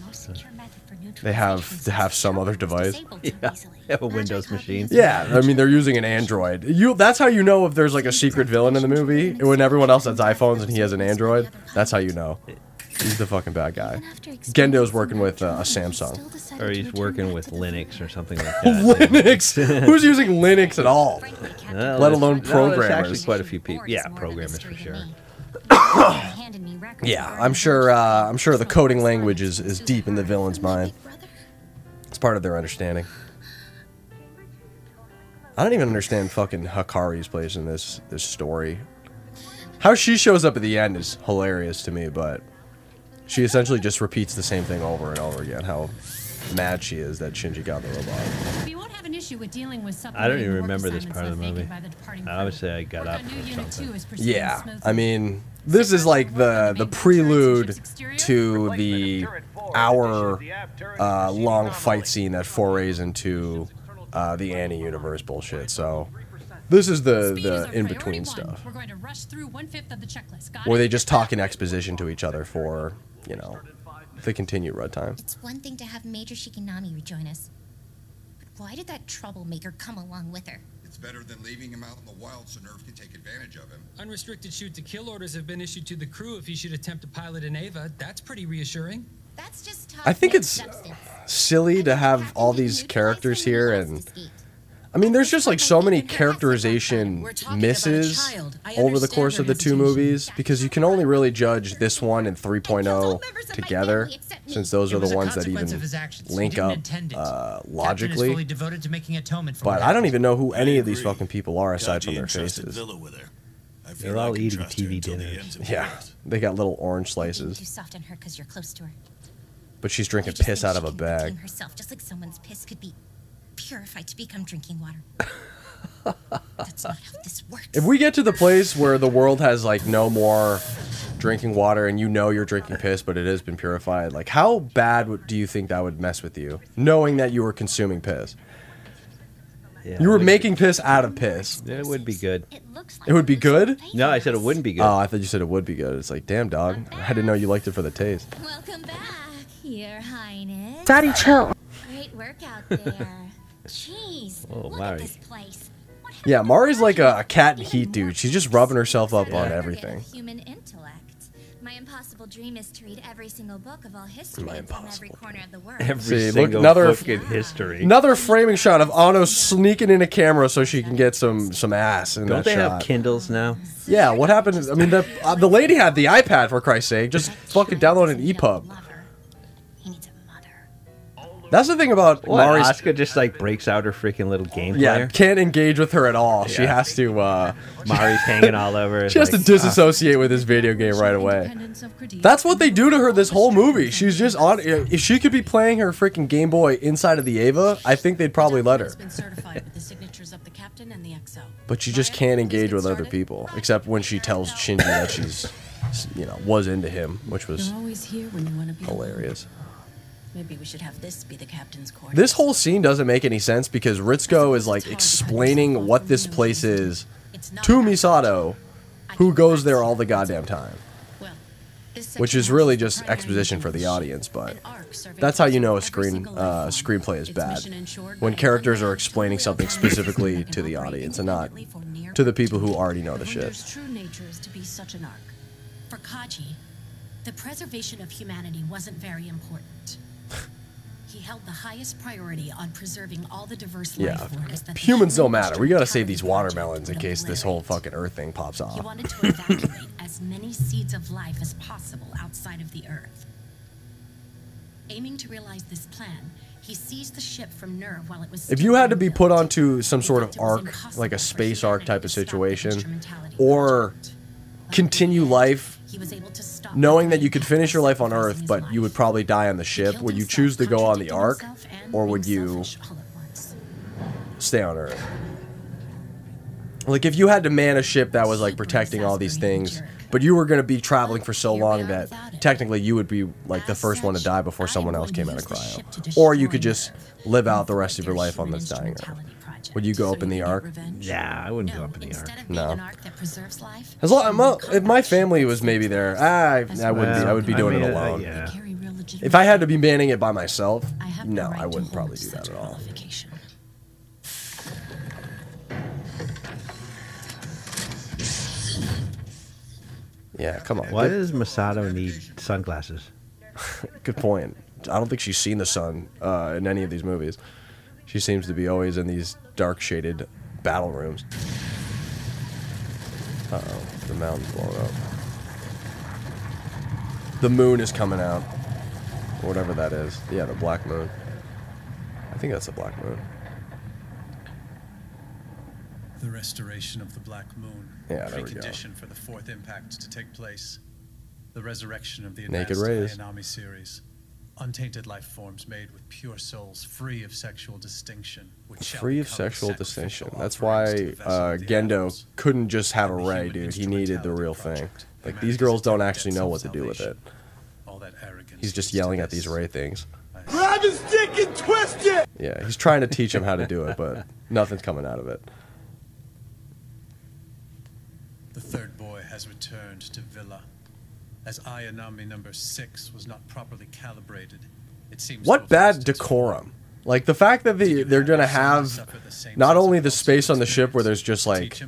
They have to have some other device. Yeah, they have a Windows machine. Yeah, I mean they're using an Android. You that's how you know if there's like a secret villain in the movie. When everyone else has iPhones and he has an Android, that's how you know. He's the fucking bad guy. Gendo's working with uh, a Samsung. Or he's working with Linux or something like that. Linux. Who's using Linux at all? Well, Let alone there's- no, there's programmers. actually quite a few people. Yeah, programmers for sure. Yeah, I'm sure. Uh, I'm sure the coding language is, is deep in the villain's mind. It's part of their understanding. I don't even understand fucking Hikari's place in this this story. How she shows up at the end is hilarious to me, but she essentially just repeats the same thing over and over again. How mad she is that Shinji got the robot. We won't have an issue with dealing with I don't even remember this part of the movie. vacant the departing I would say I got up on or something. Yeah. I mean, this is like the the prelude to the hour uh, long fight scene that forays into uh, the Anti universe bullshit. So this is the the in between stuff We're going to rush through one fifth of the checklist. Got where it? they just talk in exposition to each other for you know the continued runtime. It's one thing to have Major Shikinami rejoin us. But why did that troublemaker come along with her? It's better than leaving him out in the wild so NERV can take advantage of him. Unrestricted shoot to kill orders have been issued to the crew if he should attempt to pilot an Eva. That's pretty reassuring. That's just I think it's silly to have all these characters here and I mean there's just like so many characterization misses over the course of the two movies because you can only really judge this one and 3.0 together since those are the ones that even of his actions. He link up intend uh, is logically. fully devoted to making atonement for but I don't even know who any of these fucking people are aside from their faces. They're all eating TV dinners. yeah they got little orange slices. Too soft on her because you're close to her. but she's drinking piss out of a bag. herself, just like someone's piss could be purified to become drinking water. That's not how this works. If we get to the place where the world has like no more drinking water and you know you're drinking piss, but it has been purified, like how bad do you think that would mess with you, knowing that you were consuming piss? Yeah. You were making piss out of piss. It would be good. It would be good? No, I said it wouldn't be good. Oh, I thought you said it would be good. It's like, damn, dog. I didn't know you liked it for the taste. Welcome back, Your Highness. Daddy, chill. Great work out there. Jeez, Oh, look Mari. at this place. Yeah, Mari's like a, a cat in heat, dude. She's just rubbing herself up on everything. Human intellect. My impossible dream is to read every single book of all history My from every corner of the world. Every See, look, single another book in history. Another framing shot of Anno sneaking in a camera so she can get some some ass in Don't that they shot. have Kindles now? Yeah, what happened? I mean, the uh, the lady had the iPad for Christ's sake. Just fucking download an EPUB. That's the thing about What? Mari's. Asuka just like breaks out her freaking little game Yeah, player. can't engage with her at all. She has to. uh Mari's hanging all over. She has like, to disassociate with this video game right away. That's what they do to her this whole movie. She's just on. If she could be playing her freaking Game Boy inside of the Eva, I think they'd probably let her. been certified with the signatures of the captain and the XO. But she just can't engage with other people, except when she tells Shinji that she's, you know, was into him, which was You're always here when you want to be hilarious. Maybe we should have this be the captain's quarters. This whole scene doesn't make any sense because Ritsuko is like explaining what this place is to Misato, who goes there all the goddamn time. Which is really just exposition for the audience, but that's how you know a screen uh, screenplay is bad. When characters are explaining something specifically to the audience and not to the people who already know the shit. true nature is to be such an arc. For Kaji, the preservation of humanity wasn't very important. He held the highest priority on preserving all the diverse Yeah, life forms that humans don't matter. We gotta save these watermelons in case this whole fucking Earth thing pops off. He wanted to evacuate as many seeds of life as possible outside of the Earth. Aiming to realize this plan, he seized the ship from NERV while it was If you had to be put onto some sort of arc, like a space arc type of situation, or continue life knowing that you could finish your life on Earth, but you would probably die on the ship, would you choose to go on the Ark, or would you stay on Earth? Like, if you had to man a ship that was like protecting all these things, but you were going to be traveling for so long that technically you would be like the first one to die before someone else came out of cryo, or you could just live out the rest of your life on this dying Earth. Would you go up in the Ark? Yeah, I wouldn't go up in the Ark. No. that preserves life. As long, my- if my family was maybe there, I, I wouldn't be. I would be doing I it mean, uh, alone. yeah. If I had to be manning it by myself, no, I wouldn't probably do that at all. Yeah, come on. Why Good- does Misato need sunglasses? Good point. I don't think she's seen the sun uh, in any of these movies. She seems to be always in these dark shaded battle rooms. Uh oh, the mountain's blowing up. The moon is coming out. Whatever that is. Yeah, the black moon. I think that's the black moon. The restoration of the Black Moon. Yeah, there. Precondition for the fourth impact to take place. The resurrection of the Naked rays. Ayanami series. Untainted life forms made with pure souls, free of sexual distinction. Which Free of sexual distinction. That's why uh, Gendo animals. couldn't just have a Rei, dude. He needed the real thing. Like these girls don't actually know what to do with it. All that arrogance. He's just yelling at these Rei things. Grab his dick and twist it! Yeah, he's trying to teach him how to do it, but nothing's coming out of it. The third boy has returned to WILLE. As Ayanami number six was not properly calibrated, it seems What have bad decorum? Like the fact that they they're gonna have not only the space on the ship where there's just like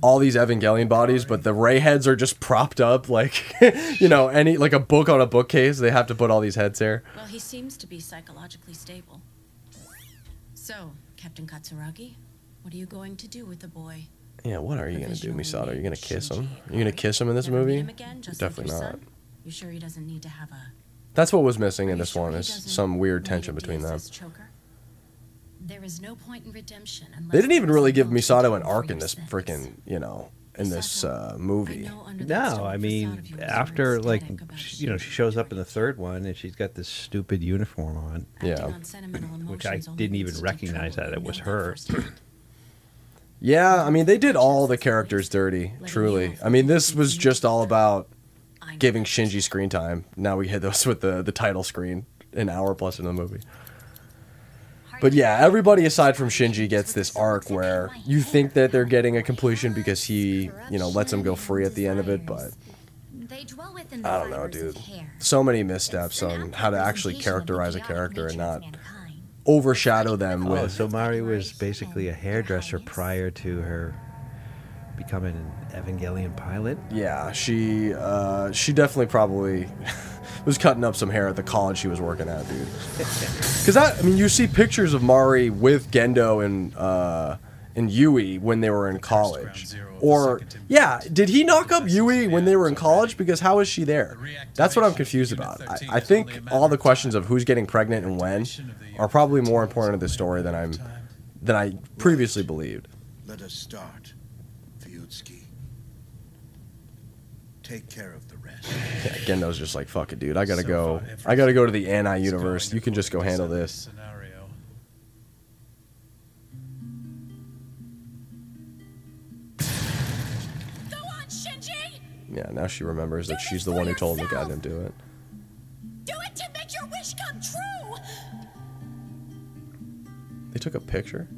all these Evangelion bodies, but the Rei heads are just propped up like you know any like a book on a bookcase. They have to put all these heads there. Well, he seems to be psychologically stable. So, Captain Katsuragi, what are you going to do with the boy? Yeah, what are you gonna do, Misato? Are you gonna kiss him? Are you gonna kiss him in this movie? Him again, just Definitely like your not. son? You sure he doesn't need to have a That's what was missing in this one is some weird tension between them. choker? There is no point in redemption They didn't even really give Misato an arc in this sins. freaking, you know, in this uh, movie. No, I mean, after like, she, you know, she shows up in the third one and she's got this stupid uniform on. Yeah. Which I didn't even recognize that it was her. Yeah, I mean, they did all the characters dirty, truly. I mean, this was just all about giving Shinji screen time. Now we hit those with the, the title screen, an hour plus in the movie. But yeah, everybody aside from Shinji gets this arc where you think that they're getting a completion because he, you know, lets them go free at the end of it, but They dwell within the I don't know, dude. So many missteps on how to actually characterize a character and not overshadow them Oh, with so Mari was basically a hairdresser prior to her becoming an Evangelion pilot. Yeah, she uh, she definitely probably was cutting up some hair at the college she was working at, dude. Because I, I mean, you see pictures of Mari with Gendo and uh, and Yui when they were in college, or yeah, did he knock up Yui when they were in college? Because how is she there? That's what I'm confused about. I, I think all the questions of who's getting pregnant and when are probably more important to the story than I'm than I previously believed. Let us start, Fuyutsuki. Take care of the rest. Yeah, Gendo's just like, fuck it, dude. I gotta go. I gotta go to the Anti universe. You can just go handle this. Yeah, now she remembers that she's the one who told him to goddamn do it. Do it to make your wish come true! They took a picture.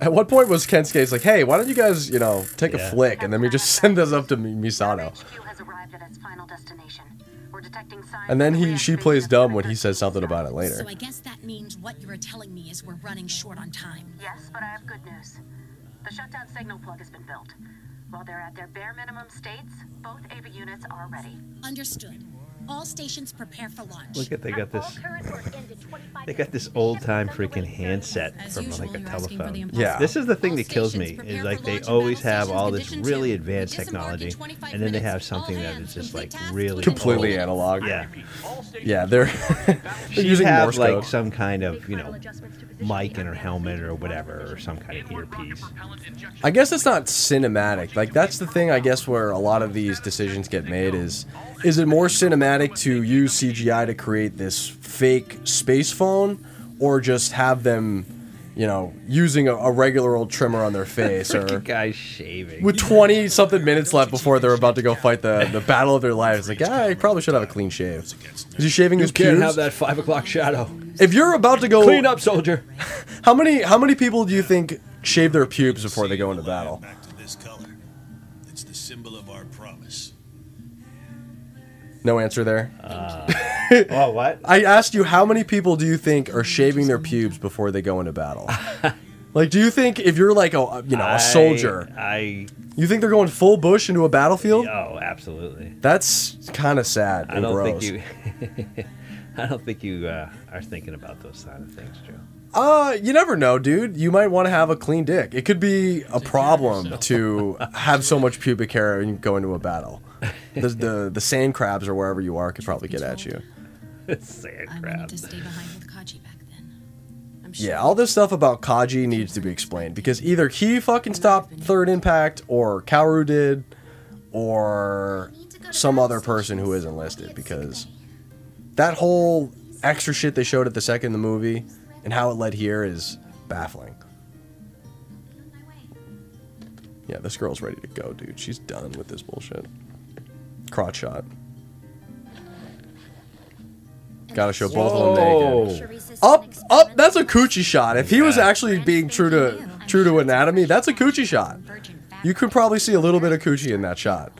At what point was Kensuke's like, hey, why don't you guys, you know, take a flick and then we just send this up to Mi- Misato? And then he she plays dumb when he says something about it later. So I guess that means what you are telling me is we're running short on time. Yes, but I have good news. The shutdown signal plug has been built. While they're at their bare minimum states, both Eva units are ready. Understood. All stations prepare for launch. Look at they got this. They got this old time freaking handset from like a telephone. Yeah. This is the thing that kills me is like they always have all this really advanced technology, and then they have something that is just like really Completely old. analog. Yeah. Yeah, they're, they're using have Morse like code. some kind of you know mic in her helmet or whatever, or some kind of earpiece. I guess it's not cinematic. Like that's the thing I guess where a lot of these decisions get made is is it more cinematic to use CGI to create this fake space phone or just have them, you know, using a, a regular old trimmer on their face or Freaking guy shaving. with 20 something minutes left before they're about to go fight the, the battle of their lives. It's like, yeah, I probably should have a clean shave. Is he shaving You his can't pubes? have that five o'clock shadow. If you're about to go Clean up, soldier. How many how many people do you think shave their pubes before they go into battle? This color. It's the symbol of our promise. No answer there. Uh, oh, what? I asked you how many people do you think are shaving their pubes before they go into battle? like, do you think if you're like a you know a soldier, I you think they're going full bush into a battlefield? oh, absolutely. That's kind of sad. I and don't gross. think you. I don't think you uh, are thinking about those kind of things, Joe. Uh, you never know, dude. You might want to have a clean dick. It could be a problem to have so much pubic hair and go into a battle. The, the the sand crabs or wherever you are could probably get at you. Sand I wanted to stay behind with Kaji back then. I'm sure Yeah, all this stuff about Kaji needs to be explained because either he fucking stopped Third Impact, or Kaoru did, or some other person who isn't listed. Because that whole extra shit they showed at the second in the movie and how it led here is baffling. Yeah, this girl's ready to go, dude. She's done with this bullshit. Crotch shot. Gotta show both of them naked. Up, up. That's a coochie shot. If he was actually being true to true to anatomy, that's a coochie shot. You could probably see a little bit of coochie in that shot.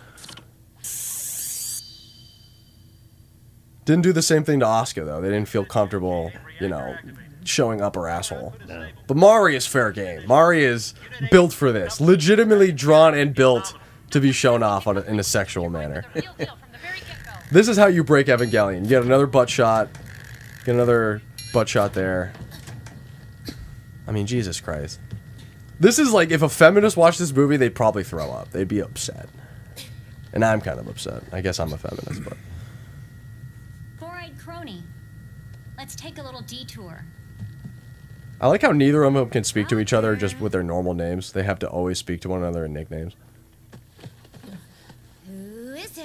Didn't do the same thing to Oscar though. They didn't feel comfortable, you know, showing up her asshole. But Mari is fair game. Mari is built for this, legitimately drawn and built to be shown off on a, in a sexual manner. this is how you break Evangelion. You get another butt shot, get another butt shot there. I mean, Jesus Christ. This is like if a feminist watched this movie, they'd probably throw up. They'd be upset. And I'm kind of upset. I guess I'm a feminist, but Four-eyed crony. Let's take a little detour. I like how neither of them can speak to each other just with their normal names. They have to always speak to one another in nicknames.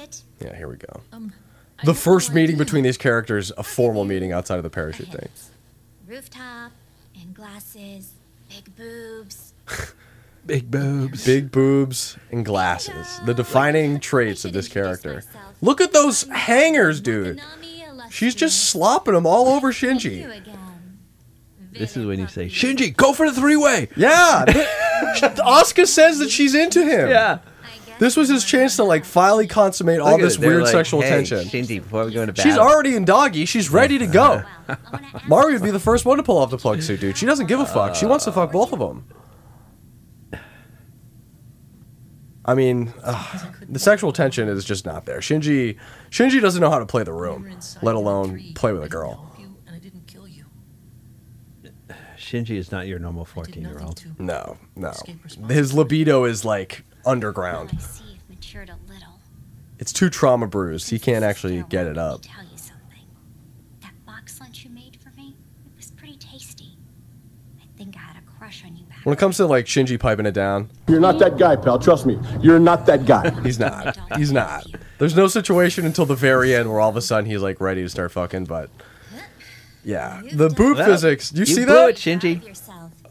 Who is it? Yeah, here we go. Um, The first meeting between these characters, a formal meeting outside of the parachute thing. Rooftop and glasses, big boobs. Big boobs. Big boobs and glasses. The defining traits of this character. Look at those hangers, dude. She's just slopping them all over Shinji. This is when you say, Shinji, go for the three way. Yeah. Asuka says that she's into him. Yeah. This was his chance to like finally consummate all this it, weird like, sexual "Hey, tension. Shinji, before we go into battle. She's already in doggy. She's ready to go. Mario would be the first one to pull off the plug suit, dude. She doesn't give a fuck. She wants to fuck both of them. I mean, ugh, the sexual tension is just not there. Shinji, Shinji doesn't know how to play the room, let alone play with a girl. And I didn't kill you. Shinji is not your normal 14 year old. No, no. His libido is like underground. I see you've matured a little. It's too trauma bruised. He can't actually get it up. Tell you something. That box lunch you made for me, it was pretty tasty. I think I had a crush on you back. When it comes to like Shinji piping it down, You're not that guy, pal. Trust me. You're not that guy. he's not. He's not. There's no situation until the very end where all of a sudden he's like ready to start fucking. But yeah, the boob Well, physics. You, you see blew that? it, Shinji.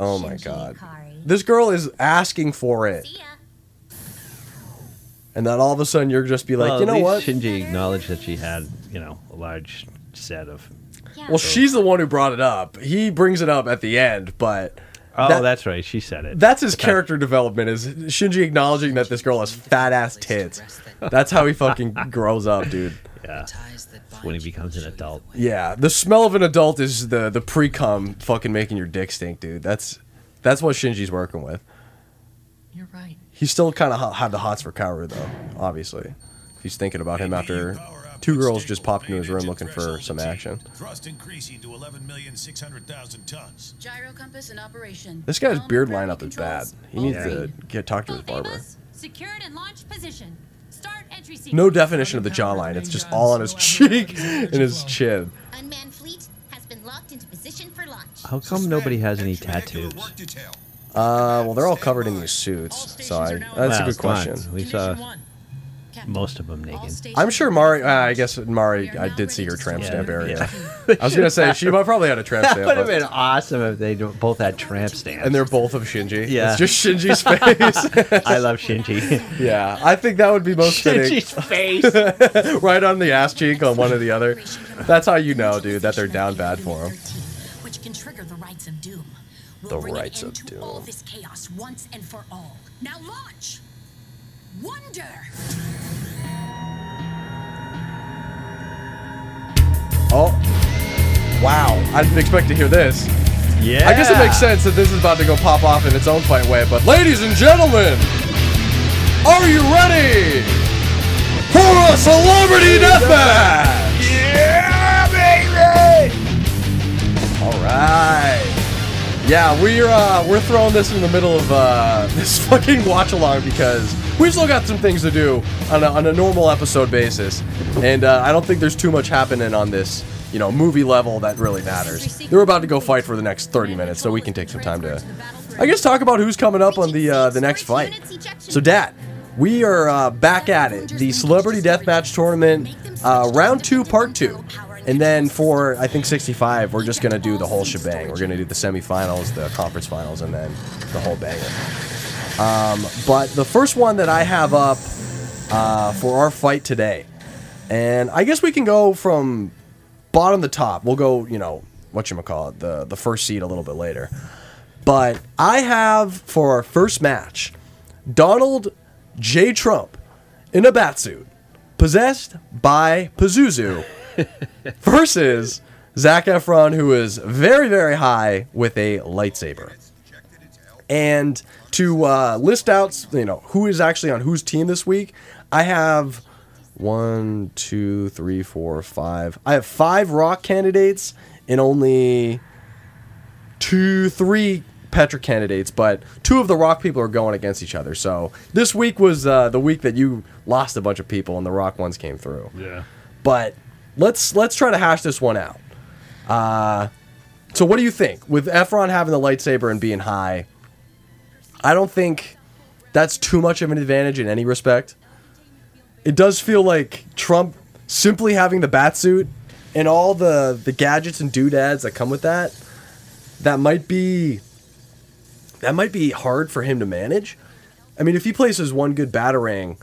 Oh my god. This girl is asking for it. And then all of a sudden you're just be like, Well, you know what? Shinji acknowledged that she had, you know, a large set of. Well, she's the one who brought it up. He brings it up at the end, but Oh, that- that's right. She said it. That's his Okay. character development is Shinji acknowledging that this girl has fat ass tits. That's how he fucking grows up, dude. Yeah. When he becomes an adult. Yeah, the smell of an adult is the the pre cum fucking making your dick stink, dude. That's that's what Shinji's working with. You're right. He's still kind of had the hots for Kaoru though, obviously. If he's thinking about him after two girls just popped into his room looking for some action. Thrust increasing to 11,600,000 tons. Gyro compass in operation. This guy's beard lineup is bad. He needs to get talk to his barber. Secured and launch position. Start entry sequence. No definition of the jawline. It's just all on his cheek and his chin. Unmanned fleet has been locked into position for launch. How come nobody has any tattoos? Uh, well, they're all covered in these suits, so I, that's a Well, good come on. question. We saw most of them naked. I'm sure Mari. Uh, I guess Mari. I did see her tramp Yeah. stamp area. Yeah. I was gonna say she probably had a tramp stamp. That stamp. would have but- been awesome if they do- both had tramp stamps. and they're both of Shinji. Yeah. it's just Shinji's face. I love Shinji. yeah, I think that would be most fitting. Shinji's face. right on the ass cheek on one or the other. That's how you know, dude, that they're down bad for him. The bring rights an of end to doom. all this chaos once and for all. Now launch! Wunder! Oh, wow! I didn't expect to hear this. Yeah. I guess it makes sense that this is about to go pop off in its own fight way. But ladies and gentlemen, are you ready for a celebrity deathmatch? Yeah, baby! All right. Yeah, we're uh, we're throwing this in the middle of uh, this fucking watch along because we've still got some things to do on a, on a normal episode basis, and uh, I don't think there's too much happening on this you know movie level that really matters. They're about to go fight for the next 30 minutes, so we can take some time to, I guess, talk about who's coming up on the uh, the next fight. So, Dad, we are uh, back at it. The Celebrity Deathmatch Tournament, uh, round two, part two. And then for, I think, 65, we're just to do the whole shebang. We're to do the semifinals, the conference finals, and then the whole banger. Um, but the first one that I have up uh, for our fight today, and I guess we can go from bottom to top. We'll go, you know, what you call it, the the first seed a little bit later. But I have for our first match, Donald J. Trump in a batsuit, possessed by Pazuzu, versus Zac Efron, who is very, very high with a lightsaber. And to uh, list out, you know, who is actually on whose team this week, I have one, two, three, four, five. I have five Rock candidates and only two, three Petra candidates, but two of the Rock people are going against each other. So this week was uh, the week that you lost a bunch of people and the Rock ones came through. Yeah. But let's let's try to hash this one out. Uh, so what do you think with Efron having the lightsaber and being high? I don't think that's too much of an advantage in any respect. It does feel like Trump simply having the bat suit and all the the gadgets and doodads that come with that. That might be that might be hard for him to manage. I mean, if he places one good batarang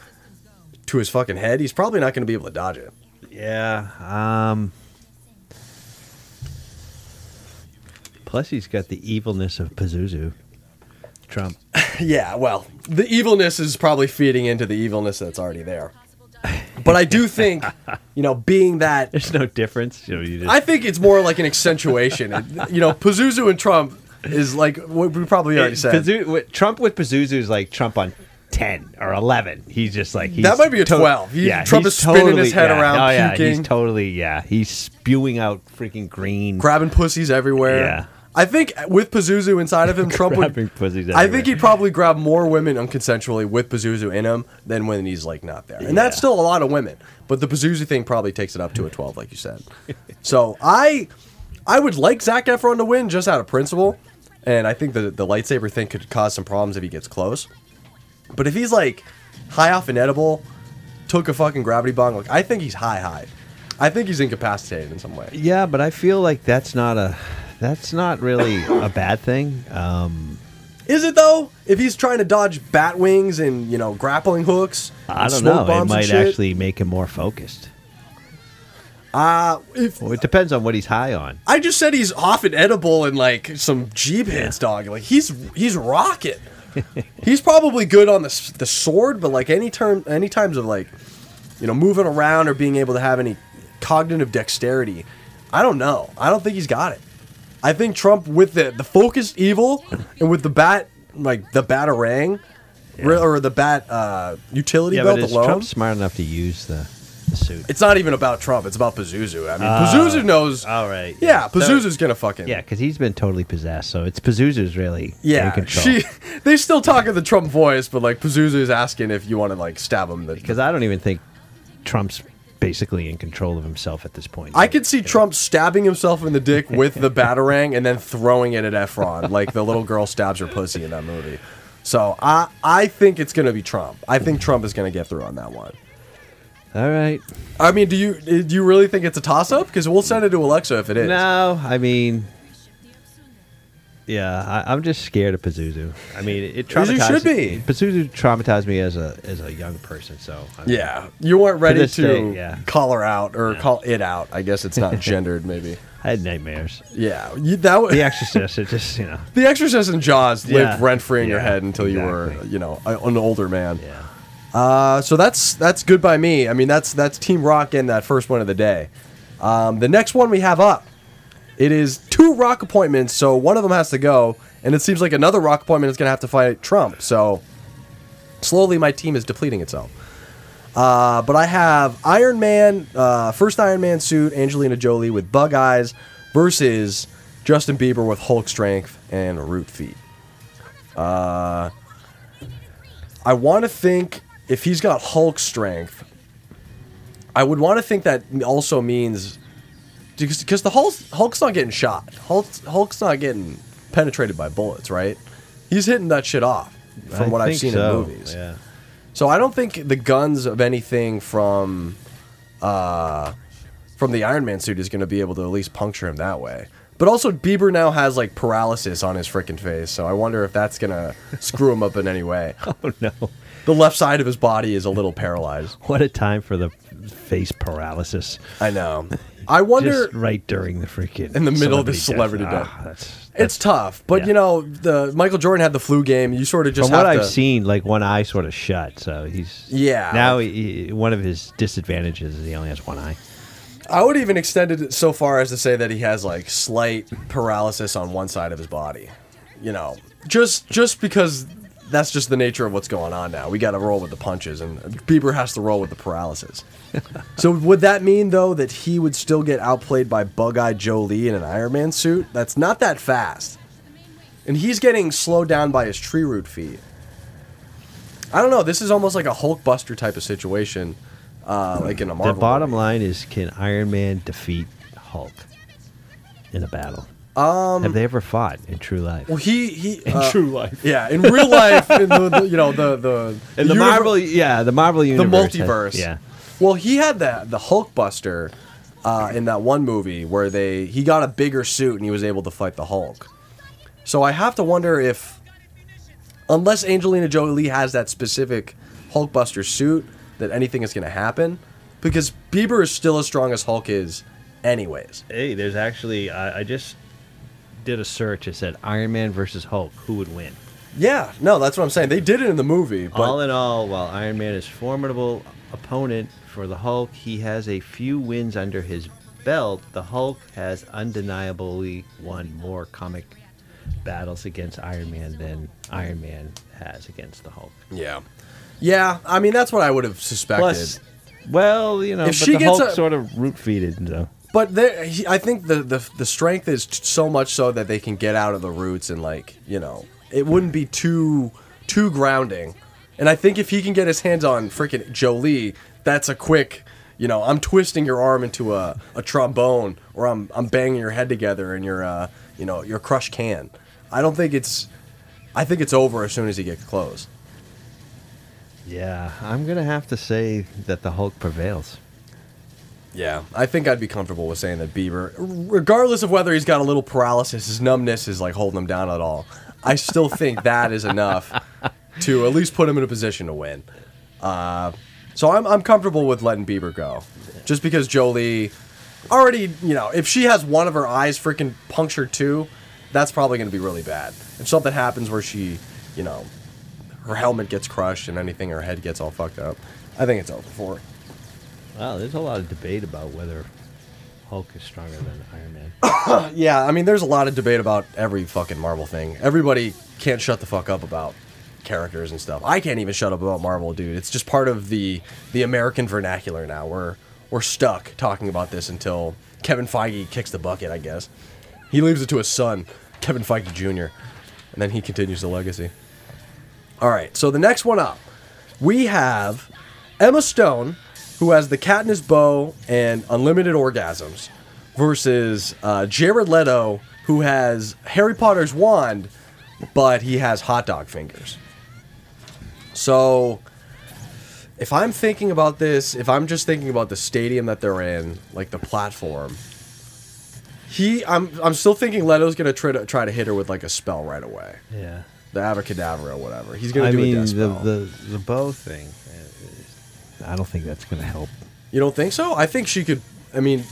to his fucking head, he's probably not going to be able to dodge it. Yeah. Um. Plus, he's got the evilness of Pazuzu. Trump. yeah, well, the evilness is probably feeding into the evilness that's already there. But I do think, you know, being that There's no difference. You know, you just, I think it's more like an accentuation. You know, Pazuzu and Trump is like what we probably already said. Pazu- with- Trump with Pazuzu is like Trump on ten or eleven. He's just like he's That might be a to- 12. He- yeah, Trump is spinning his head yeah, around, Oh yeah, he's totally yeah. He's spewing out freaking green. grabbing pussies everywhere. Yeah. I think with Pazuzu inside of him, Trump would. I think he'd probably grab more women unconsensually with Pazuzu in him than when he's like not there, and that's still a lot of women. But the Pazuzu thing probably takes it up to a twelve, like you said. so I, I would like Zac Efron to win just out of principle, and I think the the lightsaber thing could cause some problems if he gets close. But if he's like high off an edible, took a fucking gravity bong, like I think he's high high. I think he's incapacitated in some way. Yeah, but I feel like that's not a that's not really a bad thing. Um, Is it though? If he's trying to dodge bat wings and you know grappling hooks, I don't know. It might actually make him more focused. Uh, if Well, it depends on what he's high on. I just said he's off an edible and like some jeep hits, dog. Like he's he's rocking. he's probably good on the the sword, but like any term, any times of like, you know, moving around or being able to have any cognitive dexterity, I don't know. I don't think he's got it. I think Trump with the the focused evil and with the bat like the batarang, re- or the bat uh, utility Yeah, belt but is alone. Trump smart enough to use the, the suit? It's not even about Trump. It's about Pazuzu. I mean, Ah, Pazuzu knows. All right. Yeah, So- Pazuzu's gonna fucking. Yeah, because he's been totally possessed. So it's Pazuzu's really in Yeah, control. she. They still talk in the Trump voice, but like Pazuzu is asking if you want to like stab him. Because I don't even think Trump's basically in control of himself at this point. I could see Trump stabbing himself in the dick with the batarang and then throwing it at Efron, like the little girl stabs her pussy in that movie. So I I think it's gonna be Trump. I think Trump is gonna get through on that one. All right. I mean, do you eh, do you really think it's a toss up? Because we'll send it to Alexa if it is. No, I mean, yeah, I, I'm just scared of Pazuzu. I mean, it traumatized. should be. Pazuzu traumatized me as a as a young person. So I mean, Yeah, you weren't ready to day, yeah. call her out or call it out. I guess it's not gendered, maybe. I had nightmares. Yeah, you, that was The Exorcist. It just you know. The Exorcist and Jaws Yeah. lived rent free in your head until you were, you know, an older man. Yeah. Uh, so that's that's good by me. I mean, that's that's Team Rock in that first one of the day. Um, the next one we have up, it is two Rock appointments. So one of them has to go, and it seems like another Rock appointment is going to have to fight Trump. So slowly, my team is depleting itself. Uh, but I have Iron Man, uh, first Iron Man suit, Angelina Jolie with bug eyes versus Justin Bieber with Hulk strength and root feet. Uh, I want to think if he's got Hulk strength, I would want to think that also means because the Hulk's, Hulk's not getting shot. Hulk's, Hulk's not getting penetrated by bullets, right? He's hitting that shit off from I what I've seen so, in movies. Yeah. So I don't think the guns of anything from uh, from the Iron Man suit is going to be able to at least puncture him that way. But also Bieber now has like paralysis on his freaking face, so I wonder if that's going to screw him up in any way. Oh no. The left side of his body is a little paralyzed. What a time for the face paralysis. I know. I wonder Just right during the freaking in the middle of the celebrity death. Ah, that's, it's tough, but you know, the Michael Jordan had the flu game. You sort of just From what have I've seen, like one eye sort of shut, so he's Yeah. Now he, one of his disadvantages is he only has one eye. I would even extend it so far as to say that he has like slight paralysis on one side of his body. You know, just just because that's just the nature of what's going on now. We got to roll with the punches, and Bieber has to roll with the paralysis. so would that mean though that he would still get outplayed by Bug-Eyed Jolie in an Iron Man suit? That's not that fast, and he's getting slowed down by his tree root feet. I don't know. This is almost like a Hulkbuster type of situation, uh, like in a Marvel. the bottom line is, can Iron Man defeat Hulk in a battle? Um, Have they ever fought in true life? Well, he he In uh, true life. yeah, in real life, in the, the you know the the In the univer- Marvel, yeah, the Marvel the universe, has- multiverse. yeah. Well, he had that the Hulkbuster uh, in that one movie where they he got a bigger suit and he was able to fight the Hulk. So I have to wonder if, unless Angelina Jolie has that specific Hulkbuster suit, that anything is going to happen, because Bieber is still as strong as Hulk is, anyways. Hey, there's actually I, I just did a search that said Iron Man versus Hulk, who would win? Yeah, no, that's what I'm saying. They did it in the movie, but all in all, while Iron Man is formidable opponent for the Hulk, he has a few wins under his belt. The Hulk has undeniably won more comic battles against Iron Man than Iron Man has against the Hulk. yeah, yeah. I mean, that's what I would have suspected. Plus, well, you know, If but she the gets Hulk a- sort of root feeded, so. But there, he, I think the, the the strength is so much so that they can get out of the roots and like you know it wouldn't be too too grounding. And I think if he can get his hands on freaking Jolie, that's a quick, you know, I'm twisting your arm into a, a trombone or I'm I'm banging your head together in your uh you know your crushed can. I don't think it's. I think it's over as soon as he gets close. Yeah, I'm gonna have to say that the Hulk prevails. Yeah, I think I'd be comfortable with saying that Bieber, regardless of whether he's got a little paralysis, his numbness is like holding him down at all. I still think that is enough to at least put him in a position to win. Uh, so I'm, I'm comfortable with letting Bieber go. Just because Jolie already, you know, if she has one of her eyes freaking punctured too, that's probably going to be really bad. If something happens where she, you know, her helmet gets crushed and anything, her head gets all fucked up, I think it's over for her. Wow, there's a lot of debate about whether Hulk is stronger than Iron Man. yeah, I mean, there's a lot of debate about every fucking Marvel thing. Everybody can't shut the fuck up about characters and stuff. I can't even shut up about Marvel, dude. It's just part of the the American vernacular now. We're we're stuck talking about this until Kevin Feige kicks the bucket, I guess. He leaves it to his son, Kevin Feige Jr., and then he continues the legacy. All right, so the next one up, we have Emma Stone, who has the Katniss bow and unlimited orgasms, versus uh, Jared Leto, who has Harry Potter's wand, but he has hot dog fingers. So, if I'm thinking about this, if I'm just thinking about the stadium that they're in, like the platform, he, I'm, I'm still thinking Leto's gonna try to try to hit her with like a spell right away. Yeah. The Avacadabra or whatever. He's gonna I do mean, a death spell. the, the the bow thing. I don't think that's gonna help. You don't think so? I think she could. I mean,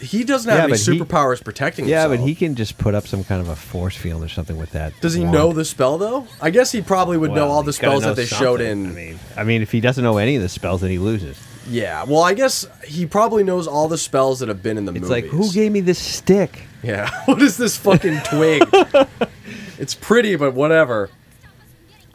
he doesn't have Yeah, any but he- superpowers protecting him. Yeah, himself. but he can just put up some kind of a force field or something with that. Does he wand. know the spell though? I guess he probably would know all the spells that they showed in. I mean, I mean, if he doesn't know any of the spells, then he loses. yeah. Well, I guess he probably knows all the spells that have been in the It's movies. like, who gave me this stick? Yeah. what is this fucking twig? it's pretty, but whatever.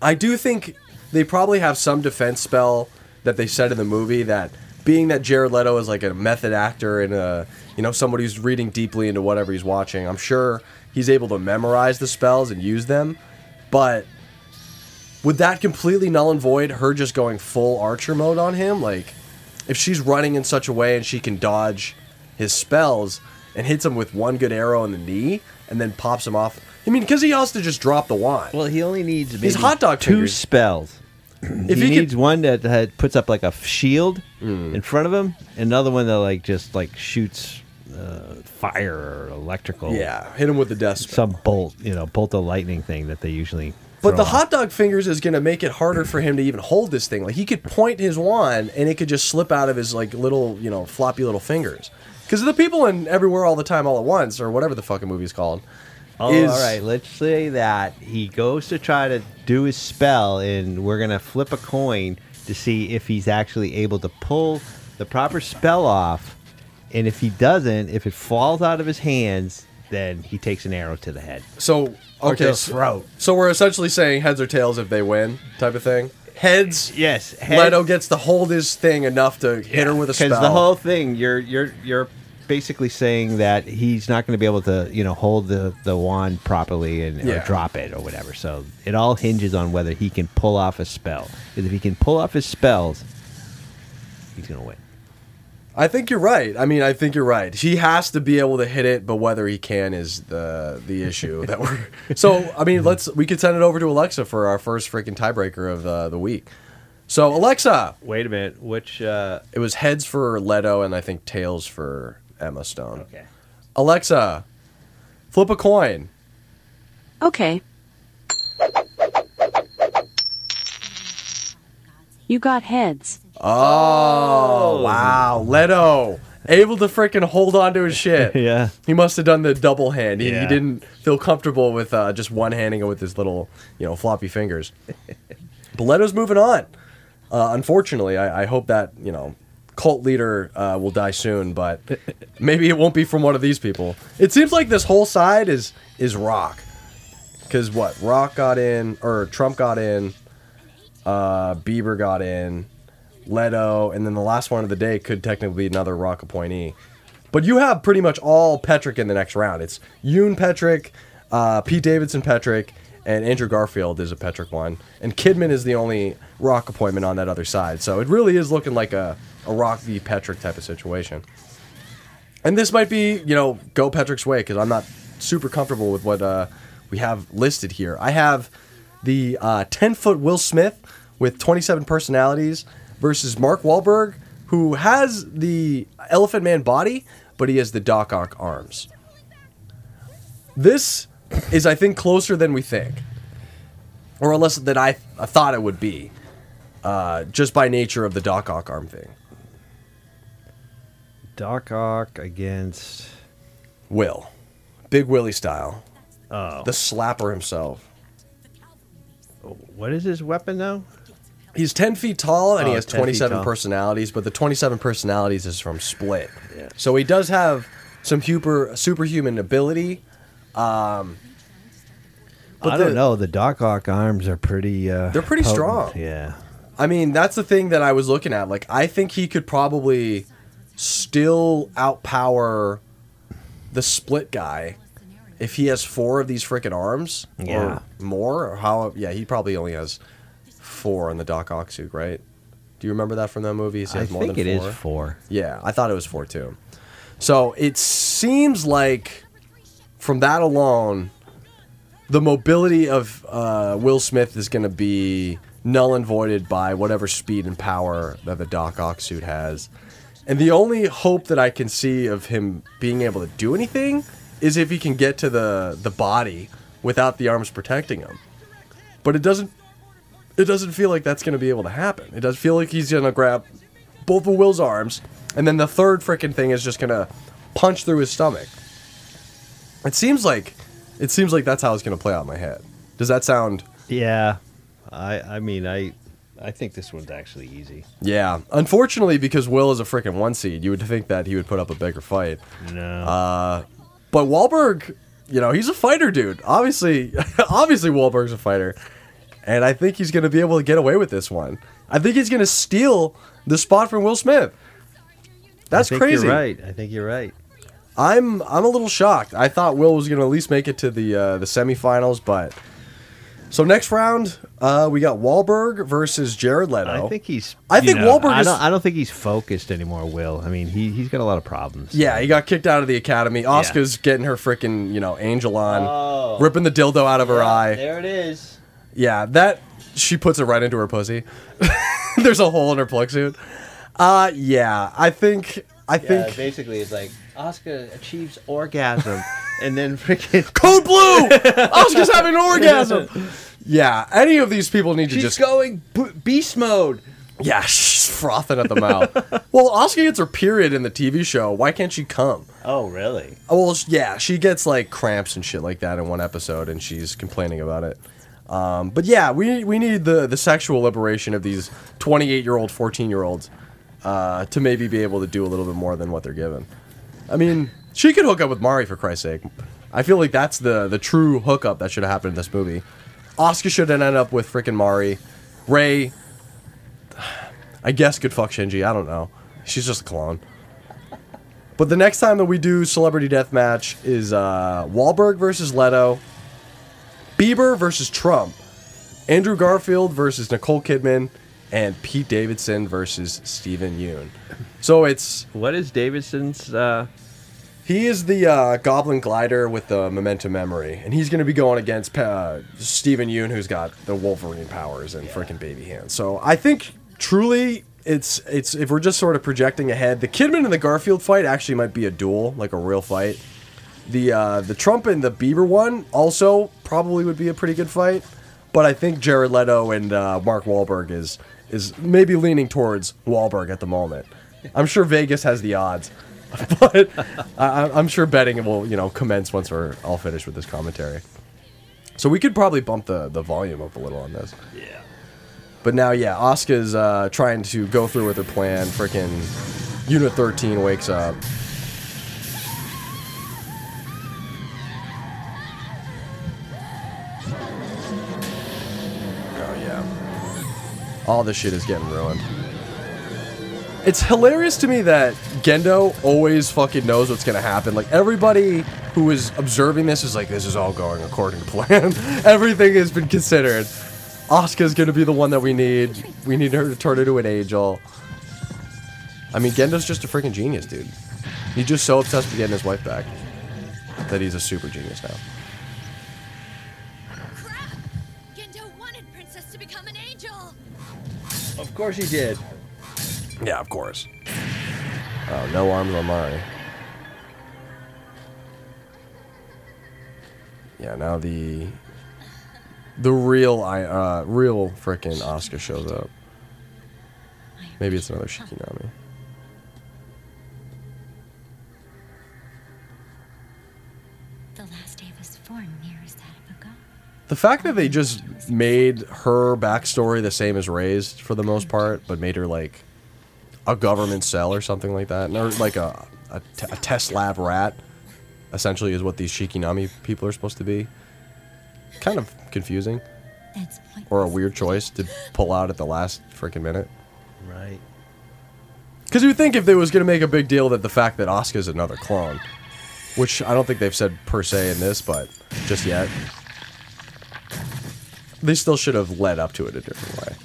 I do think they probably have some defense spell that they said in the movie that being that Jared Leto is like a method actor and a you know somebody who's reading deeply into whatever he's watching, I'm sure he's able to memorize the spells and use them. But would that completely null and void her just going full archer mode on him? Like if she's running in such a way and she can dodge his spells and hits him with one good arrow in the knee and then pops him off. I mean, because he has to just drop the wand. Well, he only needs maybe His hot dog two fingers. spells. If he, he could- needs one that, that puts up like a shield in front of him, another one that like just like shoots uh, fire or electrical. Yeah, hit him with the death spell. Some bolt, you know, bolt of lightning thing that they usually. But the off. hot dog fingers is going to make it harder for him to even hold this thing. Like he could point his wand and it could just slip out of his like little, you know, floppy little fingers. Because the people in everywhere all the time all at once or whatever the fucking movie's called. Oh, is- all right. Let's say that he goes to try to do his spell, and we're gonna flip a coin to see if he's actually able to pull the proper spell off. And if he doesn't, if it falls out of his hands, then he takes an arrow to the head. So okay, to throat. so we're essentially saying heads or tails if they win, type of thing. Heads. Yes. head- Leto gets to hold his thing enough to hit her with a spell. Because the whole thing, you're you're you're basically saying that he's not going to be able to, you know, hold the the wand properly and Yeah. or drop it or whatever. So it all hinges on whether he can pull off a spell. Because if he can pull off his spells, he's going to win. I think you're right. I mean, I think you're right. He has to be able to hit it, but whether he can is the the issue that we're. So I mean, let's we could send it over to Alexa for our first freaking tiebreaker of uh, the week. So Alexa, Wait a minute. Which uh it was heads for Leto and I think tails for Emma Stone. Okay. Alexa, flip a coin. Okay. You got heads. Oh, wow, Leto. able to freaking hold on to his shit. Yeah. He must have done the double hand. He, he Yeah. didn't feel comfortable with uh, just one handing it with his little, you know, floppy fingers. but Leto's moving on. Uh, unfortunately, I, I hope that you know cult leader uh, will die soon, but maybe it won't be from one of these people. It seems like this whole side is is Rock, because what Rock got in or Trump got in, uh, Bieber got in, Leto, and then the last one of the day could technically be another Rock appointee. But you have pretty much all Petrick in the next round. It's Yeun Petrick, uh, Pete Davidson Petrick, and Andrew Garfield is a Petrick one. And Kidman is the only Rock appointment on that other side. So it really is looking like a, a Rock v. Petrick type of situation. And this might be, you know, go Petrick's way because I'm not super comfortable with what uh, we have listed here. I have the 10 foot Will Smith with 27 personalities versus Mark Wahlberg, who has the Elephant Man body, but he has the Doc Ock arms. This is, I think, closer than we think, or unless than I, I thought it would be, uh, just by nature of the Doc Ock arm thing. Doc Ock against Will, Big Willie style. Oh, the slapper himself. What is his weapon now? He's 10 feet tall and he Oh, has 27 personalities, but the 27 personalities is from Split. So he does have some super, superhuman ability. Um, but I don't know. The Doc Ock arms are pretty. Uh, They're pretty potent. strong. Yeah. I mean, that's the thing that I was looking at. Like, I think he could probably still outpower the split guy if he has four of these freaking arms Yeah. or more. Or how? Yeah, he probably only has four in the Doc Ock suit, right? Do you remember that from that movie? He I has more think than it is four? four. Yeah, I thought it was four too. So it seems like from that alone, the mobility of uh, Will Smith is going to be null and voided by whatever speed and power that the Doc Ock suit has. And the only hope that I can see of him being able to do anything is if he can get to the the body without the arms protecting him. But it doesn't it doesn't feel like that's going to be able to happen. It does feel like he's going to grab both of Will's arms and then the third freaking thing is just going to punch through his stomach. It seems like it seems like that's how it's going to play out in my head. Does that sound Yeah. I. I mean, I. I think this one's actually easy. Yeah. Unfortunately, because Will is a freaking one seed, you would think that he would put up a bigger fight. No. Uh, but Wahlberg, you know, he's a fighter, dude. Obviously, obviously Wahlberg's a fighter, and I think he's going to be able to get away with this one. I think he's going to steal the spot from Will Smith. That's I think crazy. You're right. I think you're right. I'm I'm a little shocked. I thought Will was going to at least make it to the uh, the semifinals, but so next round uh, we got Wahlberg versus Jared Leto. I think he's. I think know, Wahlberg I is- don't, I don't think he's focused anymore. Will. I mean, he he's got a lot of problems. Yeah, he got kicked out of the academy. Asuka's getting her freaking, you know, angel on, Oh. ripping the dildo out of her eye. There it is. Yeah, that she puts it right into her pussy. There's a hole in her plug suit. Uh yeah, I think I Yeah, think basically, it's like Asuka achieves orgasm, and then freaking Code Blue. Asuka's having an orgasm. Yeah, any of these people need to just going b- beast mode. Yeah, she's frothing at the mouth. well, Asuka gets her period in the TV show. Why can't she come? Oh, really? Oh, well, yeah, she gets like cramps and shit like that in one episode, and she's complaining about it. Um, but yeah, we we need the the sexual liberation of these 28 year old, 14 year olds uh, to maybe be able to do a little bit more than what they're given. I mean, she could hook up with Mari for Christ's sake. I feel like that's the the true hookup that should have happened in this movie. Asuka should have ended up with freaking Mari. Rei, I guess could fuck Shinji. I don't know. She's just a clone. But the next time that we do celebrity deathmatch is uh, Wahlberg versus Leto, Bieber versus Trump, Andrew Garfield versus Nicole Kidman, and Pete Davidson versus Steven Yeun. So it's What is Davidson's? Uh, he is the uh, Goblin Glider with the Memento Memory, and he's going to be going against uh, Steven Yeun, who's got the Wolverine powers and freaking baby hands. So I think truly, it's it's if we're just sort of projecting ahead, the Kidman and the Garfield fight actually might be a duel, like a real fight. The uh, the Trump and the Bieber one also probably would be a pretty good fight, but I think Jared Leto and uh, Mark Wahlberg is is maybe leaning towards Wahlberg at the moment. I'm sure Vegas has the odds. but I, I'm sure betting will you know commence once we're all finished with this commentary. So we could probably bump the the volume up a little on this. Yeah. But now, yeah, Asuka's uh, trying to go through with her plan. Freaking Unit 13 wakes up. All this shit is getting ruined. It's hilarious to me that Gendo always fucking knows what's gonna happen. Like, everybody who is observing this is like, this is all going according to plan. Everything has been considered. Asuka's gonna be the one that we need. We need her to turn into an angel. I mean, Gendo's just a freaking genius, dude. He's just so obsessed with getting his wife back that he's a super genius now. Of course he did. Yeah, of course. Oh, no arms on Mari. Yeah, now the the real I uh real frickin' Asuka shows up. Maybe it's another Shikinami. The last Eva's form mirrors that of a god. The fact that they just made her backstory the same as Rei's for the most part, but made her like a government cell or something like that, or like a, a, t- a test lab rat, essentially is what these Shikinami people are supposed to be. Kind of confusing. Or a weird choice to pull out at the last freaking minute. Right. Because you would think if they was going to make a big deal that the fact that Asuka's another clone, which I don't think they've said per se in this, but just yet, they still should have led up to it a different way.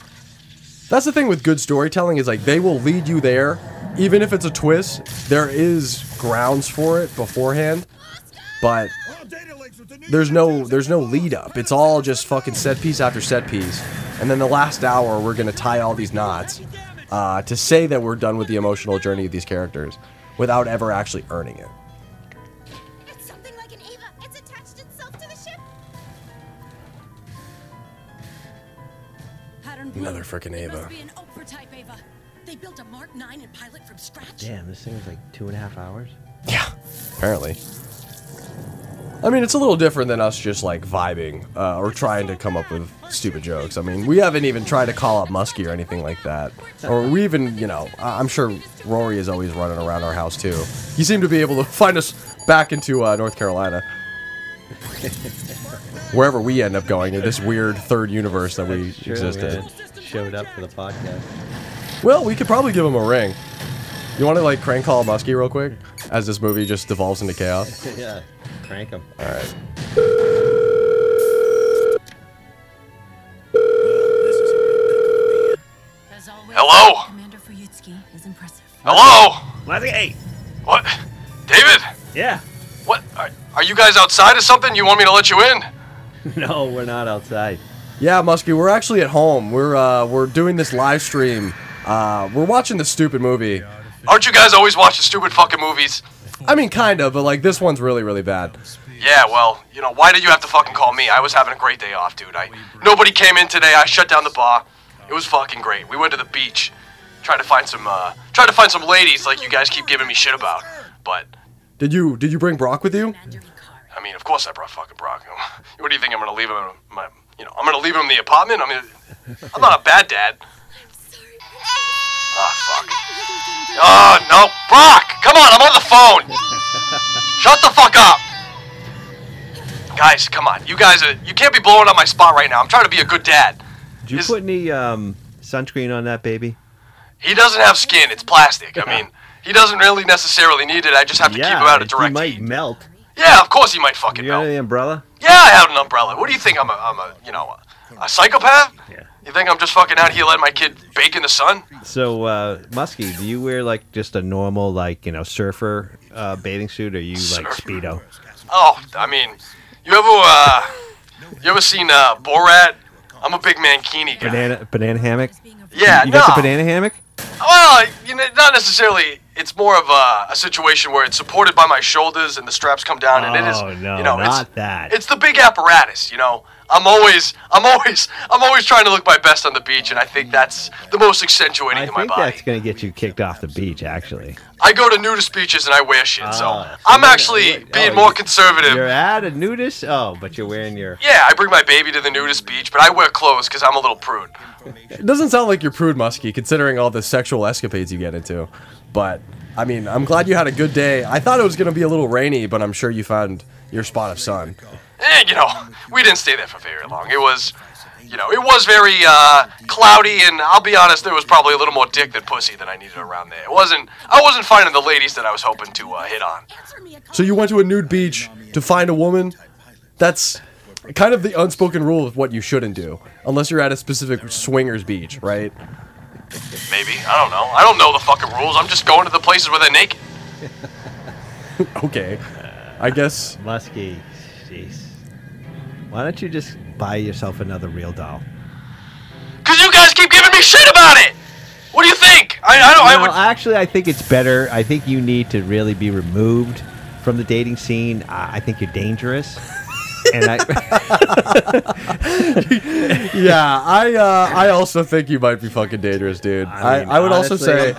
That's the thing with good storytelling is like they will lead you there, even if it's a twist. There is grounds for it beforehand, but there's no there's no lead up. It's all just fucking set piece after set piece, and then the last hour we're gonna tie all these knots uh, to say that we're done with the emotional journey of these characters without ever actually earning it. Pattern Another freaking Eva. must be an Oprah type Eva. They built a Mark 9 and pilot from scratch. Damn, this thing was like two and a half hours. Yeah, apparently. I mean, it's a little different than us just like vibing uh, or trying to come up with stupid jokes. I mean, we haven't even tried to call up Muskie or anything like that. Or we even, you know, I- I'm sure Rory is always running around our house too. He seemed to be able to find us back into uh, North Carolina. Wherever we end up going in this weird third universe that we Sure, exist in. Showed up for the podcast. Well, we could probably give him a ring. You want to like crank call Muskie real quick as this movie just devolves into chaos? yeah, crank him. All right. As always, Hello? Commander Fuyutsuki is impressive. Hello? Hey. What? David? Yeah. What? Are, are you guys outside or something? You want me to let you in? no, we're not outside. Yeah, Muskie, we're actually at home. We're uh, we're doing this live stream. Uh, we're watching this stupid movie. Aren't you guys always watching stupid fucking movies? I mean, kind of, but like this one's really, really bad. Yeah, well, you know, why did you have to fucking call me? I was having a great day off, dude. I nobody came in today. I shut down the bar. It was fucking great. We went to the beach, tried to find some uh tried to find some ladies like you guys keep giving me shit about. But Did you did you bring Brock with you? I mean, of course I brought fucking Brock. What do you think I'm gonna leave him in my you know, I'm gonna leave him in the apartment? I mean I'm not a bad dad. I'm sorry, bro. Ah, fuck. Oh, no. Brock! Come on, I'm on the phone! Shut the fuck up! Guys, come on. You guys are. You can't be blowing up my spot right now. I'm trying to be a good dad. Did you put any um, sunscreen on that baby? He doesn't have skin, it's plastic. I mean, he doesn't really necessarily need it. I just have to keep him out of direct he might heat. melt. Yeah, of course he might fucking You got melt. any umbrella? Yeah, I have an umbrella. What do you think? I'm a, I'm a you know, a, a psychopath? Yeah. You think I'm just fucking out here letting my kid bake in the sun? So, uh, Muskie, do you wear like just a normal, like you know, surfer uh, bathing suit, or you like speedo? Oh, I mean, you ever, uh, you ever seen uh, Borat? I'm a big mankini guy. Banana banana hammock? Yeah, you got the banana hammock? Well, you know, not necessarily. It's more of a, a situation where it's supported by my shoulders and the straps come down, and it is, Oh, no, you know, not it's, that. It's the big apparatus, you know. I'm always, I'm always, I'm always trying to look my best on the beach, and I think that's the most accentuating I to my think body. that's going to get you kicked off the beach, actually. I go to nudist beaches and I wear shit, so Ah, I'm you're- actually oh, being more conservative. You're at a nudist? Oh, but you're wearing your. Yeah, I bring my baby to the nudist beach, but I wear clothes because I'm a little prude. It doesn't sound like you're prude, Muskie, considering all the sexual escapades you get into. But I mean, I'm glad you had a good day. I thought it was gonna be a little rainy, but I'm sure you found your spot of sun. And you know, we didn't stay there for very long. It was, you know, it was very uh, cloudy, and I'll be honest, there was probably a little more dick than pussy than I needed around there. It wasn't, I wasn't finding the ladies that I was hoping to uh, hit on. So you went to a nude beach to find a woman? That's kind of the unspoken rule of what you shouldn't do, unless you're at a specific swingers beach, right? Maybe I don't know. I don't know the fucking rules. I'm just going to the places where they're naked. okay. I guess. Muskie, jeez. Why don't you just buy yourself another real doll? Cause you guys keep giving me shit about it. What do you think? I, I don't. You I know, would. actually, I think it's better. I think you need to really be removed from the dating scene. I, I think you're dangerous. And I, yeah, I uh, I also think you might be fucking dangerous, dude. I, mean, I, would also say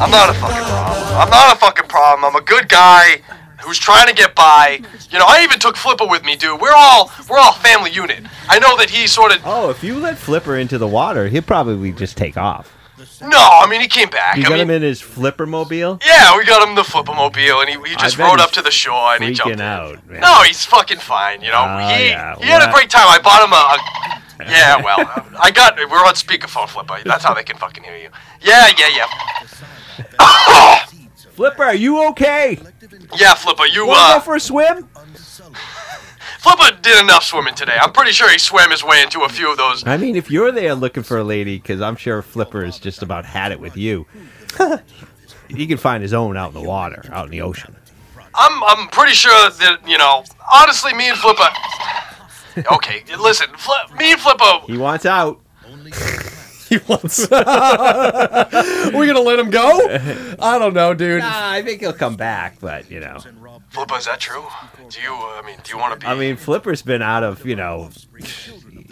I'm not a fucking problem. I'm not a fucking problem. I'm a good guy who's trying to get by. You know, I even took Flipper with me, dude. We're all we're all family unit. I know that he sort of. oh, if you let Flipper into the water, he'll probably just take off. No, I mean he came back. You I got mean, him in his Flipper mobile. yeah, we got him the flipper mobile, and he, he just rode up to the shore and he jumped. Out. Man. No, he's fucking fine. You know, Oh, he yeah. he had a great time. I bought him a. a yeah, well, I got. We're on speakerphone, Flipper. That's how they can fucking hear you. Yeah, yeah, yeah. Flipper, are you okay? Yeah, Flipper, you Wanna uh, go for a swim? Flipper did enough swimming today. I'm pretty sure he swam his way into a few of those. I mean, if you're there looking for a lady, because I'm sure Flipper has just about had it with you, he can find his own out in the water, out in the ocean. I'm I'm pretty sure that you know. Honestly, me and Flipper. Okay, listen, Fli- me and Flipper. He wants out. He wants. We're gonna let him go? I don't know, dude. Nah, I think he'll come back, but you know. Flipper, is that true? Do you? Uh, I mean, do you want to be? I mean, Flipper's been out of, you know,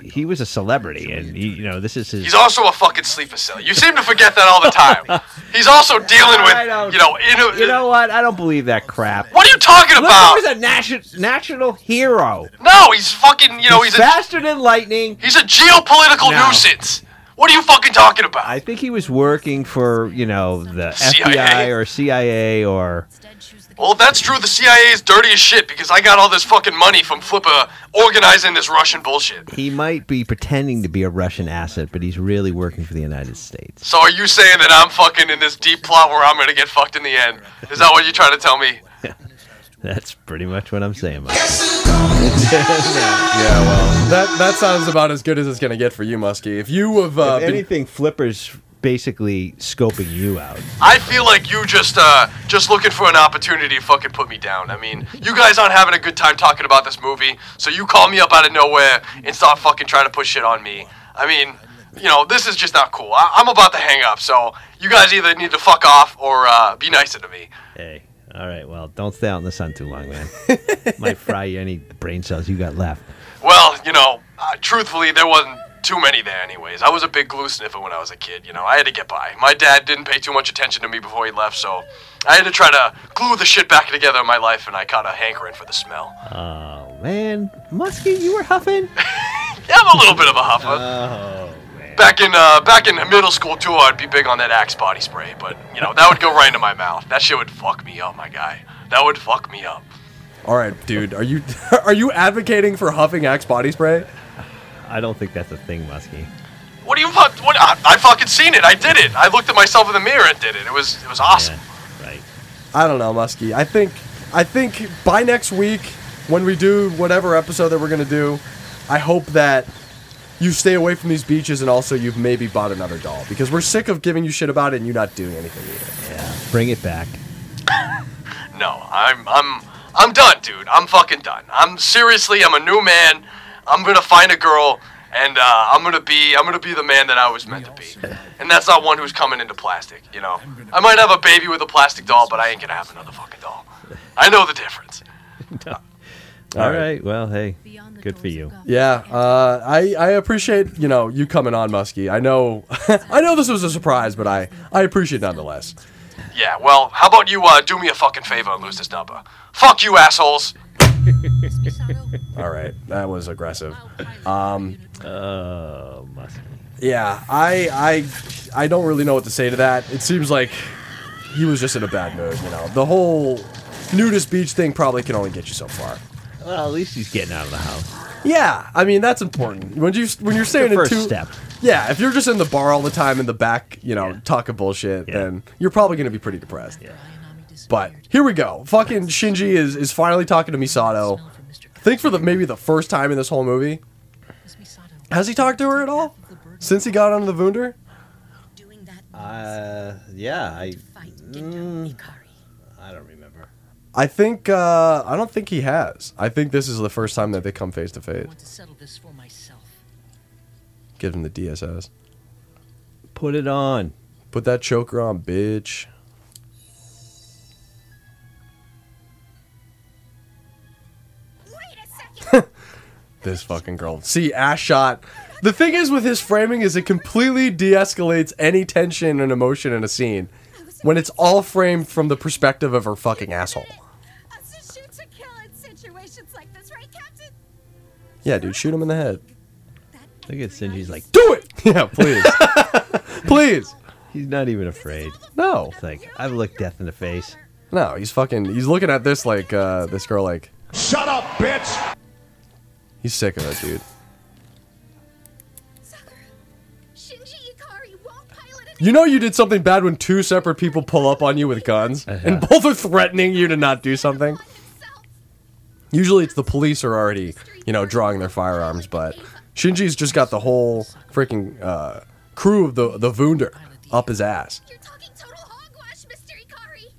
he was a celebrity, and he, you know, this is his. He's also a fucking sleeper cell. You seem to forget that all the time. He's also dealing with, I don't- you know, in you know what? I don't believe that crap. What are you talking about? Flipper was a national national hero. No, he's fucking. You know, he's, he's a faster than lightning. he's a geopolitical No. nuisance. What are you fucking talking about? I think he was working for, you know, the CIA? FBI or CIA or. Well, if that's true, the CIA is dirty as shit because I got all this fucking money from Flipper organizing this Russian bullshit. He might be pretending to be a Russian asset, but he's really working for the United States. So are you saying that I'm fucking in this deep plot where I'm gonna get fucked in the end? Is that what you're trying to tell me? That's pretty much what I'm saying. Mike. Yeah, well, that that sounds about as good as it's gonna get for you, Muskie. If you have uh, if been anything, Flipper's basically scoping you out. I feel like you just uh just looking for an opportunity to fucking put me down. I mean, you guys aren't having a good time talking about this movie, so you call me up out of nowhere and start fucking trying to push shit on me. I mean, you know, this is just not cool. I- I'm about to hang up, so you guys either need to fuck off or uh, be nicer to me. Hey, all right, well, don't stay out in the sun too long, man. Might fry you any brain cells you got left. Well, you know, uh, truthfully, there wasn't too many there, anyways. I was a big glue sniffer when I was a kid. You know, I had to get by. My dad didn't pay too much attention to me before he left, so I had to try to glue the shit back together in my life, and I caught a hankering for the smell. Oh man, Muskie, you were huffing. Yeah, I'm a little bit of a huffer. Oh Back in uh, back in middle school too, I'd be big on that Axe body spray, but you know that would go right into my mouth. That shit would fuck me up, my guy. That would fuck me up. all right, dude. Are you are you advocating for huffing Axe body spray? I don't think that's a thing, Muskie. What do you fuck? What? I, I fucking seen it. I did it. I looked at myself in the mirror and did it. It was it was awesome. Right. I don't know, Muskie. I think I think by next week when we do whatever episode that we're gonna do, I hope that you stay away from these beaches and also you've maybe bought another doll because we're sick of giving you shit about it and you're not doing anything either. Yeah, bring it back. No, I'm I'm I'm done, dude. I'm fucking done. I'm seriously. I'm a new man. I'm gonna find a girl, and uh, I'm gonna be I'm gonna be the man that I was meant to be. And that's not one who's coming into plastic. You know, I might have a baby with a plastic doll, but I ain't gonna have another fucking doll. I know the difference. All right. Well, hey, good for you. Yeah, uh, I I appreciate you know you coming on, Muskie. I know I know this was a surprise, but I I appreciate it nonetheless. Yeah, well, how about you uh, do me a fucking favor and lose this number? Fuck you, assholes! All right, that was aggressive. Um, oh, yeah, I I I don't really know what to say to that. It seems like he was just in a bad mood. You know, the whole nudist beach thing probably can only get you so far. Well, at least he's getting out of the house. Yeah, I mean that's important. When you when you're staying the in first two, step. Yeah, if you're just in the bar all the time in the back, you know, talking bullshit, then you're probably gonna be pretty depressed. Yeah. But here we go. Fucking Shinji is is finally talking to Misato. I think for the maybe the first time in this whole movie. Has he talked to her at all since he got onto the Wunder? Uh, yeah, I. Mm, I don't remember. I think uh, I don't think he has. I think this is the first time that they come face to face. to settle this for myself. Give him the DSS. Put it on. Put that choker on, bitch. this fucking girl. See, ass shot. The thing is with his framing is it completely de-escalates any tension and emotion in a scene when it's all framed from the perspective of her fucking asshole. Yeah, dude, shoot him in the head. Look at Shinji's like, do it. Yeah, please, please. He's not even afraid. No, It's like I've looked death in the face. no, he's fucking. He's looking at this like uh, this girl like. Shut up, bitch! He's sick of it, dude. You know you did something bad when two separate people pull up on you with guns, and both are threatening you to not do something. Usually it's the police are already, you know, drawing their firearms, but Shinji's just got the whole freaking uh, crew of the the Wunder up his ass. You're talking total hogwash, Mr. Ikari.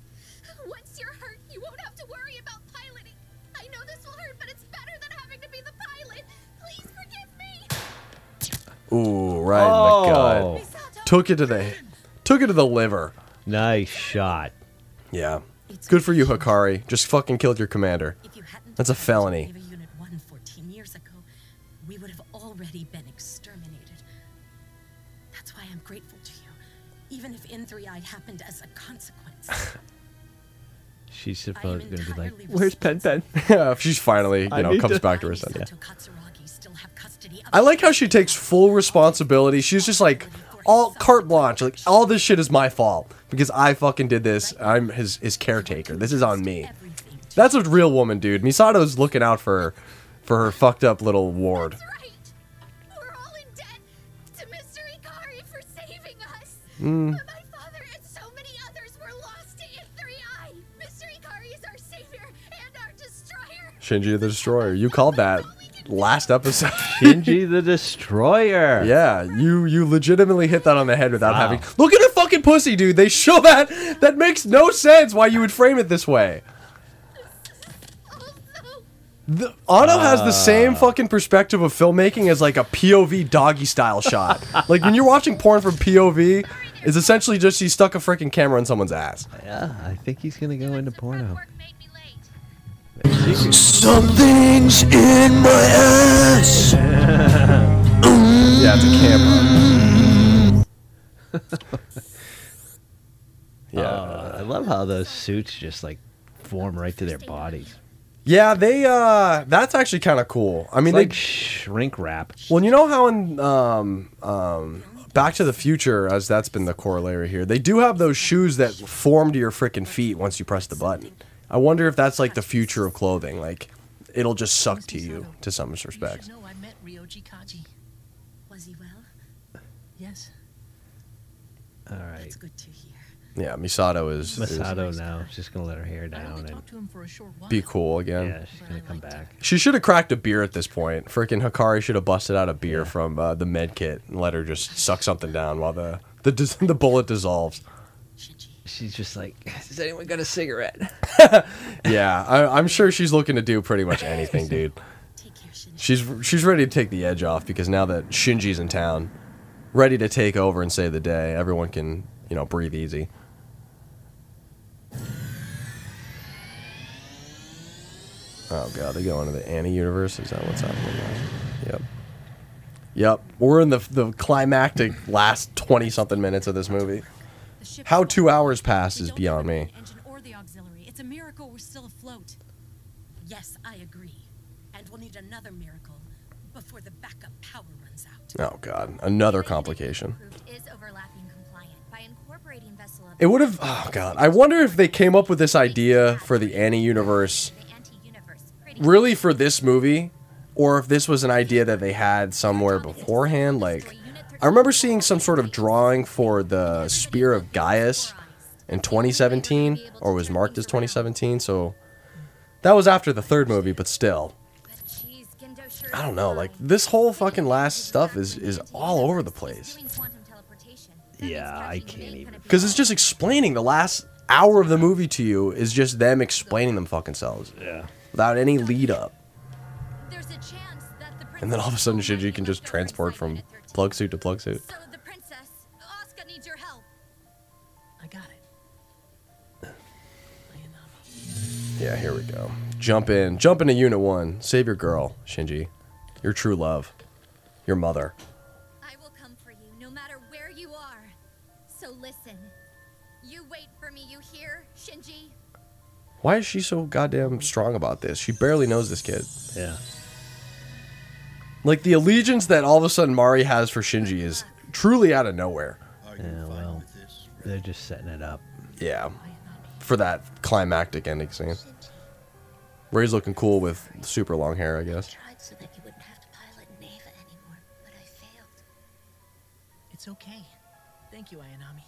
Once you're hurt, you won't have to worry about piloting. I know this will hurt, but it's better than having to be the pilot. Please forgive me. Ooh, right in Oh. the gut. Took it to the took it to the liver. Nice shot. Yeah. Good for you, Hikari. Just fucking killed your commander. That's a felony. Unit 1 14 years ago, we would have already been exterminated. That's why I'm grateful to you, even if N3I happened as a consequence. She's supposed to be like, "Where's Pen Pen?" Yeah, oh, she's finally, you I know, comes to- back to her senses. I like how she takes full responsibility. She's just like all carte blanche. Like all this shit is my fault because I fucking did this. I'm his his caretaker. This is on me. That's a real woman, dude. Misato's looking out for her, for her fucked up little ward. We're all in debt to Mr. Ikari for saving us. Mm. But my father and so many others were lost to N3I. Mr. Ikari is our savior and our destroyer. Shinji the Destroyer. You called that last episode. Shinji the Destroyer. Yeah, you you legitimately hit that on the head without Wow. having. Look at her fucking pussy, dude. They show that. That makes no sense. Why you would frame it this way? The, Anno has the same fucking perspective of filmmaking as like a POV doggy style shot. like when you're watching porn from POV, it's essentially just he stuck a freaking camera in someone's ass. Yeah, I think he's gonna go into porno. Something's in my ass. yeah, it's a camera. yeah, Uh, I love how those suits just like form right to their bodies. Yeah, they uh that's actually kind of cool. I mean, like they shrink wrap. Well, you know how in um um Back to the Future, as that's been the corollary here, they do have those shoes that form to your freaking feet once you press the button. I wonder if that's like the future of clothing. Like, it'll just suck to you to some respects. No, I met Ryoji Kaji. Was he well? Yes. All right. That's good to hear. Yeah, Misato is, is now is just gonna let her hair down and to him for a short while. be cool again. yeah, she's gonna come back. She should have cracked a beer at this point. Freaking Hikari should have busted out a beer from uh, the med kit and let her just suck something down while the the, dis- the bullet dissolves. She's just like, has anyone got a cigarette? Yeah, I, I'm sure she's looking to do pretty much anything, dude. She's she's ready to take the edge off because now that Shinji's in town, ready to take over and save the day, everyone can you know breathe easy. Oh god, they go into the Anti universe. Is that what's happening now? Yep. Yep. We're in the the climactic last twenty something minutes of this movie. How two hours pass is beyond me. engine or the auxiliary. It's a miracle we're still afloat. Yes, I agree. And we'll need another miracle before the backup power runs out. Oh god, another complication. It would have. Oh god, I wonder if they came up with this idea for the Anti universe, really for this movie, or if this was an idea that they had somewhere beforehand. Like, I remember seeing some sort of drawing for the Spear of Cassius in 2017, or was marked as 2017. So that was after the third movie, but still. I don't know. Like this whole fucking last stuff is is all over the place. Yeah, I can't even. Because it's just explaining the last hour of the movie to you is just them explaining them fucking selves. Yeah. Without any lead up. And then all of a sudden Shinji can just transport from plug suit to plug suit. the princess, Asuka needs your help. I got it. Yeah, here we go. Jump in. Jump into Unit 1. Save your girl, Shinji. Your true love. Your mother. Why is she so goddamn strong about this? She barely knows this kid. Yeah. Like the allegiance that all of a sudden Mari has for Shinji is truly out of nowhere. Yeah, well, they're just setting it up. Yeah. For that climactic ending scene. Where he's looking cool with super long hair, I guess. So that you wouldn't have to pilot Neva anymore, but I failed. It's okay. Thank you, Ayanami.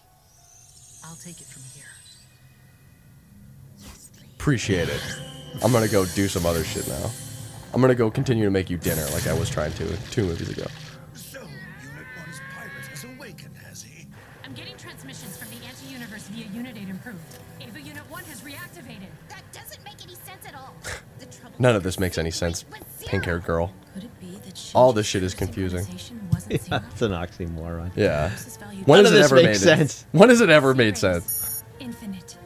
I'll take it from here. Appreciate it. I'm gonna go do some other shit now. I'm gonna go continue to make you dinner like I was trying to two movies ago. So, Unit 1's pirate has awakened, has he? I'm getting transmissions from the anti-universe via Unit 8 improved. Eva Unit 1 has reactivated. That doesn't make any sense at all. The trouble None of this makes any sense. Pink haired girl. All this shit is confusing. Yeah, it's an oxymoron. Yeah. None When of has it this ever makes made sense. When has it ever made sense? Infinite.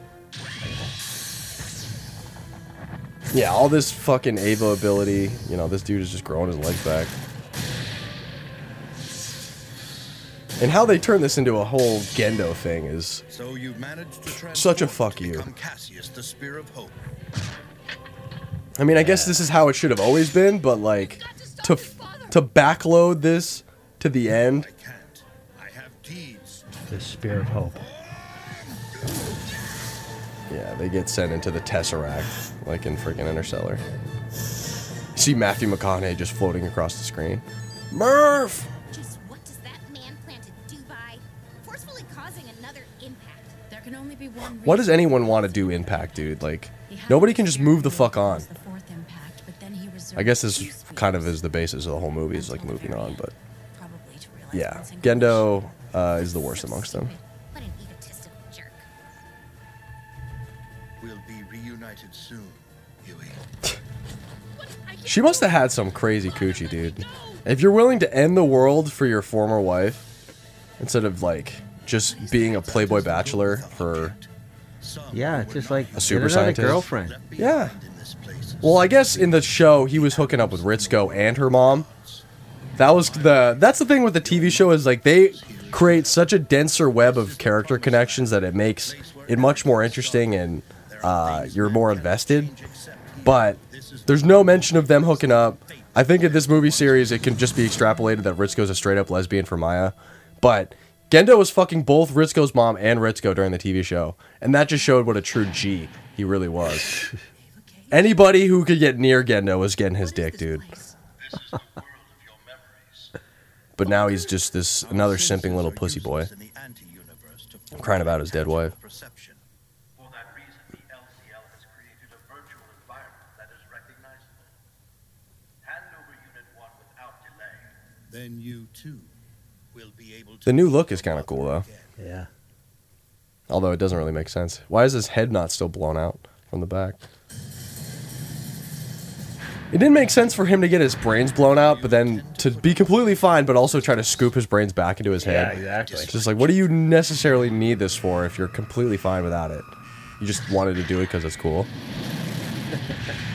Yeah, all this fucking Eva ability. You know, this dude is just growing his legs back. And how they turn this into a whole Gendo thing is So you've managed to such a transform fuck you. Cassius, the Spear of Hope. I mean, I guess this is how it should have always been, but like to to backload this to the end. The Spear of Hope. Yeah, they get sent into the Tesseract, like in freaking Interstellar. You see Matthew McConaughey just floating across the screen. Murph! Just what does that man plan to do by forcefully causing another impact? There can only be one What does anyone want to do Impact, dude? Like, nobody can just move the fuck on. fourth impact, but then he reserved I guess this kind of is the basis of the whole movie, is like moving on, but. Yeah, Gendo uh, is the worst amongst them. She must have had some crazy coochie, dude. If you're willing to end the world for your former wife, instead of like just being a playboy bachelor for Yeah, it's just like a super scientist girlfriend. Yeah. Well, I guess in the show he was hooking up with Ritsuko and her mom. That was the that's the thing with the TV show is like they create such a denser web of character connections that it makes it much more interesting and uh, you're more invested. But there's no mention of them hooking up. I think in this movie series it can just be extrapolated that Ritsuko's a straight up lesbian for Maya. But Gendo was fucking both Ritsuko's mom and Ritsuko during the TV show, and that just showed what a true G he really was. Anybody who could get near Gendo was getting his dick, dude. but now he's just this another simping little pussy boy, crying about his dead wife. Then you too will be able to. The new look is kind of cool though. Yeah. Although it doesn't really make sense. Why is his head not still blown out from the back? It didn't make sense for him to get his brains blown out, but then to be completely fine, but also try to scoop his brains back into his head. Yeah, exactly. It's just like, what do you necessarily need this for if you're completely fine without it? You just wanted to do it because it's cool.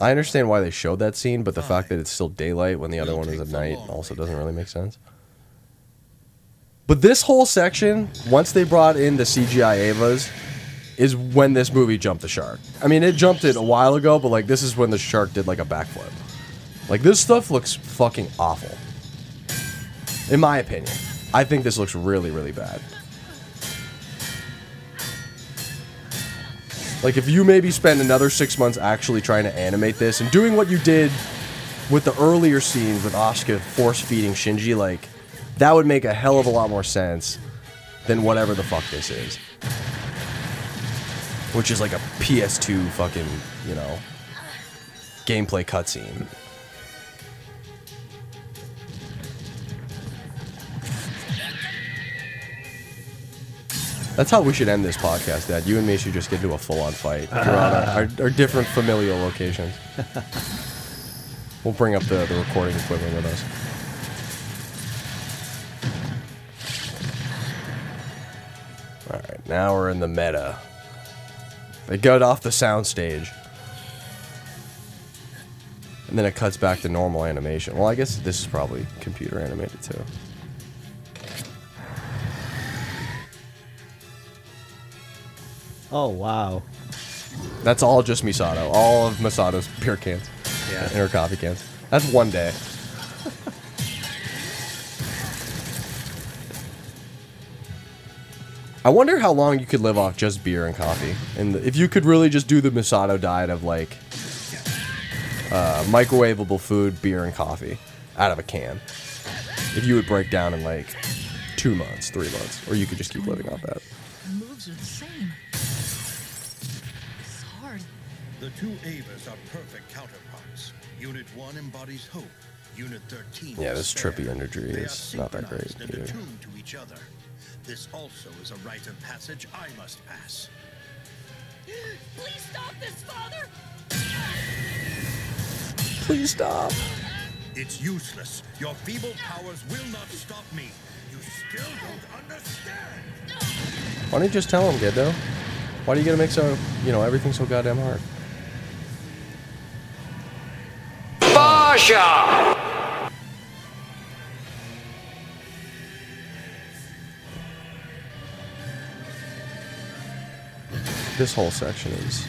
I understand why they showed that scene, but the fact that it's still daylight when the other one is at night also doesn't really make sense. But this whole section, once they brought in the CGI Evas, is when this movie jumped the shark. I mean, it jumped it a while ago, but like this is when the shark did like a backflip. Like this stuff looks fucking awful. In my opinion. I think this looks really, really bad. Like if you maybe spend another six months actually trying to animate this and doing what you did with the earlier scenes with Asuka force feeding Shinji, like that would make a hell of a lot more sense than whatever the fuck this is. Which is like a PS2 fucking, you know, gameplay cutscene. That's how we should end this podcast, Dad. You and me should just get into a full-on fight. Draw our, our, our different familial locations. we'll bring up the, the recording equipment with us. Alright, now we're in the meta. They got off the soundstage. And then it cuts back to normal animation. Well, I guess this is probably computer animated too. Oh wow. That's all just Misato. All of Misato's beer cans. Yeah. And her coffee cans. That's one day. I wonder how long you could live off just beer and coffee. And if you could really just do the Misato diet of like uh, microwavable food, beer, and coffee out of a can. If you would break down in like two months, three months, or you could just keep living off that. The two Evas are perfect counterparts. Unit 1 embodies hope. Unit 13 Yeah, this trippy imagery is not that great and either. attuned to each other. This also is a rite of passage I must pass. Please stop this, Father! Please stop. It's useless. Your feeble powers will not stop me. You still don't understand. Why don't you just tell him, Giddo? Why do you gotta make so, you know, everything so goddamn hard? Basha! This whole section is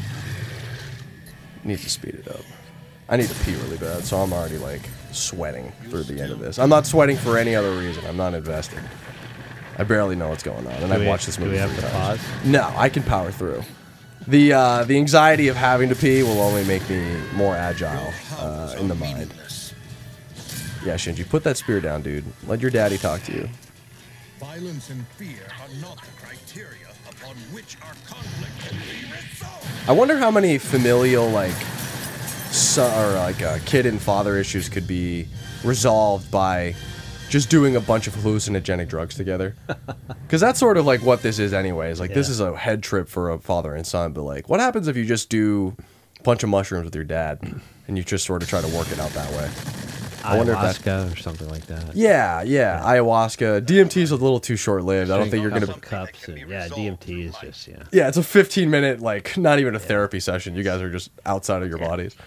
needs to speed it up. I need to pee really bad, so I'm already like sweating through the end of this. I'm not sweating for any other reason. I'm not invested. I barely know what's going on, and Do I've we- watched this movie. do movie we have three to times. pause? No, I can power through. The uh, the anxiety of having to pee will only make me more agile uh, in the mind. Yeah, Shinji, put that spear down, dude. Let your daddy talk to you. Violence and fear are not the criteria upon which our conflict can be resolved. I wonder how many familial like or like uh, kid and father issues could be resolved by just doing a bunch of hallucinogenic drugs together. Because that's sort of like what this is, anyways. Like this is a head trip for a father and son. But like, what happens if you just do a bunch of mushrooms with your dad and you just sort of try to work it out that way? I wonder if that. Ayahuasca or something like that. Yeah, yeah, ayahuasca. DMT is a little too short lived. I don't think you're gonna. cups. And, yeah, DMT is just yeah. Yeah, it's a 15 minute, like, not even a therapy session. You guys are just outside of your bodies.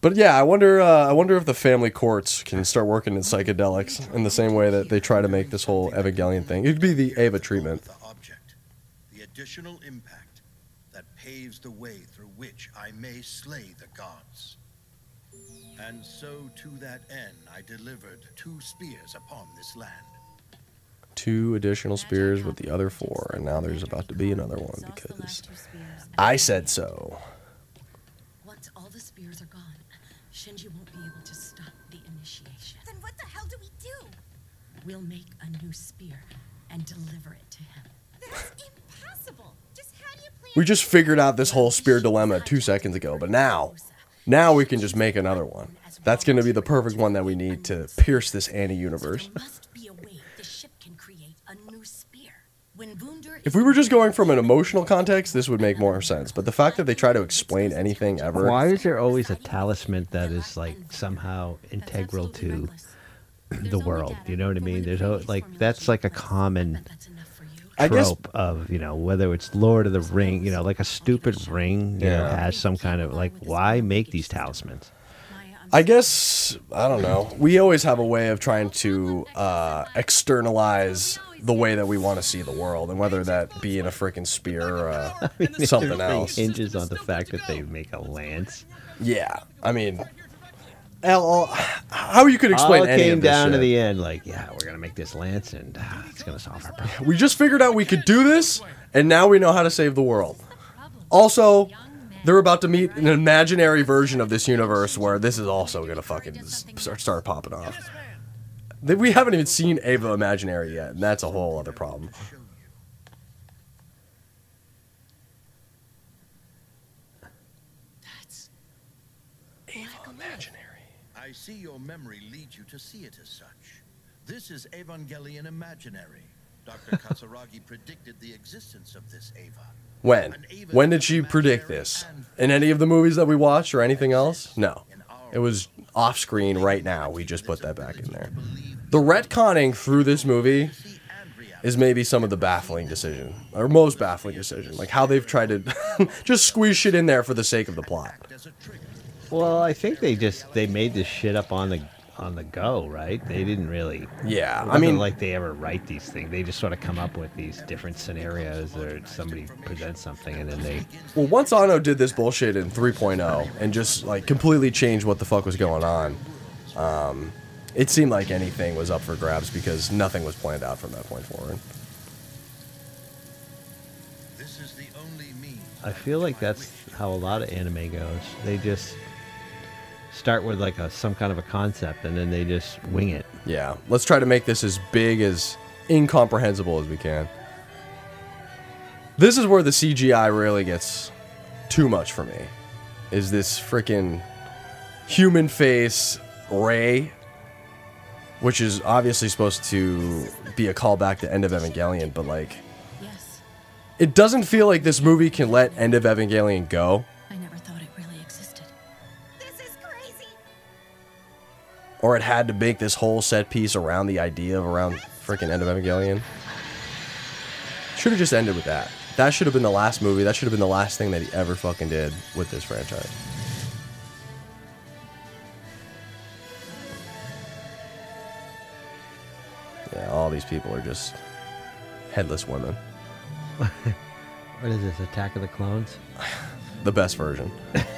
But yeah, I wonder. Uh, I wonder if the family courts can start working in psychedelics in the same way that they try to make this whole Evangelion thing. It'd be the Eva treatment. The additional impact that paves the way through which I may slay the gods. And so to that end I delivered two spears upon this land. Two additional spears with the other four, and now there's about to be another one because I said so. We'll make a new spear and deliver it to him. That's impossible. Just how do you plan We just figured out this whole spear dilemma two seconds ago, but now, now we can just make another one. That's going to be the perfect one that we need to pierce this anti universe. Must be a way the ship can create a new spear. When Wunder If we were just going from an emotional context, this would make more sense. But the fact that they try to explain anything ever. Why is there always a talisman that is like somehow integral to the world? You know what I mean? There's al- like that's like a common I guess- trope of you know whether it's Lord of the Ring, you know, like a stupid ring, you know, has some kind of like why make these talismans? I guess I don't know. We always have a way of trying to uh, externalize the way that we want to see the world, and whether that be in a freaking spear or uh, something else. hinges on the fact that they make a lance. Yeah, I mean, L- how you could explain All any came of this down to shit. the end, like, yeah, we're gonna make this lance, and uh, it's gonna solve our problem. We just figured out we could do this, and now we know how to save the world. Also, they're about to meet an imaginary version of this universe where this is also gonna fucking start, start popping off. We haven't even seen Eva Imaginary yet, and that's a whole other problem. I see your memory leads you to see it as such. This is Evangelion Imaginary. Dr. Katsuragi predicted the existence of this Eva. When? When did she predict this? In any of the movies that we watched or anything else? No. It was off screen right now. We just put that back in there. The retconning through this movie is maybe some of the baffling decision, or most baffling decision. Like how they've tried to just squeeze shit in there for the sake of the plot. Well, I think they just they made this shit up on the on the go, right? They didn't really. Yeah, I mean- like they ever write these things. They just sort of come up with these different scenarios, or somebody presents something, and then they. Well, once Anno did this bullshit in 3.0 and just like completely changed what the fuck was going on, um, it seemed like anything was up for grabs because nothing was planned out from that point forward. I feel like that's how a lot of anime goes. They just start with like a some kind of a concept, and then they just wing it. Yeah, let's try to make this as big as incomprehensible as we can. This is where the CGI really gets too much for me. Is this freaking human face Rei, which is obviously supposed to be a callback to End of Evangelion, but like, it doesn't feel like this movie can let End of Evangelion go. Or it had to make this whole set piece around the idea of around freaking End of Evangelion. Should have just ended with that. That should have been the last movie. That should have been the last thing that he ever fucking did with this franchise. Yeah, all these people are just headless women. What is this? Attack of the Clones? The best version.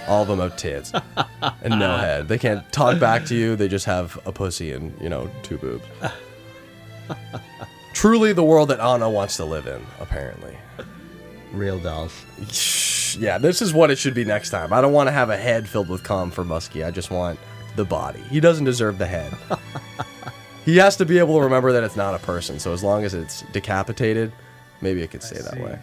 All of them have tits and no head. They can't talk back to you. They just have a pussy and, you know, two boobs. Truly the world that Anno wants to live in, apparently. Real dolls. Yeah, this is what it should be next time. I don't want to have a head filled with cum for Muskie. I just want the body. He doesn't deserve the head. he has to be able to remember that it's not a person. So as long as it's decapitated, maybe it could stay that way.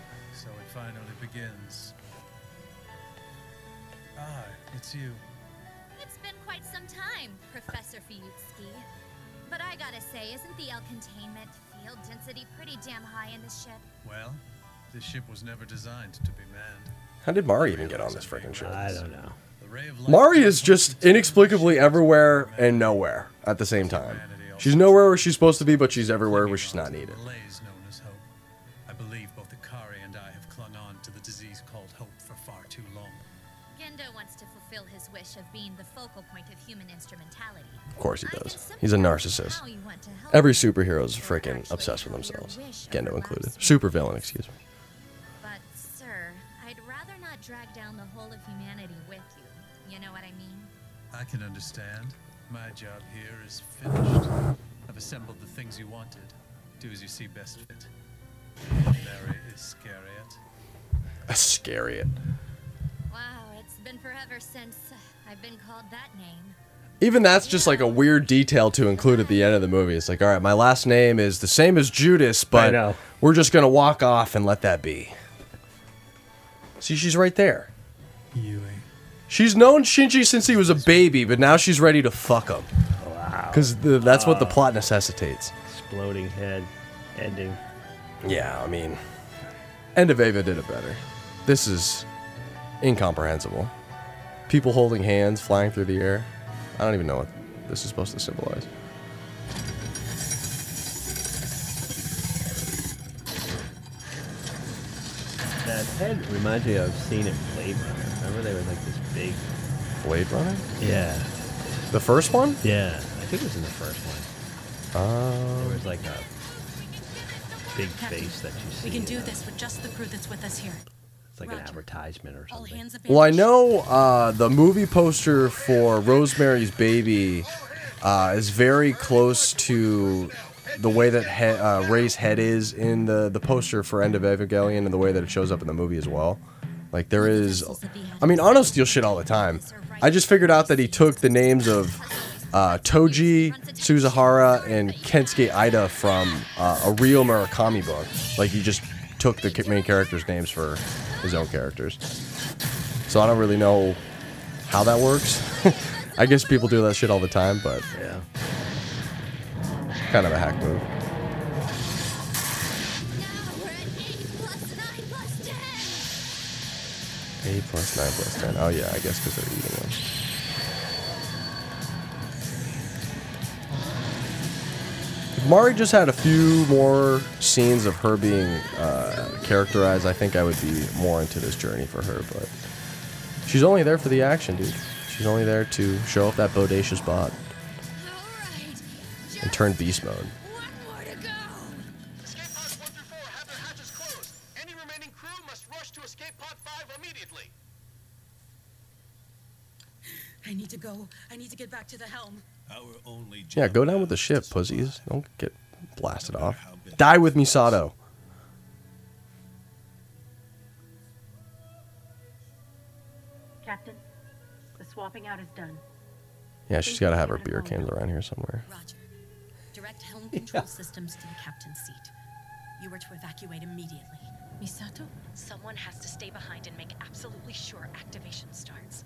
Designed to be manned. How did Mari even get on this freaking show? I don't know. Mari is just inexplicably everywhere and nowhere at the same time. She's nowhere where she's supposed to be, but she's everywhere where she's not needed. Malaise known as hope. I believe both Ikari and I have clung on to the disease called hope for far too long. Gendo wants to fulfill his wish of being the focal point of human instrumentality. Of course he does. He's a narcissist. Every superhero is freaking obsessed with themselves. Gendo included. Super villain, excuse me. Can understand. My job here is finished. I've assembled the things you wanted. Do as you see best fit. Mari Iscariot. Iscariot. Wow, it's been forever since uh, I've been called that name. Even that's just like a weird detail to include at the end of the movie. It's like, all right, my last name is the same as Judas, but we're just gonna walk off and let that be. See, she's right there. Yui. She's known Shinji since he was a baby, but now she's ready to fuck him. Wow. Because that's what the uh, plot necessitates. Exploding head ending. Yeah, I mean, End of Eva did it better. This is incomprehensible. People holding hands, flying through the air. I don't even know what this is supposed to symbolize. That head reminds me of seeing it in Blade Runner. Remember they were like this big. Blade Runner? Yeah. The first one? Yeah, I think it was in the first one. Uh, There was like a big face that you see. We can do uh, this with just the crew that's with us here. It's like an advertisement or something. Well, I know uh, the movie poster for Rosemary's Baby uh, is very close to the way that he- uh, Rei's head is in the, the poster for End of Evangelion and the way that it shows up in the movie as well. Like, there is. I mean, Anno steals shit all the time. I just figured out that he took the names of uh, Toji, Suzuhara, and Kensuke Aida from uh, a real Murakami book. Like, he just took the main characters' names for his own characters. So I don't really know how that works. I guess people do that shit all the time, but yeah, kind of a hack move. Eight plus nine plus ten. Oh yeah, I guess because they're eating them. If Mari just had a few more scenes of her being uh, characterized, I think I would be more into this journey for her. But she's only there for the action, dude. She's only there to show off that bodacious bod and turn beast mode. Go. I need to get back to the helm. Our only Yeah, go down with the ship, pussies. Don't get blasted off. Die with Misato. Captain, the swapping out is done. Yeah, she's got to have her beer cans around here somewhere. Roger. Direct helm control systems to the captain's seat. You are to evacuate immediately. Misato? Someone has to stay behind and make absolutely sure activation starts.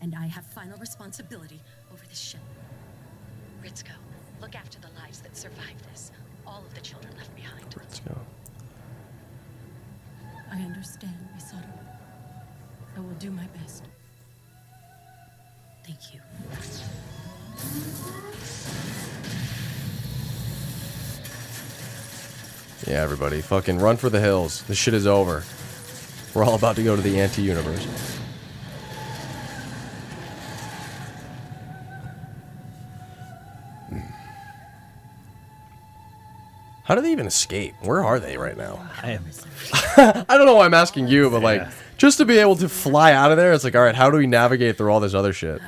And I have final responsibility over this ship. Ritsuko, look after the lives that survived this. All of the children left behind. Go. I understand, Misato. I will do my best. Thank you. Yeah, everybody, fucking run for the hills. This shit is over. We're all about to go to the anti-universe. Do they even escape? Where are they right now? I am. I don't know why I'm asking you, but like, just to be able to fly out of there, it's like, all right, how do we navigate through all this other shit?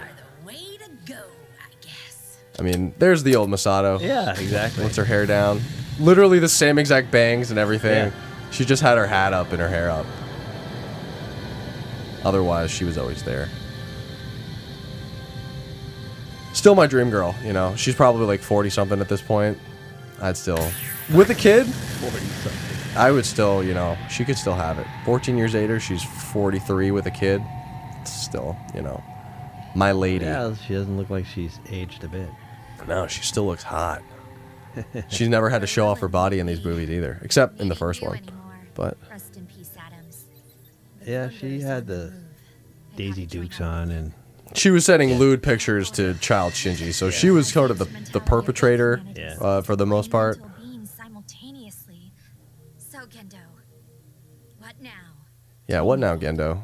I mean, there's the old Misato. Yeah, exactly. Lets her hair down. Literally the same exact bangs and everything. Yeah. She just had her hat up and her hair up. Otherwise, she was always there. Still my dream girl, you know. She's probably like 40 something at this point. I'd still. With a kid? I would still, you know, she could still have it. 14 years later, she's 43 with a kid. Still, you know, my lady. Yeah, she doesn't look like she's aged a bit. No, she still looks hot. She's never had to show off her body in these movies either, except in the first one. But Rest in peace, Adams. Yeah, she had the Daisy Dukes on, and she was sending lewd pictures to child Shinji, so she was sort of the, the perpetrator Yeah. uh, for the most part. Yeah, what now, Gendo?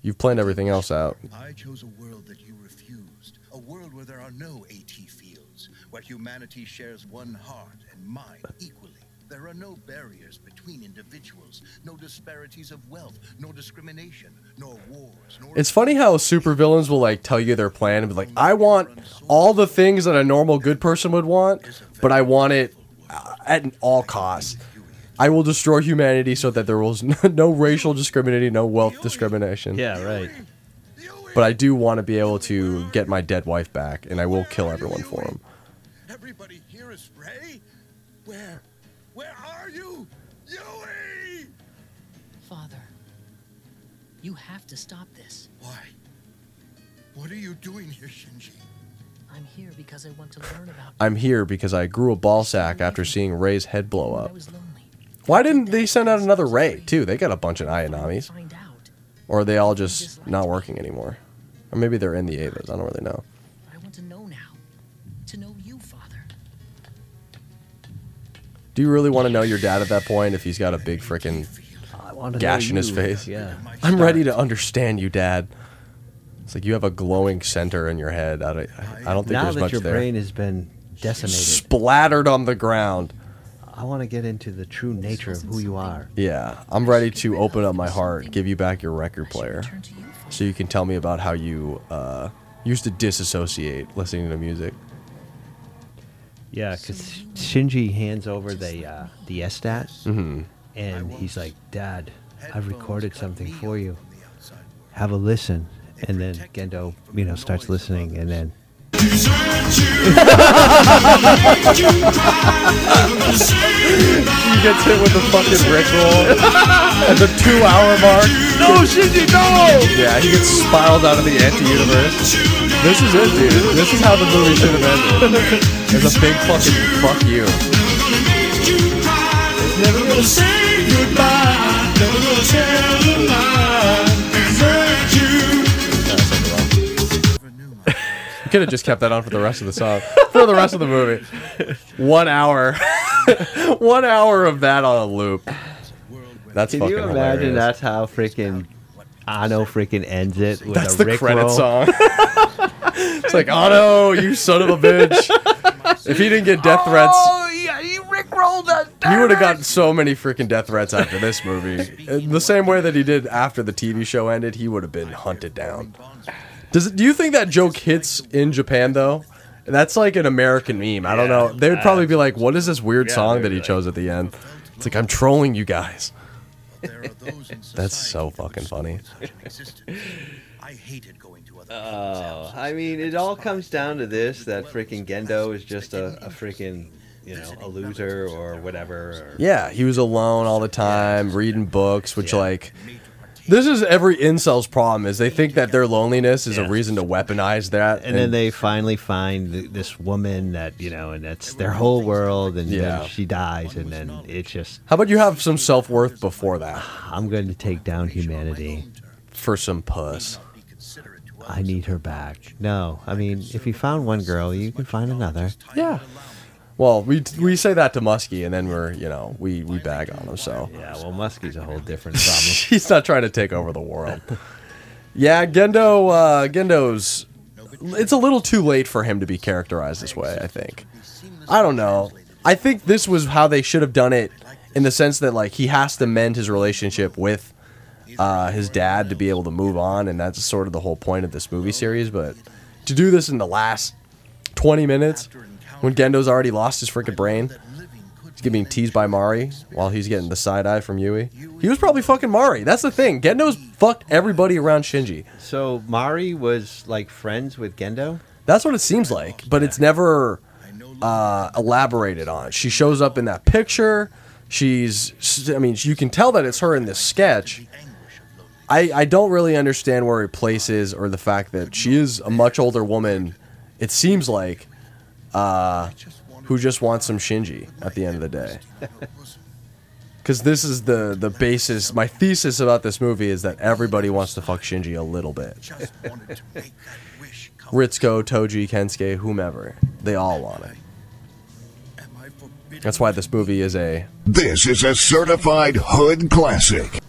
You've planned everything else out. I chose a world that you refused. A world where there are no AT fields, where humanity shares one heart and mind equally. There are no barriers between individuals, no disparities of wealth, no discrimination, nor wars, nor It's funny how supervillains will like tell you their plan and be like, "I want all the things that a normal good person would want, but I want it at all costs. I will destroy humanity so that there was no, no racial discrimination, no wealth discrimination. Yeah, right. But I do want to be able to get my dead wife back, and I will kill everyone for him. Everybody here is Rei? Where? Where are you? Yui! Father, you have to stop this. Why? What are you doing here, Shinji? I'm here because I want to learn about I'm here because I grew a ball sack after seeing Rei's head blow up. Why didn't they send out another Rei too? They got a bunch of Ayanamis. Or are they all just not working anymore? Or maybe they're in the Evas. I don't really know. I want to know now. To know you, Father. Do you really want to know your dad at that point if he's got a big freaking gash in his face. Yeah. I'm ready to understand you, Dad. It's like you have a glowing center in your head. I don't, I don't think now there's that much your there. brain has been decimated, Splattered on the ground. I want to get into the true nature of who you are. Yeah, I'm ready to open up my heart, give you back your record player, so you can tell me about how you uh, used to disassociate listening to music. Yeah, because Shinji hands over the uh, the SDAT, Mhm. and he's like, "Dad, I've recorded something for you. Have a listen." And then Gendo, you know, starts listening, and then he gets hit with the fucking Rickroll at the two hour mark. No, Shinji, no! Yeah, he gets spiraled out of the anti universe. This is it, dude. This is how the movie should have ended. There's a big fucking fuck you. Never gonna say goodbye. Never gonna tell a lie. Could have just kept that on for the rest of the song. For the rest of the movie. One hour. One hour of that on a loop. That's can fucking you imagine hilarious. that's how freaking Anno freaking ends it? With That's a the Rick credit roll? song. it's like, oh no, you son of a bitch. If he didn't get death oh, threats, Oh, yeah, he rickrolled us. he would have gotten so many freaking death threats after this movie. In the same way that he did after the TV show ended, he would have been hunted down. Does it, do you think that joke hits in Japan though? That's like an American meme. I don't know. They would probably be like, "What is this weird Yeah, song that be he like- chose at the end?" It's like I'm trolling you guys. That's so fucking funny. I hated going to other. Oh, I mean, it all comes down to this: that freaking Gendo is just a, a freaking, you know, a loser or whatever. Or, Yeah, he was alone all the time, reading books, which like this is every incel's problem is they think that their loneliness is a reason to weaponize that. and then they finally find th- this woman that you know, and that's their whole world, and Yeah. then she dies, and then it's just. How about you have some self worth before that? I'm going to take down humanity for some puss. I need her back. No, I mean, if you found one girl, you can find another. Yeah. Well, we we say that to Muskie, and then we're you know we we bag on him. So Yeah, well, Muskie's a whole different problem. he's not trying to take over the world. yeah, Gendo uh, Gendo's. It's a little too late for him to be characterized this way. I think. I don't know. I think this was how they should have done it, in the sense that like he has to mend his relationship with uh, his dad to be able to move on, and that's sort of the whole point of this movie series. But to do this in the last twenty minutes, when Gendo's already lost his freaking brain, he's getting teased by Mari while he's getting the side eye from Yui. He was probably fucking Mari. That's the thing. Gendo's fucked everybody around Shinji. So Mari was like friends with Gendo. That's what it seems like, but it's never uh, elaborated on. She shows up in that picture. She's, I mean, you can tell that it's her in this sketch. I, I don't really understand where her place is or the fact that she is a much older woman, it seems like, uh, who just wants some Shinji at the end of the day. Because this is the, the basis, my thesis about this movie is that everybody wants to fuck Shinji a little bit. Ritsuko, Toji, Kensuke, whomever. They all want it. That's why this movie is a. This is a certified hood classic.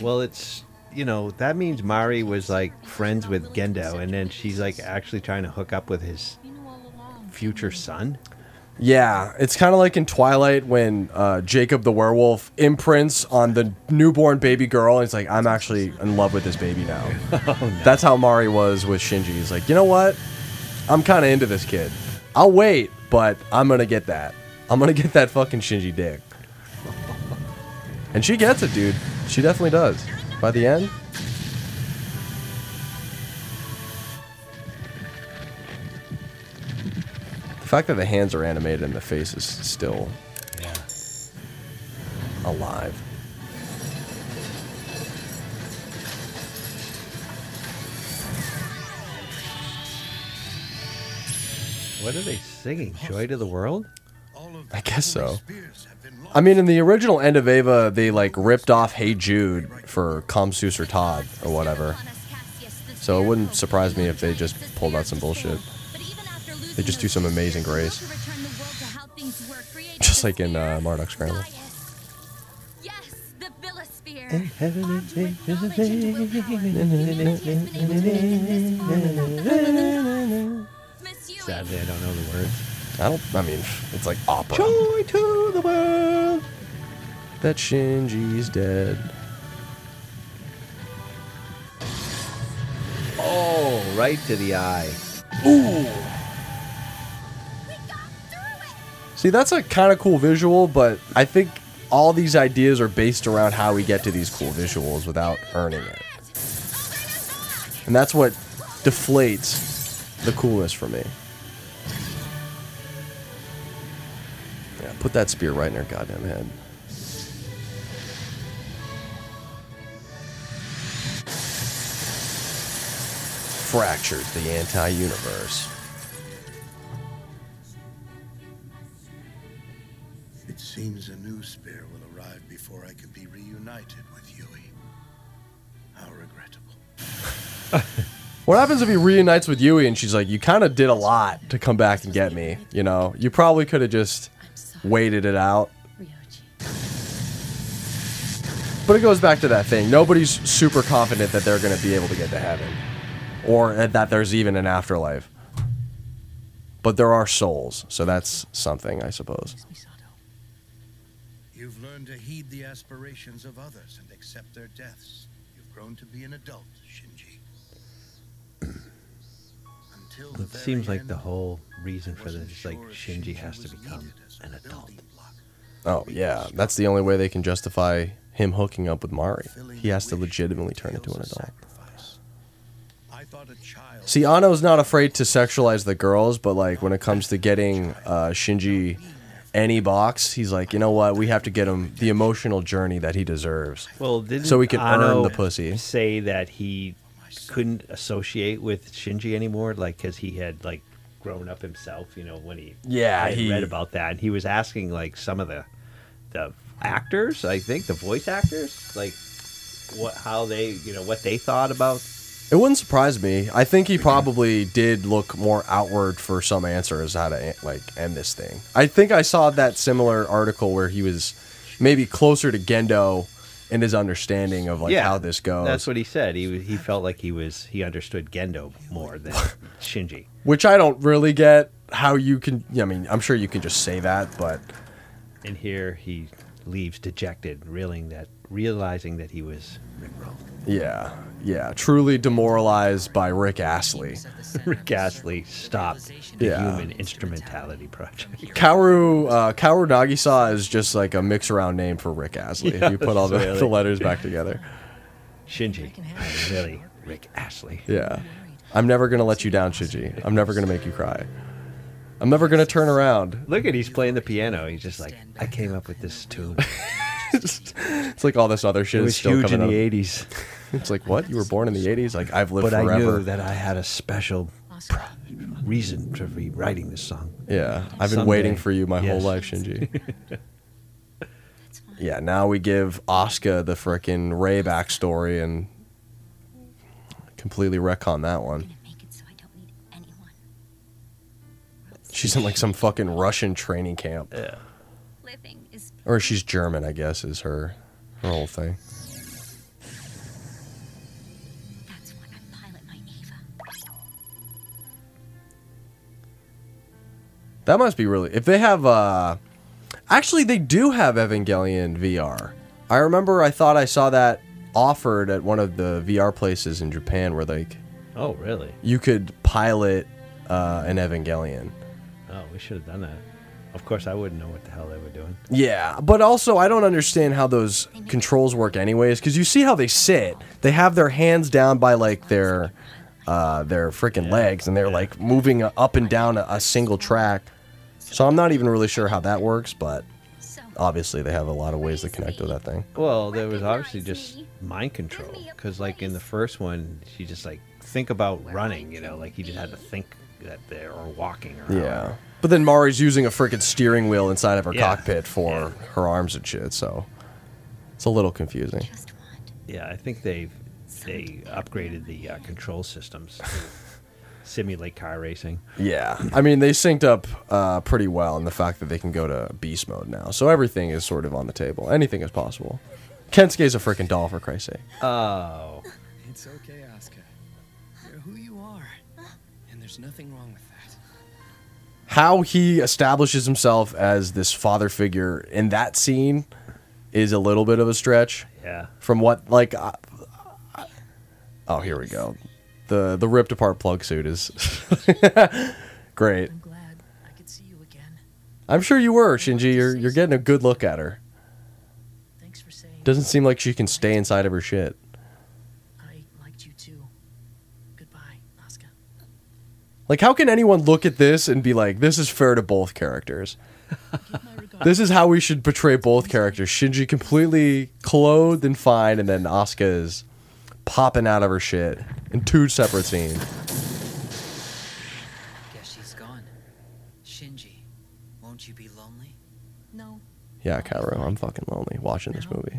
Well, it's you know that means Mari was like friends with Gendo, and then she's like actually trying to hook up with his future son. Yeah, it's kind of like in Twilight when uh, Jacob the werewolf imprints on the newborn baby girl, and he's like, "I'm actually in love with this baby now." That's how Mari was with Shinji. He's like, "You know what? I'm kind of into this kid. I'll wait, but I'm gonna get that. I'm gonna get that fucking Shinji dick." And she gets it, dude. She definitely does. By the end, the fact that the hands are animated and the face is still alive. What are they singing? Joy to the world? I guess so. I mean, in the original End of Eva, they like ripped off Hey Jude for Komm, süsser Tod or whatever. So it wouldn't surprise me if they just pulled out some bullshit. They just do some amazing grace. Just like in uh, Mardock Scramble. Yes, the Billisphere. Sadly, I don't know the words. I don't. I mean, it's like opera. Joy to the world. That Shinji's dead. Oh, right to the eye. Ooh. See, that's a kind of cool visual, but I think all these ideas are based around how we get to these cool visuals without earning it. And that's what deflates the coolness for me. Yeah, put that spear right in her goddamn head. Fractured the anti seems a new spear will arrive before I can be reunited with Yui. How regrettable. What happens if he reunites with Yui and she's like, You kind of did a lot to come back and get me? You know, you probably could have just waited it out. But it goes back to that thing. Nobody's super confident that they're going to be able to get to heaven or that there's even an afterlife. But there are souls, so that's something, I suppose. You've to heed the aspirations of others and accept their deaths. You've grown to be an adult, Shinji. Until It very seems like end, the whole reason for this is like Shinji has to become an adult. Oh, yeah. That's the only way they can justify him hooking up with Mari. He has to legitimately turn into an adult. See, Anno's not afraid to sexualize the girls, but like when it comes to getting uh, Shinji any box, he's like, you know what? We have to get him the emotional journey that he deserves. Well, didn't so he can Anno earn the pussy. Say that he couldn't associate with Shinji anymore, like because he had like grown up himself. You know, when he Yeah, had he- read about that, and he was asking like some of the the actors, I think the voice actors, like what how they you know what they thought about. It wouldn't surprise me. I think he probably did look more outward for some answers how to like end this thing. I think I saw that similar article where he was maybe closer to Gendo in his understanding of like yeah, how this goes. That's what he said. He he felt like he was he understood Gendo more than Shinji. Which I don't really get how you can. I mean, I'm sure you can just say that, but And here he leaves dejected, reeling that realizing that he was yeah, yeah, truly demoralized by Rick Astley. Rick Astley stopped the Yeah. Human Instrumentality Project. Kaoru uh, Kaoru Nagisa is just like a mix around name for Rick Astley. Yeah, if you put all the, really. the letters back together. Shinji, really Rick Astley. Yeah. I'm never gonna let you down, Shinji. I'm never gonna make you cry. I'm never gonna turn around. Look at he's playing the piano. He's just like, I came up with this tune. It's like all this other shit It is was still huge coming in the up. 80s. It's like what? You were born in the 80s? Like I've lived but forever. I knew that I had a special pr- reason to be writing this song. Yeah, I've been Someday. waiting for you my Yes. whole life, Shinji. yeah, now we give Asuka the frickin' Rei backstory and completely wreck on that one. She's in like some fucking Russian training camp. Yeah. Living is Or she's German, I guess, is her her whole thing. That must be really. If they have, uh, actually, they do have Evangelion VR. I remember I thought I saw that offered at one of the VR places in Japan, where like Oh, really? you could pilot uh, an Evangelion. Oh, we should have done that. Of course, I wouldn't know what the hell they were doing. Yeah, but also I don't understand how those controls work, anyways. Because you see how they sit; they have their hands down by like their uh, their freaking legs, and they're like moving up and down a, a single track. So I'm not even really sure how that works, but obviously they have a lot of ways to connect with that thing. Well, there was obviously just mind control because, like in the first one, she just like think about running. You know, like he just had to think that they're or walking or Yeah, but then Mari's using a freaking steering wheel inside of her Yeah. cockpit for her arms and shit. So it's a little confusing. Yeah, I think they've they upgraded the uh, control systems to simulate car racing. Yeah, I mean they synced up uh, pretty well in the fact that they can go to beast mode now, so everything is sort of on the table. Anything is possible. Kensuke's a freaking doll for Christ's sake. Oh. How he establishes himself as this father figure in that scene is a little bit of a stretch. Yeah. From what like uh, Oh, here we go. The the ripped apart plug suit is great. I'm glad I could see you again. I'm sure you were, Shinji. You're you're getting a good look at her. Thanks for saying Doesn't seem like she can stay inside of her shit. I liked you too. Goodbye, Asuka. Like, how can anyone look at this and be like, this is fair to both characters? this is how we should portray both characters. Shinji completely clothed and fine, and then Asuka is popping out of her shit in two separate scenes. Guess she's gone. Shinji, won't you be lonely? No, Yeah, Kaoru, I'm fucking lonely watching this now movie.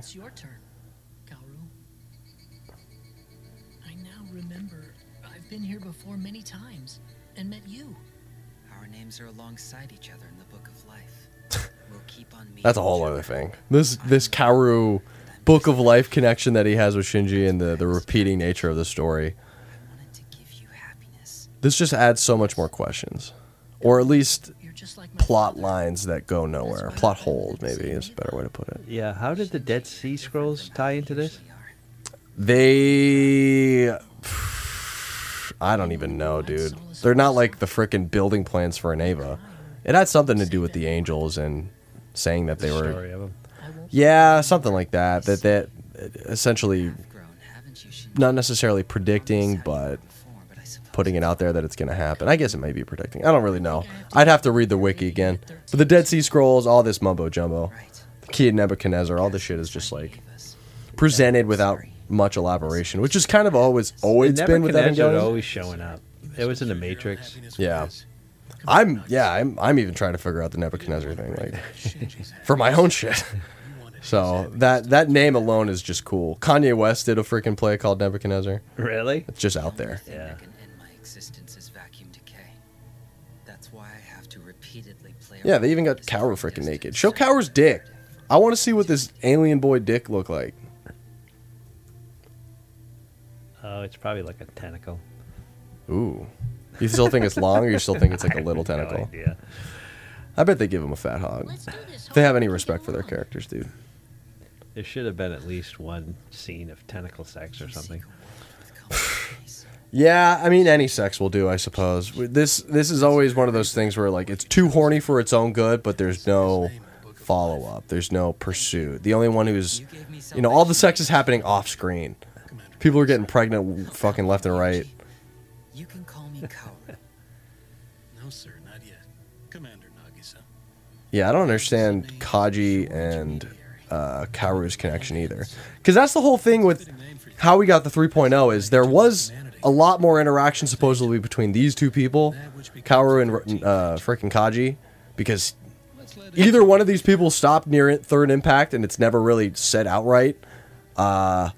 That's a whole other thing. This this Kaoru book of life connection that he has with Shinji and the, the repeating nature of the story. This just adds so much more questions. Or at least plot lines that go nowhere. Plot holes, maybe, is a better way to put it. Yeah, how did the Dead Sea Scrolls tie into this? They. I don't even know, dude. They're not like the freaking building plans for an Eva. It had something to do with the angels and saying that they were. Story of 'em. Yeah, something like that. That that uh, essentially not necessarily predicting, but putting it out there that it's going to happen. I guess it may be predicting. I don't really know. I'd have to read the wiki again. But the Dead Sea Scrolls, all this mumbo jumbo, the key of Nebuchadnezzar, all this shit is just like presented without much elaboration, which is kind of always always been with Nebuchadnezzar Evangelion. always showing up. It was in the Matrix. Yeah. I'm yeah, I'm I'm even trying to figure out the Nebuchadnezzar thing, like for my own shit. So that that name alone is just cool. Kanye West did a freaking play called Nebuchadnezzar. Really? It's just out there. Yeah. My existence is vacuum decay. That's why I have to repeatedly play. Yeah, they even got Kaoru freaking naked. Show Kaoru's dick. I want to see what this alien boy dick look like. Oh, it's probably like a tentacle. Ooh. You still think it's long, or you still think it's like a little tentacle? idea. I bet they give him a fat hog. If they have any respect for their characters, dude. There should have been at least one scene of tentacle sex or something. Yeah, I mean any sex will do, I suppose. This this is always one of those things where like it's too horny for its own good, but there's no follow up. There's no pursuit. The only one who's you know, all the sex is happening off screen. People are getting pregnant fucking left and right. You can call me Kaoru. No, sir, not yet. Commander Nagisa. Yeah, I don't understand Kaji and uh, Kaoru's connection either. Because that's the whole thing with how we got the 3.0 is there was a lot more interaction supposedly between these two people, Kaoru and uh, freaking Kaji, because either one of these people stopped near third impact and it's never really said outright. Uh,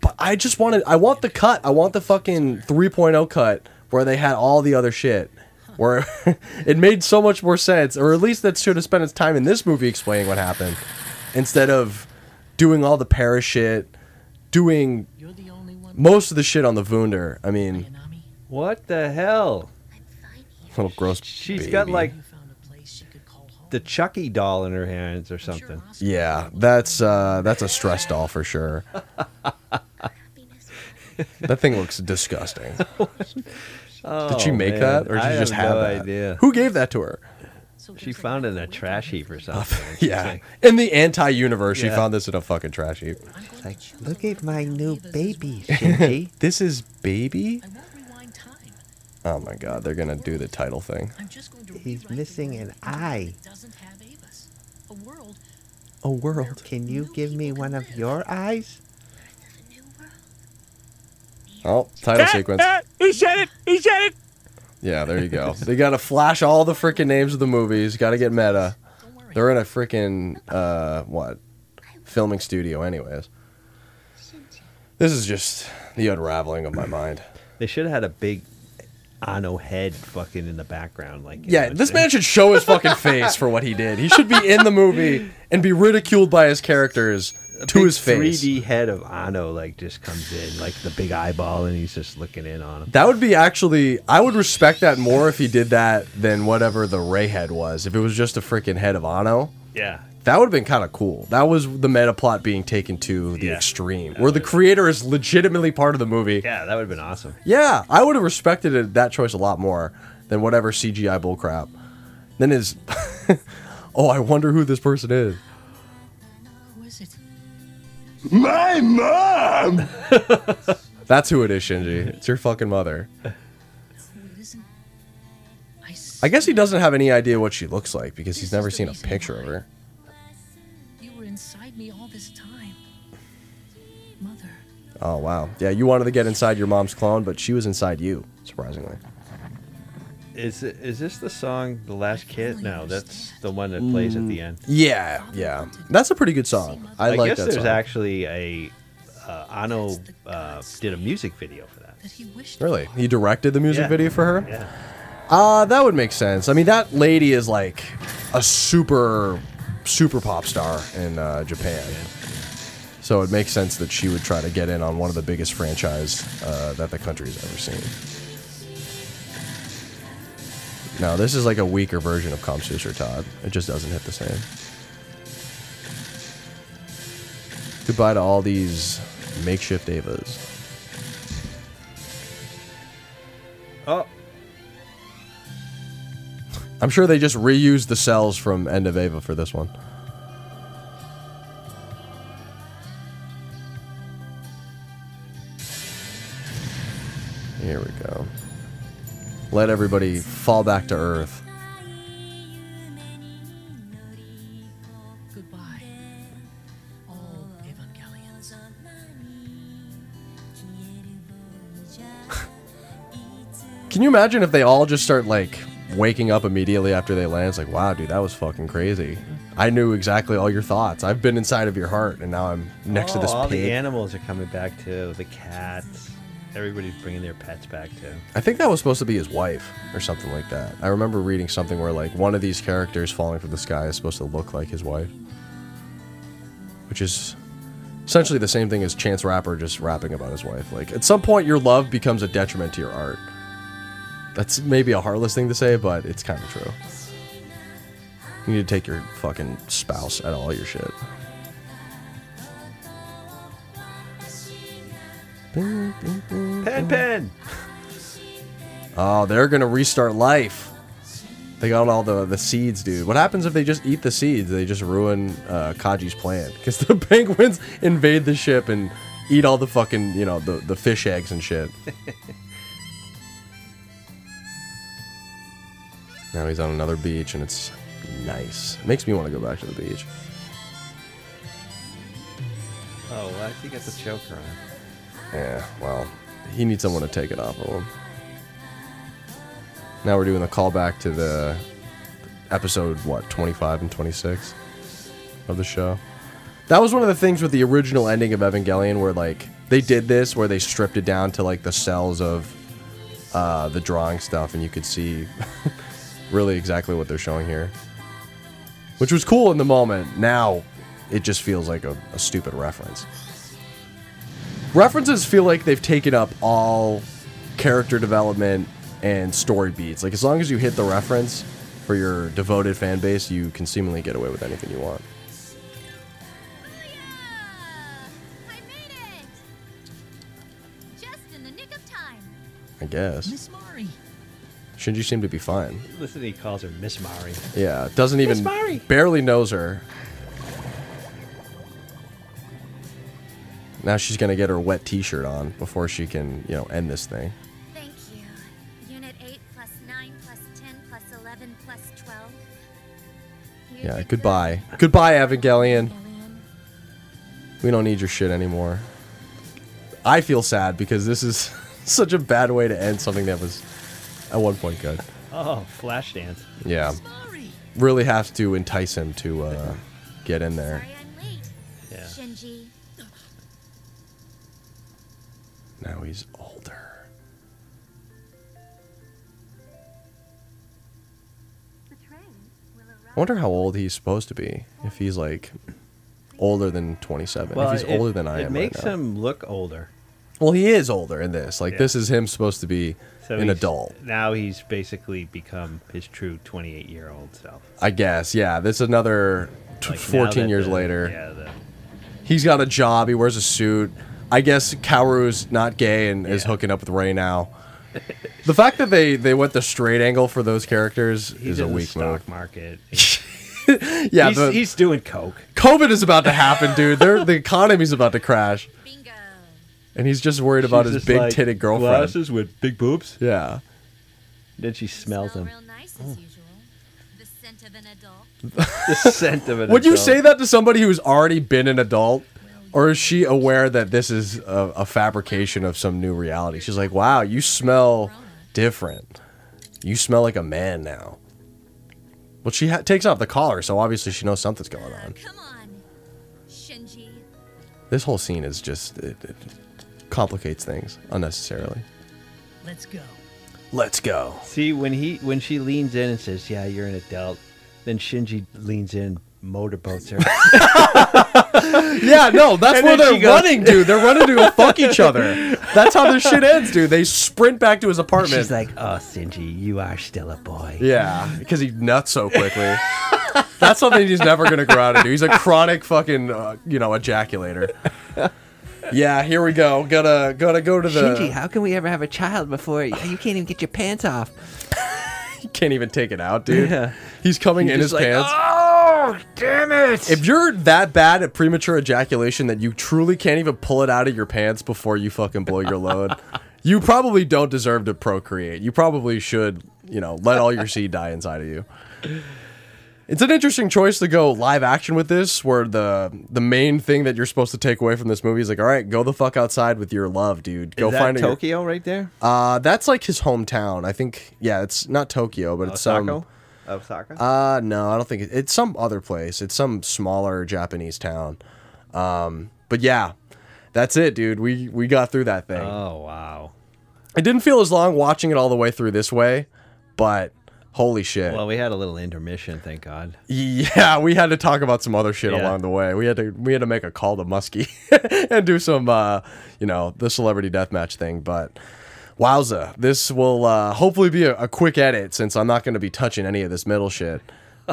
but I just wanted, I want the cut. I want the fucking 3.0 cut where they had all the other shit. Where it made so much more sense, or at least that should have spent its time in this movie explaining what happened, instead of doing all the Paris shit, doing most of the shit on the Wunder. I mean, What the hell? little gross. She's baby. got like the Chucky doll in her hands or something. Yeah, that's uh, that's a stress doll for sure. that thing looks disgusting. did she Oh, make man. that, or did I she just have have no that? idea. Who gave that to her? She found it in a trash heap or something. Yeah, like, in the anti-universe, she found this in a fucking trash heap. like, look at my new baby, Shinji. this is baby. Oh my god, they're gonna do the title thing. He's missing an eye. A world. A world. Can you give me one of your eyes? Oh, title sequence. he said it. He said it. Yeah, there you go. they got to flash all the freaking names of the movies. Got to get meta. They're in a freaking uh what filming studio, anyways. This is just the unraveling of my mind. They should have had a big Anno head fucking in the background, like Yeah, know, this man should show his fucking face for what he did. He should be in the movie and be ridiculed by his characters A to his face. 3D head of Anno like just comes in, like the big eyeball, and he's just looking in on him. That would be actually. I would respect that more if he did that than whatever the Rei head was. If it was just a freaking head of Anno, Yeah. That would have been kind of cool. That was the meta plot being taken to the extreme, where the creator is legitimately part of the movie. Yeah, that would have been awesome. Yeah, I would have respected it, that choice a lot more than whatever CGI bullcrap. Then is, oh, I wonder who this person is. Who is it? My mom! That's who it is, Shinji. It's your fucking mother. Who it isn't? I I guess he doesn't have any idea what she looks like because he's never seen a picture of her. Oh wow. Yeah, you wanted to get inside your mom's clone, but she was inside you, surprisingly. Is it, is this the song "The Last Kid"? No, that's the one that plays at the end. Yeah, yeah. That's a pretty good song. I, I, like guess that there's song. actually a uh, Anno uh, did a music video for that. Really? He directed the music Yeah. video for her? Yeah. Uh, that would make sense. I mean, that lady is like a super, super pop star in uh, Japan. So it makes sense that she would try to get in on one of the biggest franchise uh, that the country's ever seen. Now, this is like a weaker version of Komm, süsser Tod. It just doesn't hit the same. Goodbye to all these makeshift Evas. Oh, I'm sure they just reused the cells from End of Eva for this one. Here we go. Let everybody fall back to earth. Goodbye. All Evangelions. Can you imagine if they all just start like waking up immediately after they land? It's like, wow, dude, that was fucking crazy. I knew exactly all your thoughts. I've been inside of your heart, and now I'm next to Oh, this all pig. the animals are coming back too. The cats. Everybody's bringing their pets back too. I think that was supposed to be his wife or something like that. I remember reading something where like one of these characters falling from the sky is supposed to look like his wife, which is essentially the same thing as Chance Rapper just rapping about his wife. Like at some point, your love becomes a detriment to your art. That's maybe a heartless thing to say, but it's kind of true. You need to take your fucking spouse at all your shit. Pen pen. Oh, they're gonna restart life. They got all the the seeds, dude. What happens if they just eat the seeds? They just ruin uh, Kaji's plan because the penguins invade the ship and eat all the fucking you know the the fish eggs and shit. now he's on another beach and it's nice. Makes me want to go back to the beach. Oh, well, I think that's a choker on. Yeah, well, he needs someone to take it off of him. Now we're doing the callback to the episode, what, 25 and 26 of the show. That was one of the things with the original ending of Evangelion where, like, they did this where they stripped it down to, like, the cells of uh, the drawing stuff, and you could see really exactly what they're showing here. Which was cool in the moment. Now, it just feels like a, a stupid reference. References feel like they've taken up all character development and story beats. Like as long as you hit the reference for your devoted fan base, you can seemingly get away with anything you want. Just in the nick of time. I guess. Miss Mari. Shinji seemed to be fine. Listen, he calls her Miss Mari. Yeah, doesn't even Miss Mari. barely knows her. Now she's gonna get her wet T-shirt on before she can, you know, end this thing. Thank you. Unit 8 plus 9 plus 10 plus 11 plus 12. You Yeah, did goodbye. Goodbye, Evangelion. We don't need your shit anymore. I feel sad because this is such a bad way to end something that was at one point good. Oh, flash dance. Yeah. Really have to entice him to uh, get in there. Now he's older. I wonder how old he's supposed to be. If he's like older than 27. Well, if he's it- older than I it am It makes right now. him look older. Well, he is older in this. Like Yeah. this is him supposed to be So an adult. Now he's basically become his true 28 year old self. I guess. Yeah. This is another t- Like, 14 years the- later. Yeah, the, He's got a job. He wears a suit. I guess Kaoru's not gay and is hooking up with Rei now. the fact that they they went the straight angle for those characters he's is a in the weak stock move. market. Yeah, he's, the- he's doing coke. COVID is about to happen, dude. They're, the economy's about to crash. And he's just worried about She's his just big like, titted girlfriend. Glasses with big boobs. Yeah. Then she smells him. Nice as usual. The scent of an adult. the scent of it. Would you say that to somebody who's already been an adult? Or is she aware that this is a, a fabrication of some new reality? She's like, wow, you smell different. You smell like a man now. Well, she ha- takes off the collar, so obviously she knows something's going on. Come on, Shinji. This whole scene is just, it, it complicates things unnecessarily. Let's go. Let's go. See when he when she leans in and says, "Yeah, you're an adult," then Shinji leans in, motorboats her. Yeah, no, that's where they're goes- running, dude. They're running to go fuck each other. That's how this shit ends, dude. They sprint back to his apartment. She's like, "Oh, Shinji, you are still a boy." Yeah, because he nuts so quickly. That's something he's never gonna grow out of. He's a chronic fucking, uh, you know, ejaculator. Yeah, here we go. Gotta gotta go to the. Shinji, how can we ever have a child before you, you can't even get your pants off? He can't even take it out, dude. Yeah. He's coming He's in his like, pants. Oh, damn it! If you're that bad at premature ejaculation that you truly can't even pull it out of your pants before you fucking blow your load, you probably don't deserve to procreate. You probably should, you know, let all your seed die inside of you. It's an interesting choice to go live action with this, where the the main thing that you're supposed to take away from this movie is like, all right, go the fuck outside with your love, dude. Go Is that find a- Tokyo right there. Uh, that's like his hometown. I think. Yeah, it's not Tokyo, but it's some. Osaka. Osaka. Uh, no, I don't think it, it's some other place. It's some smaller Japanese town. Um, but yeah, that's it, dude. We we got through that thing. Oh wow. It didn't feel as long watching it all the way through this way, but holy shit. Well, we had a little intermission, thank God. yeah, we had to talk about some other shit Yeah. along the way. We had to we had to make a call to Muskie and do some uh, you know, the celebrity deathmatch thing, but wowza. This will uh, hopefully be a, a quick edit since I'm not going to be touching any of this middle shit.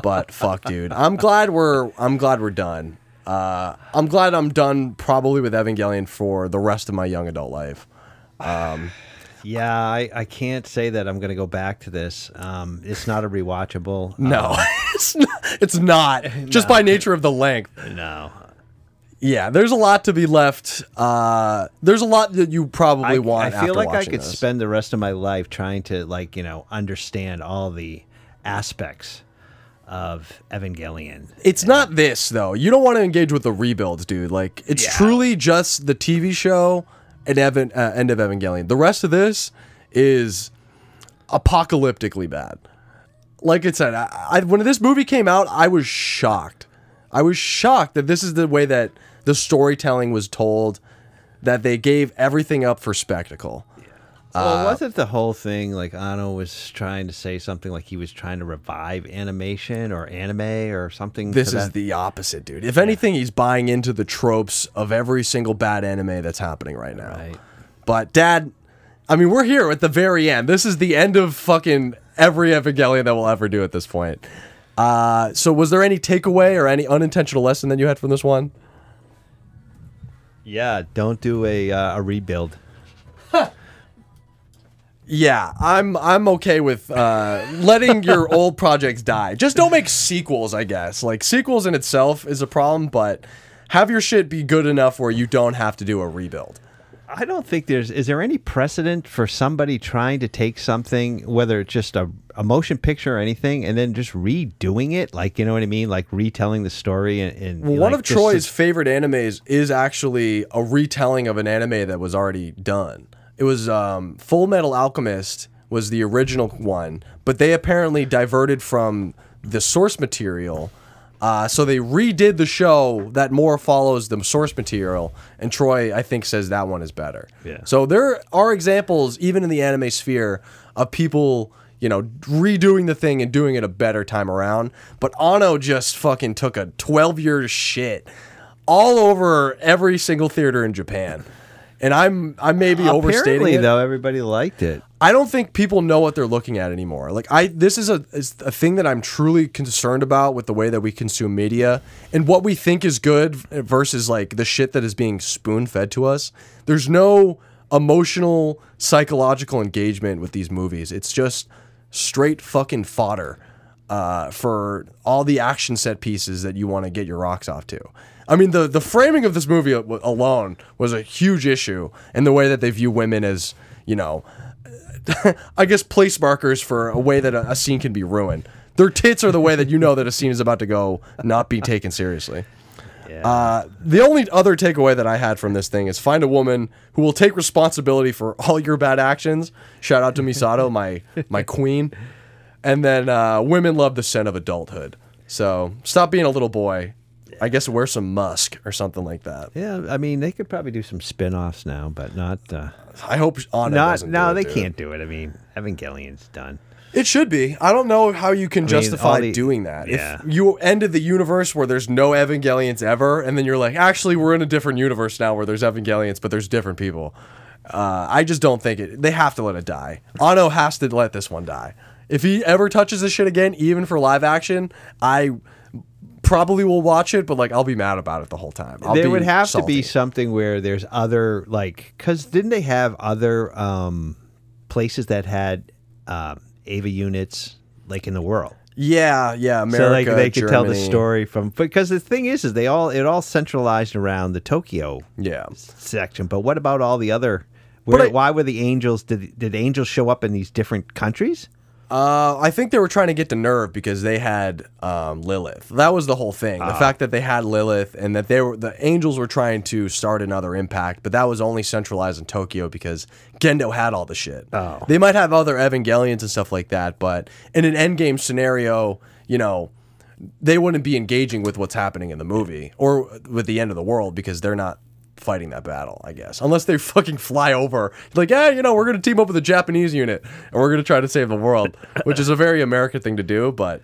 But fuck, dude. I'm glad we're I'm glad we're done. Uh, I'm glad I'm done probably with Evangelion for the rest of my young adult life. Um, Yeah, I, I can't say that I'm going to go back to this. Um, it's not a rewatchable. no, um, it's not, it's not just by nature of the length. no. Yeah, there's a lot to be left. Uh, there's a lot that you probably I, want. I feel like I could this. spend the rest of my life trying to like you know understand all the aspects of Evangelion. It's not this though. You don't want to engage with the rebuilds, dude. Like it's Yeah. truly just the TV show and Evan, uh, end of Evangelion. The rest of this is apocalyptically bad. Like I said, I, I, when this movie came out, I was shocked. I was shocked that this is the way that the storytelling was told. That they gave everything up for spectacle. Well, Uh, wasn't the whole thing like Anno was trying to say something like he was trying to revive animation or anime or something? This is the opposite, dude. If anything, he's buying into the tropes of every single bad anime that's happening right now. But dad, I mean, we're here at the very end. This is the end of fucking every Evangelion that we'll ever do at this point. Uh, so was there any takeaway or any unintentional lesson that you had from this one? yeah. Don't do a uh, a rebuild. Yeah, I'm I'm okay with uh, letting your old projects die. Just don't make sequels, I guess. Like sequels in itself is a problem, but have your shit be good enough where you don't have to do a rebuild. I don't think there's. Is there any precedent for somebody trying to take something, whether it's just a, a motion picture or anything, and then just redoing it? Like, you know what I mean? Like retelling the story and. and Well, one like, of Troy's favorite animes is actually a retelling of an anime that was already done. It was um, Fullmetal Alchemist was the original one, but they apparently diverted from the source material. Uh, so they redid the show that more follows the source material, and Troy, I think, says that one is better. Yeah. So there are examples, even in the anime sphere, of people, you know, redoing the thing and doing it a better time around. But Anno just fucking took a 12 year shit all over every single theater in Japan. And I'm I may be overstating it. though, everybody liked it. I don't think people know what they're looking at anymore. Like I, this is a is a thing that I'm truly concerned about with the way that we consume media and what we think is good versus like the shit that is being spoon fed to us. There's no emotional, psychological engagement with these movies. It's just straight fucking fodder uh, for all the action set pieces that you want to get your rocks off to. I mean, the the framing of this movie alone was a huge issue, and the way that they view women as, you know, I guess place markers for a way that a, a scene can be ruined. Their tits are the way that you know that a scene is about to go not be taken seriously. Uh, the only other takeaway that I had from this thing is find a woman who will take responsibility for all your bad actions. Shout out to Misato, my my queen. And then uh, women love the scent of adulthood. So stop being a little boy. I guess wear some musk or something like that. Yeah, I mean, they could probably do some spin-offs now, but not. Uh, I hope Anno not. No, they can't do it. I mean, Evangelion's done. It should be. I don't know how you can I mean, justify the- doing that. yeah. If you ended the universe where there's no Evangelions ever, and then you're like, actually, we're in a different universe now where there's Evangelions, but there's different people. Uh, I just don't think it. They have to let it die. Anno has to let this one die. If he ever touches this shit again, even for live action, I probably will watch it, but like I'll be mad about it the whole time. I'll there would have to be something where there's other like because didn't they have other um, places that had um, Eva units like in the world? Yeah, yeah. America, so like they could tell the story from because the thing is is they all it all centralized around the Tokyo yeah section. But what about all the other? Where, I- why were the angels? Did did angels show up in these different countries? Uh, I think they were trying to get to NERV because they had um, Lilith. That was the whole thing. The Ah. fact that they had Lilith and that they were the angels were trying to start another impact, but that was only centralized in Tokyo because Gendo had all the shit. Oh. They might have other Evangelions and stuff like that, but in an endgame scenario, you know, they wouldn't be engaging with what's happening in the movie or with the end of the world because they're not fighting that battle, I guess. Unless they fucking fly over, like, yeah, you know, we're going to team up with a Japanese unit and we're going to try to save the world, which is a very American thing to do, but.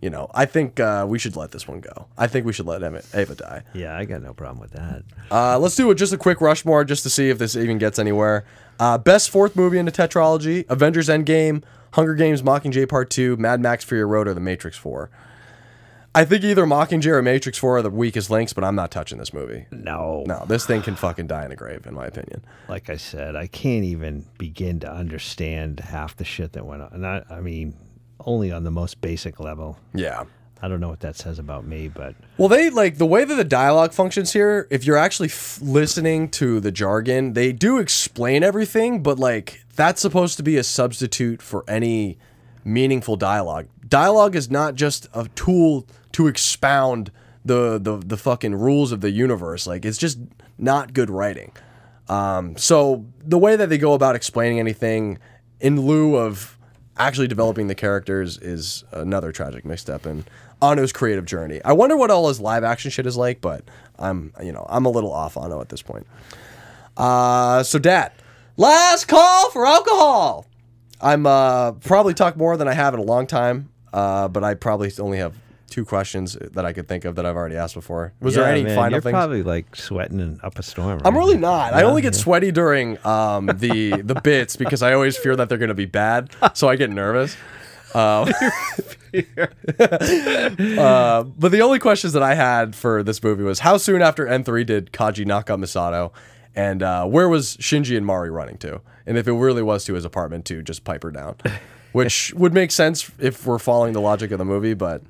You know, I think uh, we should let this one go. I think we should let Eva, Eva die. Yeah, I got no problem with that. Uh, let's do it just a quick Rushmore just to see if this even gets anywhere. Uh, best fourth movie in the tetralogy: Avengers: Endgame, Hunger Games: Mockingjay Part Two, Mad Max: Fury Road, or The Matrix Four. I think either Mockingjay or Matrix Four are the weakest links, but I'm not touching this movie. No, no, this thing can fucking die in a grave, in my opinion. Like I said, I can't even begin to understand half the shit that went on. And I, I mean, only on the most basic level. Yeah. I don't know what that says about me, but Well, they like the way that the dialogue functions here. If you're actually f- listening to the jargon, they do explain everything, but like that's supposed to be a substitute for any meaningful dialogue. Dialogue is not just a tool to expound the the the fucking rules of the universe. Like it's just not good writing. Um, so the way that they go about explaining anything in lieu of actually developing the characters is another tragic misstep in Anno's creative journey. I wonder what all his live action shit is like, but I'm you know I'm a little off Ano at this point. Uh, so dad, last call for alcohol. I'm uh probably talk more than I have in a long time, uh, but I probably only have two questions that I could think of that I've already asked before. Was there any man, final You're things? probably like sweating and up a storm. I'm really not. I only get yeah. sweaty during um, the the bits because I always fear that they're going to be bad, so I get nervous. Um, uh, but the only questions that I had for this movie was how soon after N3 did Kaji knock out Misato, and uh, where was Shinji and Mari running to, and if it really was to his apartment to just pipe her down, which would make sense if we're following the logic of the movie, but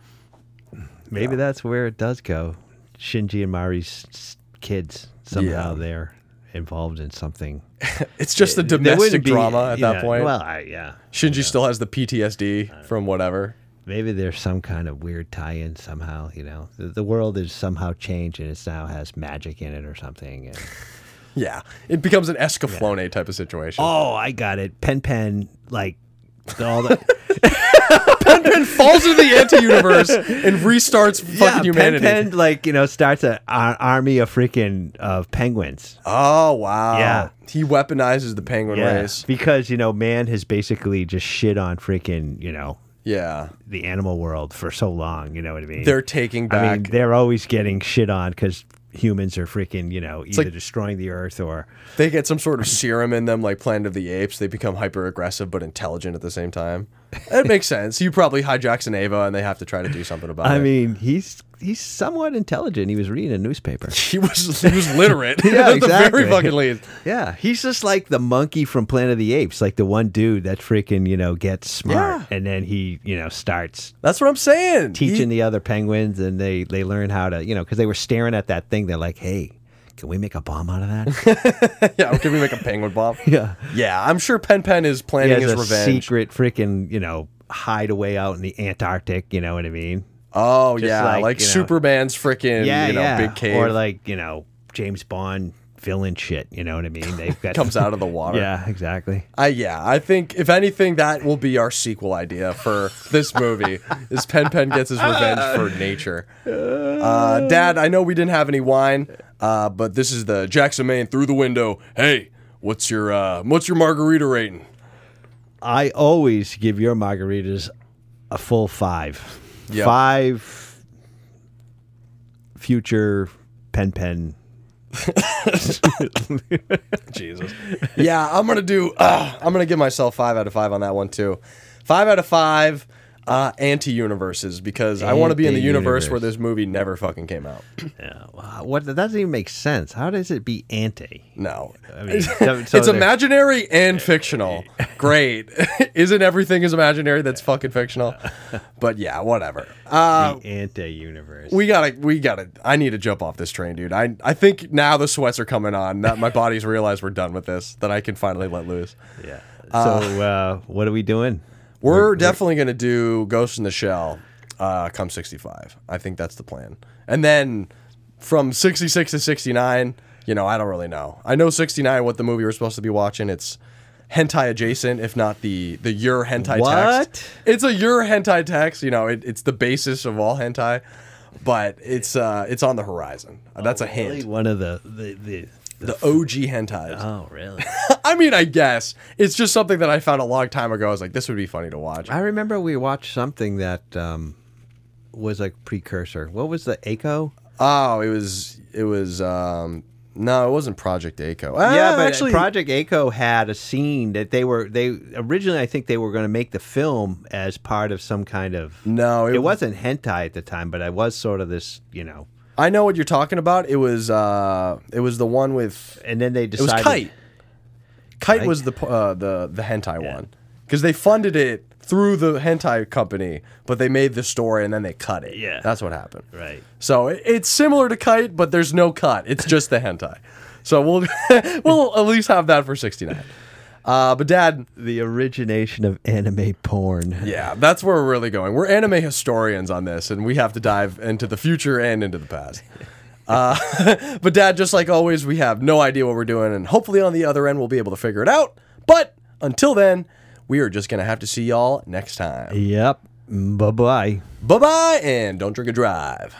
Maybe that's where it does go. Shinji and Mari's kids somehow Yeah. they're involved in something. it's just a There domestic be- drama at that yeah, point. Well, I, yeah. Shinji still has the PTSD from whatever. Maybe there's some kind of weird tie-in somehow. You know, the, the world is somehow changed and it now has magic in it or something. And Yeah, it becomes an Escaflowne type of situation. oh, I got it. Pen Pen like all the Pen Pen falls into the anti-universe and restarts fucking yeah, humanity. Pen Pen like you know starts an army of freaking of penguins. Oh wow! Yeah. he weaponizes the penguin Yeah, race. because you know man has basically just shit on freaking you know Yeah, the animal world for so long. You know what I mean? They're taking I mean, back- they're always getting shit on because humans are freaking, you know, either destroying the earth or They get some sort of serum in them, like Planet of the Apes. They become hyper aggressive but intelligent at the same time. It makes sense. You probably hijacks an Eva, and they have to try to do something about I it. I mean, he's he's somewhat intelligent. He was reading a newspaper. he was he was literate. yeah, exactly. very fucking least. Yeah, he's just like the monkey from Planet of the Apes, like the one dude that freaking you know gets smart, Yeah. and then he you know starts That's what I'm saying. teaching the other penguins, and they they learn how to you know because they were staring at that thing. They're like, hey. Can we make a bomb out of that? yeah, can we make a penguin bomb? yeah. Yeah, I'm sure Pen Pen is He planning his a revenge. secret freaking, you know, hideaway out in the Antarctic, you know what I mean? Oh Just yeah, like, you know- Superman's freaking yeah, you know yeah. big cave Or like, you know, James Bond villain shit, you know what I mean? They've got comes out of the water. Yeah, exactly. I yeah, I think if anything, that will be our sequel idea for this movie. is Pen Pen gets his revenge for nature. Uh, Dad, I know we didn't have any wine, uh, but this is the Jackson Maine through the window. Hey, what's your uh, what's your margarita rating? I always give your margaritas a full five. Yep. Five future pen pen. Jesus. Yeah, I'm gonna do. Uh, I'm gonna give myself five out of five on that one too. Five out of five uh, anti-universes because I want to be in the universe Anti-universe. where this movie never fucking came out. Yeah, wow, what that doesn't even make sense. How does it be anti? No, I mean, so- so it's they're- imaginary and fictional. Great. Isn't everything is imaginary that's fucking fictional? But yeah, whatever. Uh, the anti-universe. we gotta, we gotta. I need to jump off this train, dude. I, I think now the sweats are coming on. That my body's realized we're done with this. That I can finally let loose. Yeah. So uh, what are we doing? We're definitely gonna do Ghost in the Shell, uh, come sixty five. I think that's the plan. And then from sixty six to sixty nine, you know, I don't really know. I know sixty nine what the movie we're supposed to be watching. It's hentai adjacent, if not the the your hentai text. What? text. It's a your hentai text. You know, it, it's the basis of all hentai, but it's uh it's on the horizon. That's a hint. Really one of the the the, The OG hentai. Oh, really? I mean, I guess it's just something that I found a long time ago. I was like, this would be funny to watch. I remember we watched something that um, was a precursor. What was the A-ko? Oh, it was it was um no, it wasn't Project A-ko. yeah, Ah, but actually Project A-ko had a scene that they were they originally I think they were going to make the film as part of some kind of No, it, it, wasn't hentai at the time, but it was sort of this, you know. I know what you're talking about. It was uh it was the one with And then they it was decided Kite. Kite was the uh, the the hentai one because they funded it through the hentai company, but they made the story and then they cut it. Yeah. that's what happened. Right. So it, it's similar to Kite, but there's no cut. It's just the hentai. So we'll we'll at least have that for 69. Uh, but Dad, the origination of anime porn. Yeah, that's where we're really going. We're anime historians on this, and we have to dive into the future and into the past. Uh, but Dad, just like always, we have no idea what we're doing, and hopefully on the other end we'll be able to figure it out. But until then, we are just gonna have to see y'all next time. Yep. Bye bye. Bye bye, and don't drink and drive.